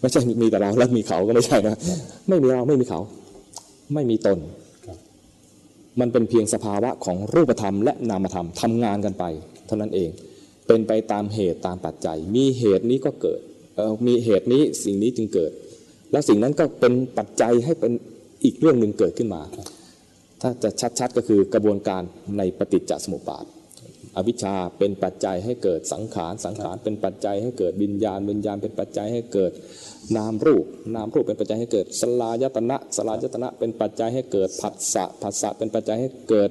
ไม่ใช่มีแต่เราแล้วมีเขาก็ไม่ใช่นะ ไม่มีเราไม่มีเขา ไม่มีตนครับมันเป็นเพียงสภาวะของรูปธรรมและนามธรรมทำงานกันไป เท่านั้นเอง เป็นไปตามเหตุตามปัจจัย มีเหตุนี้ก็เกิดมีเหตุนี้สิ่งนี้จึงเกิด และสิ่งนั้นก็เป็นปัจจัยให้เป็นอีกเรื่องหนึ่งเกิดขึ้นมา ถ้าจะชัดๆก็คือกระบวนการในปฏิจจสมุปบาทอวิชชาเป็นปัจจัยให้เกิดสังขารสังขารเป็นปัจจัยให้เกิดวิญญาณวิญญาณเป็นปัจจัยให้เกิดนามรูปนามรูปเป็นปัจจัยให้เกิดสลายตนะสลายตนะเป็นปัจจัยให้เกิดผัสสะผัสสะเป็นปัจจัยให้เกิด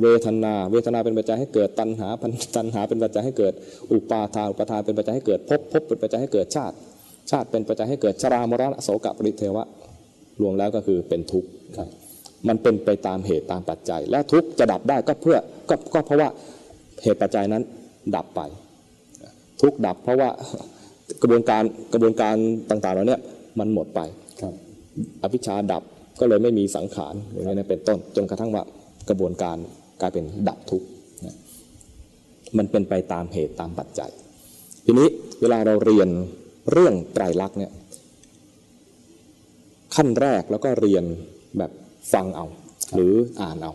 เวทนา เวทนาเป็นปัจจัยให้เกิดตัณหาพันตัณหาเป็นปัจจัยให้เกิดอุปาทานอุปาทานเป็นปัจจัยให้เกิดภพภพเป็นปัจจัยให้เกิดชาติ ชาติเป็นปัจจัยให้เกิดชรามรณะโสกปริเทวะรวมแล้วก็คือเป็นทุกข์ครับมันเป็นไปตามเหตุตามปัจจัย และทุกข์จะดับได้ก็เพื่อก็ก็เพราะว่าเหตุปัจจัยนั้นดับไป ทุกข์ดับเพราะว่ากระบวนการกระบวนการต่างๆเหล่าเนี้ยมันหมดไปครับอภิชฌาดับก็เลยไม่มีสังขารอย่างนี้นะเป็นต้นจนกระทั่งว่ากระบวนการ กลายเป็นดับทุกข์นะมันเป็นไปตามเหตุตามปัจจัย ทีนี้เวลาเราเรียนเรื่องไตรลักษณ์เนี่ยขั้นแรกแล้วก็เรียนแบบฟังเอา หรืออ่านเอา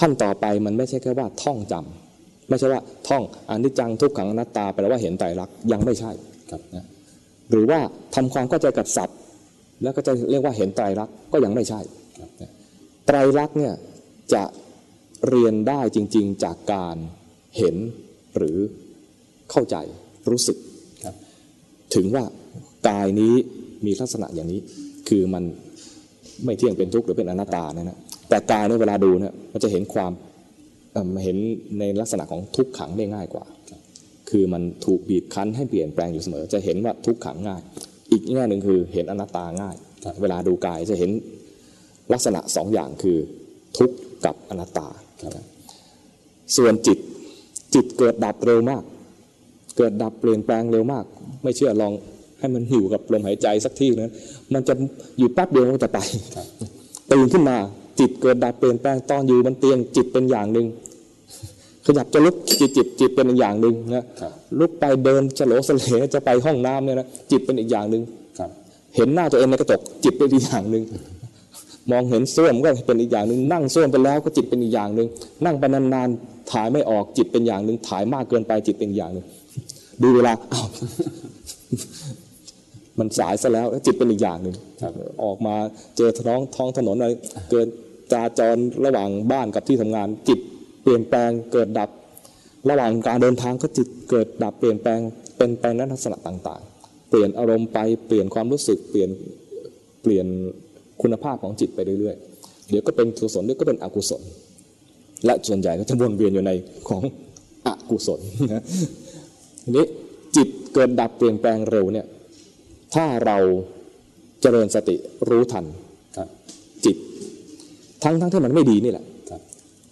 ขั้นต่อไปมันไม่ใช่แค่ว่าท่องจำไม่ใช่ว่าท่องอนิจจังทุกขังอนัตตาแปลว่าเห็นไตรลักษณ์ยังไม่ใช่ครับนะหรือว่าทำความเข้าใจกับสัตว์แล้วก็จะเรียกว่าเห็นไตรลักษณ์ก็ยังไม่ใช่ไตรลักษณ์เนี่ย จะเรียนได้จริง ๆ จากการเห็นหรือเข้าใจรู้สึกครับถึงว่ากายนี้มีลักษณะอย่างนี้ คือมันไม่เที่ยงเป็นทุกข์หรือเป็นอนัตตาเนี่ยนะแต่กายเนี่ยเวลาดูเนี่ยมันจะเห็นความเห็นในลักษณะของทุกขังได้ง่ายกว่า คือมันถูกบีบคั้นให้เปลี่ยนแปลงอยู่เสมอ จะเห็นว่าทุกขังง่าย อีกแง่หนึ่งคือเห็นอนัตตาง่าย เวลาดูกายจะเห็นลักษณะสองอย่างคือทุกข์ กับอนัตตา ส่วนจิตจิตเกิดดับเร็วมาก เกิดดับเปลี่ยนแปลงเร็วมาก ไม่เชื่อลองให้มันอยู่กับลมหายใจสักที่นั้นมันจะอยู่แป๊บเดียวมันก็จะไปตื่นขึ้นมาจิตเกิดดับเปลี่ยนแปลงตอนอยู่บนเตียงจิตเป็นอย่างหนึ่งขยับจะลุกจิตจิตจิตเป็นอีกอย่างหนึ่งนะครับลุกไปเดินจะโหลสะเหลจะไปห้องน้ำเนี่ยนะจิตเป็นอีกอย่างหนึ่งครับเห็นหน้าตัวเองในกระจกจิตเป็นอีกอย่างหนึ่ง มองเห็นส้วมก็เป็นอีกอย่างหนึ่งนั่งส้วมไปแล้วก็จิตเป็นอีกอย่างหนึ่งนั่งไปนานๆถ่ายไม่ออกจิตเป็นอย่างหนึ่งถ่ายมากเกินไปจิตเป็นอีกอย่างหนึ่งดูเวลาอ้าวมันสายซะแล้วจิตเป็นอีกอย่างหนึ่งครับออกมาเจอท้องท้องถนนอะไรเกิดจราจรระหว่างบ้านกับที่ทำงานจิตเปลี่ยนแปลงเกิดดับ ระหว่างการเดินทางก็จิตเกิดดับเปลี่ยนแปลงเป็นไปในลักษณะต่าง ๆ เปลี่ยนอารมณ์ไปเปลี่ยนความรู้สึกเปลี่ยนเปลี่ยน คุณภาพของจิตไปเรื่อยๆ เดี๋ยวก็เป็นกุศลเดี๋ยวก็เป็นอกุศล และส่วนใหญ่ก็จะวนเวียนอยู่ในของอกุศลนะทีนี้จิตเกิดดับเปลี่ยนแปลงเร็วเนี่ยถ้าเราเจริญสติรู้ทันครับจิต ทั้งทั้งที่มันไม่ดีนี่แหละครับ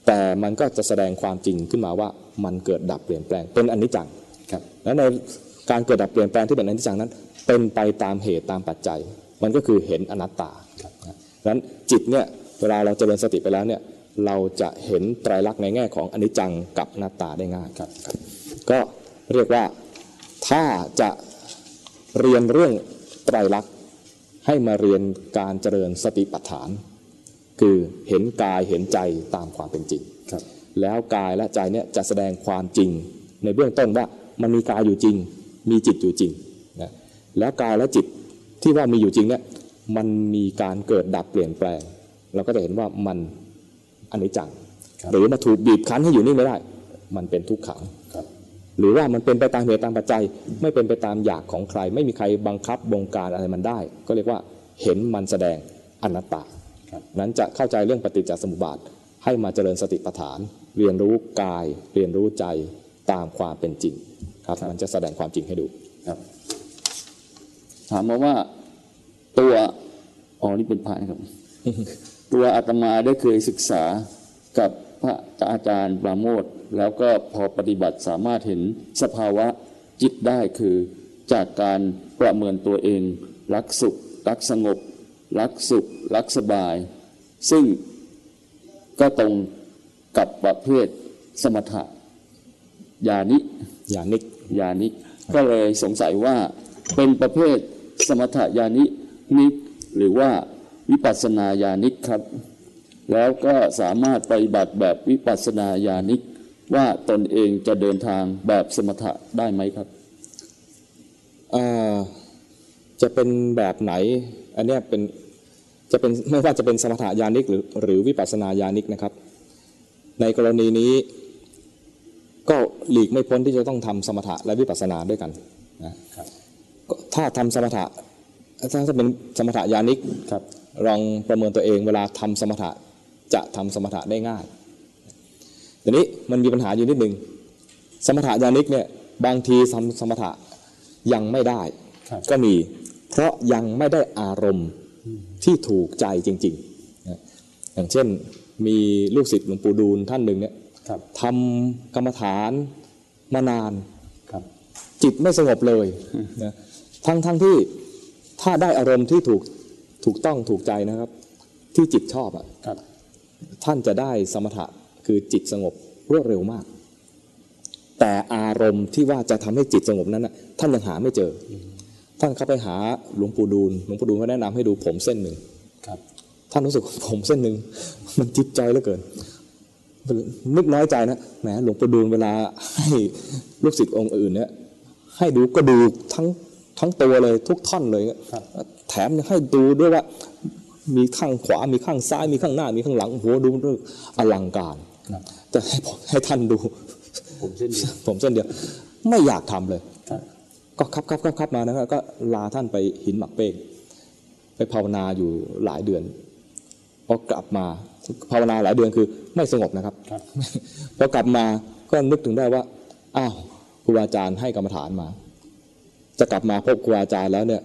แต่มันก็จะแสดงความจริงขึ้นมาว่ามันเกิดดับเปลี่ยนแปลงเป็นอนิจจังครับและในการเกิดดับเปลี่ยนแปลงที่เป็นอนิจจังนั้น เป็นไปตามเหตุตามปัจจัย มันก็คือเห็นอนัตตา นะดังนั้นจิตเนี่ยเวลาเราเจริญสติไปแล้วเนี่ยเราจะเห็นไตรลักษณ์ในแง่ของอนิจจังกับอนัตตาได้ง่ายครับ ก็เรียกว่าถ้าจะเรียนเรื่องไตรลักษณ์ให้มาเรียนการเจริญสติปัฏฐาน คือเห็นกายเห็นใจตามความเป็นจริงครับแล้วกายและใจเนี่ยจะแสดงความจริง ในเบื้องต้นว่ามันมีกายอยู่จริง มีจิตอยู่จริงนะแล้วกายและจิตที่ว่ามีอยู่จริงเนี่ย มันมีการเกิดดับเปลี่ยนแปลง เราก็จะเห็นว่ามันอนิจจังครับหรือมาถูกบีบคั้นให้อยู่นิ่งไม่ได้ มันเป็นทุกขังครับหรือว่ามันเป็นไปตามเหตุตามปัจจัย ไม่เป็นไปตามอยากของใคร ไม่มีใครบังคับบงการอะไรมันได้ ก็เรียกว่าเห็นมันแสดงอนัตตาครับนั้นจะเข้าใจเรื่องปฏิจจสมุปบาทให้มาเจริญสติปัฏฐาน เรียนรู้กาย เรียนรู้ใจตามความเป็นจริงครับมันจะแสดงความจริงให้ดูครับ ถามมาว่า ตัวอ๋อนี่เป็นพระนะครับ ตัวอาตมาได้เคยศึกษากับพระอาจารย์ปราโมทแล้วก็พอปฏิบัติสามารถเห็นสภาวะจิตได้คือจากการประเมินตัวเอง รักสุข รักสงบ รักสุข รักสบาย ซึ่งก็ตรงกับประเภทสมถะญาณิอย่านิกญาณิก็เลยสงสัยว่าเป็นประเภทสมถญานิ นิกหรือว่าวิปัสสนาญาณิกครับ แล้วก็สามารถปฏิบัติแบบวิปัสสนาญาณิกว่าตนเองจะเดินทางแบบสมถะได้ไหมครับจะเป็นแบบไหนอันนี้เป็นจะเป็นไม่ว่าจะเป็นสมถญาณิกหรือหรือวิปัสสนาญาณิกนะครับ ในกรณีนี้ก็หลีกไม่พ้นที่จะต้องทำสมถะและวิปัสสนาด้วยกันนะครับถ้าทำสมถะ ถ้าจะเป็นสมถญาณิกครับลองประเมินตัวเองเวลาทำสมถะจะทำสมถะได้ง่ายทีนี้มันมีปัญหาอยู่นิดหนึ่งสมถะญาณิกเนี่ยบางทีทำสมถะยังไม่ได้ครับก็มีเพราะยังไม่ได้อารมณ์ที่ถูกใจจริงๆนะอย่างเช่นมีลูกศิษย์หลวงปู่ดูลท่านหนึ่งเนี่ยครับทำกรรมฐานมานานครับจิตไม่สงบเลยนะทั้งทั้งที่ ถ้าได้อารมณ์ที่ถูกถูกต้องถูกใจนะครับ ที่จิตชอบอะครับท่านจะได้สมถะคือจิตสงบรวดเร็วมาก แต่อารมณ์ที่ว่าจะทำให้จิตสงบนั้นนะท่านยังหาไม่เจออท่านเข้าไปหาหลวงปู่ดูลหลวงปู่ดูลก็แนะนำให้ดูผมเส้นหนึ่งครับท่านรู้สึกว่าผมเส้นหนึ่งมันจิตใจเหลือเกินนึกน้อยใจนะแหมหลวงปู่ดูลเวลาให้ลูกศิษย์องค์อื่นเนี่ยให้ดูก็ดูทั้ง ทั้งตัวเลยทุกท่อนเลยครับแถมยังให้ดูด้วยว่ามีข้างขวา มีข้างซ้าย มีข้างหน้า มีข้างหลังโอ้โหดูเรื่องอลังการครับแต่ให้ผมให้ท่านดู ผมเช่นเดียวผมเส้นเดียว ไม่อยากทำเลยครับก็ครับครับครับครับมานะครับก็ลาท่านไปหินหมักเป้งไปภาวนาอยู่หลายเดือนพอกลับมาภาวนาหลายเดือนคือ ไม่สงบนะครับครับพอกลับมาก็นึกถึงได้ว่าอ้าวครูบาอาจารย์ให้กรรมฐานมา จะกลับมาพบครูอาจารย์แล้วเนี่ย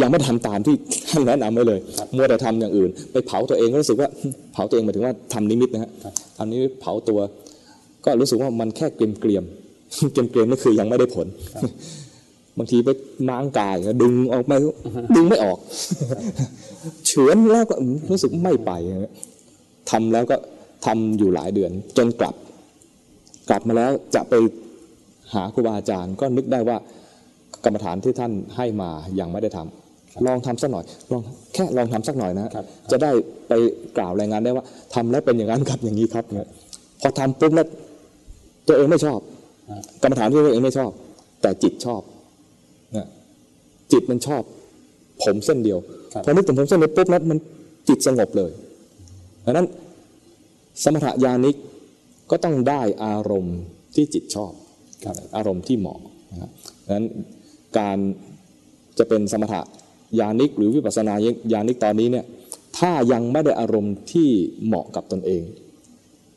ยังไม่ทำตามที่ท่านแนะนำไว้เลยมัวแต่ทำอย่างอื่น ไปเผาตัวเองก็รู้สึกว่าเผาตัวเองหมายถึงว่าทำนิมิตนะฮะครับทำนิมิตเผาตัว ก็รู้สึกว่ามันแค่เกรียมเกรียมเกรียมเกรียมๆนั่นคือยังไม่ได้ผล บางทีไปม้างกายดึงออกไม่ดึงไม่ออกเฉือนแล้วก็รู้สึกไม่ไปทำแล้วก็ทำอยู่หลายเดือน จนกลับ กลับมาแล้วจะไปหาครูบาอาจารย์ก็นึกได้ว่า กรรมฐานที่ท่านให้มายังไม่ได้ทำลองทำสักหน่อยลองแค่ลองทำสักหน่อยนะฮะครับจะได้ไปกล่าวรายงานได้ว่าทำแล้วเป็นอย่างนั้นครับอย่างนี้ครับเนี่ยพอทำปุ๊บแล้วตัวเองไม่ชอบ กรรมฐานที่ตัวเองไม่ชอบ แต่จิตชอบนะจิตมันชอบ ผมเส้นเดียวครับพอนึกถึงผมเส้นเดียวปุ๊บแล้วมันจิตสงบเลยดังนั้นสมถะญาณิกก็ต้องได้อารมณ์ที่จิตชอบครับอารมณ์ที่เหมาะนะครับดังนั้น การจะเป็นสมถะญาณิกหรือวิปัสสนาญาณิกตอนนี้เนี่ยถ้ายังไม่ได้อารมณ์ที่เหมาะกับตนเอง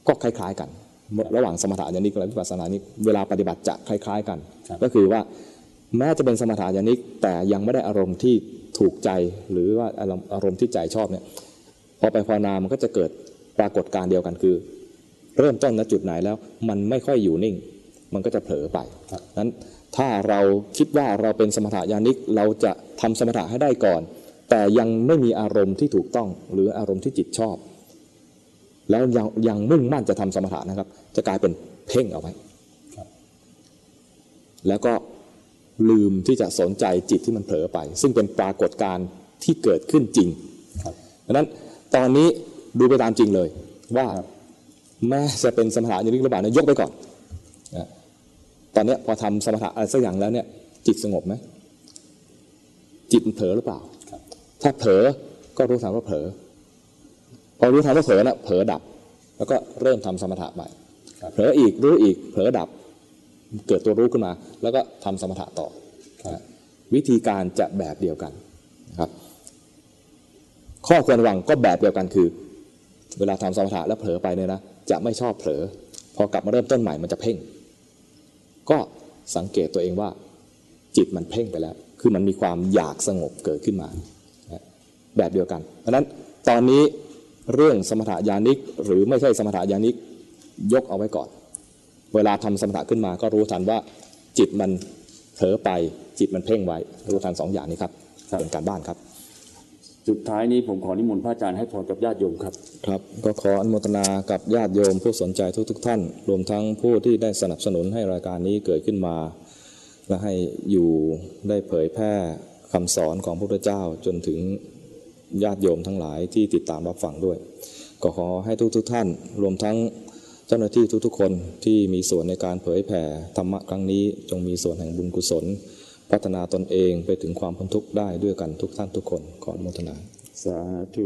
ก็คล้าย ๆ กัน ระหว่างสมถะญาณิกและวิปัสสนาญาณิกเวลาปฏิบัติจะคล้าย ๆ กันครับก็คือว่าแม้จะเป็นสมถะญาณิกแต่ยังไม่ได้อารมณ์ที่ถูกใจหรือว่าอารมณ์อารมณ์ที่ใจชอบเนี่ยพอไปภาวนามันก็จะเกิดปรากฏการณ์เดียวกันคือ เริ่มต้นณจุดไหนแล้วมันไม่ค่อยอยู่นิ่ง มันก็จะเผลอไปครับนั้น ถ้าเราคิดว่าเราเป็นสมถะญาณิกเราจะทำสมถะให้ได้ก่อน แต่ยังไม่มีอารมณ์ที่ถูกต้องหรืออารมณ์ที่จิตชอบ แล้วยังยังมุ่งมั่นจะทำสมถะนะครับ จะกลายเป็นเพ่งเอาไว้แล้วก็ลืมที่จะสนใจจิตที่มันเผลอไป ซึ่งเป็นปรากฏการณ์ที่เกิดขึ้นจริงครับดังนั้นตอนนี้ดูไปตามจริงเลยว่าแม้จะเป็นสมถะญาณิกหรือเปล่าเนี่ยกไปก่อน ตอนเนี้ยพอทำสมถะอะไรสักอย่างแล้วเนี่ย จิตสงบไหมจิตมันเผลอหรือเปล่าครับถ้าเผลอก็รู้ทันว่าเผลอพอรู้ทันว่าเผลอนะเผลอดับ แล้วก็เริ่มทำสมถะใหม่ครับเผลออีกรู้อีกเผลอดับ เกิดตัวรู้ขึ้นมา แล้วก็ทำสมถะต่อครับนะวิธีการจะแบบเดียวกันนะครับ ข้อควรระวังก็แบบเดียวกันคือ เวลาทำสมถะแล้วเผลอไปเนี่ยนะจะไม่ชอบเผลอพอกลับมาเริ่มต้นใหม่มันจะเพ่ง ก็สังเกตตัวเองว่าจิตมันเพ่งไปแล้ว คือมันมีความอยากสงบเกิดขึ้นมา แบบเดียวกัน เพราะฉะนั้นตอนนี้เรื่องสมถะญาณิกหรือไม่ใช่สมถะญาณิกยกเอาไว้ก่อน เวลาทำสมถะขึ้นมาก็รู้ทันว่าจิตมันเผลอไปจิตมันเพ่งไว้ รู้ทันสองอย่างนี้ครับเป็นการบ้านครับ จุดท้ายนี้ผมขอนิมนต์พระอาจารย์ให้พรกับญาติโยมครับ ครับก็ขออนุโมทนากับญาติโยมผู้สนใจทุกๆทท่าน รวมทั้งผู้ที่ได้สนับสนุนให้รายการนี้เกิดขึ้นมา และให้อยู่ได้เผยแพร่คำสอนของพระพุทธเจ้าจนถึงญาติโยมทั้งหลายที่ติดตามรับฟังด้วย ก็ขอให้ทุกๆทท่าน รวมทั้งเจ้าหน้าที่ทุกๆ คนที่มีส่วนในการเผยแผ่ธรรมะครั้งนี้ จงมีส่วนแห่งบุญกุศล พัฒนาตนเองไปถึงความพ้นทุกข์ได้ด้วยกันทุกท่านทุกคนขออนุโมทนา สาธุ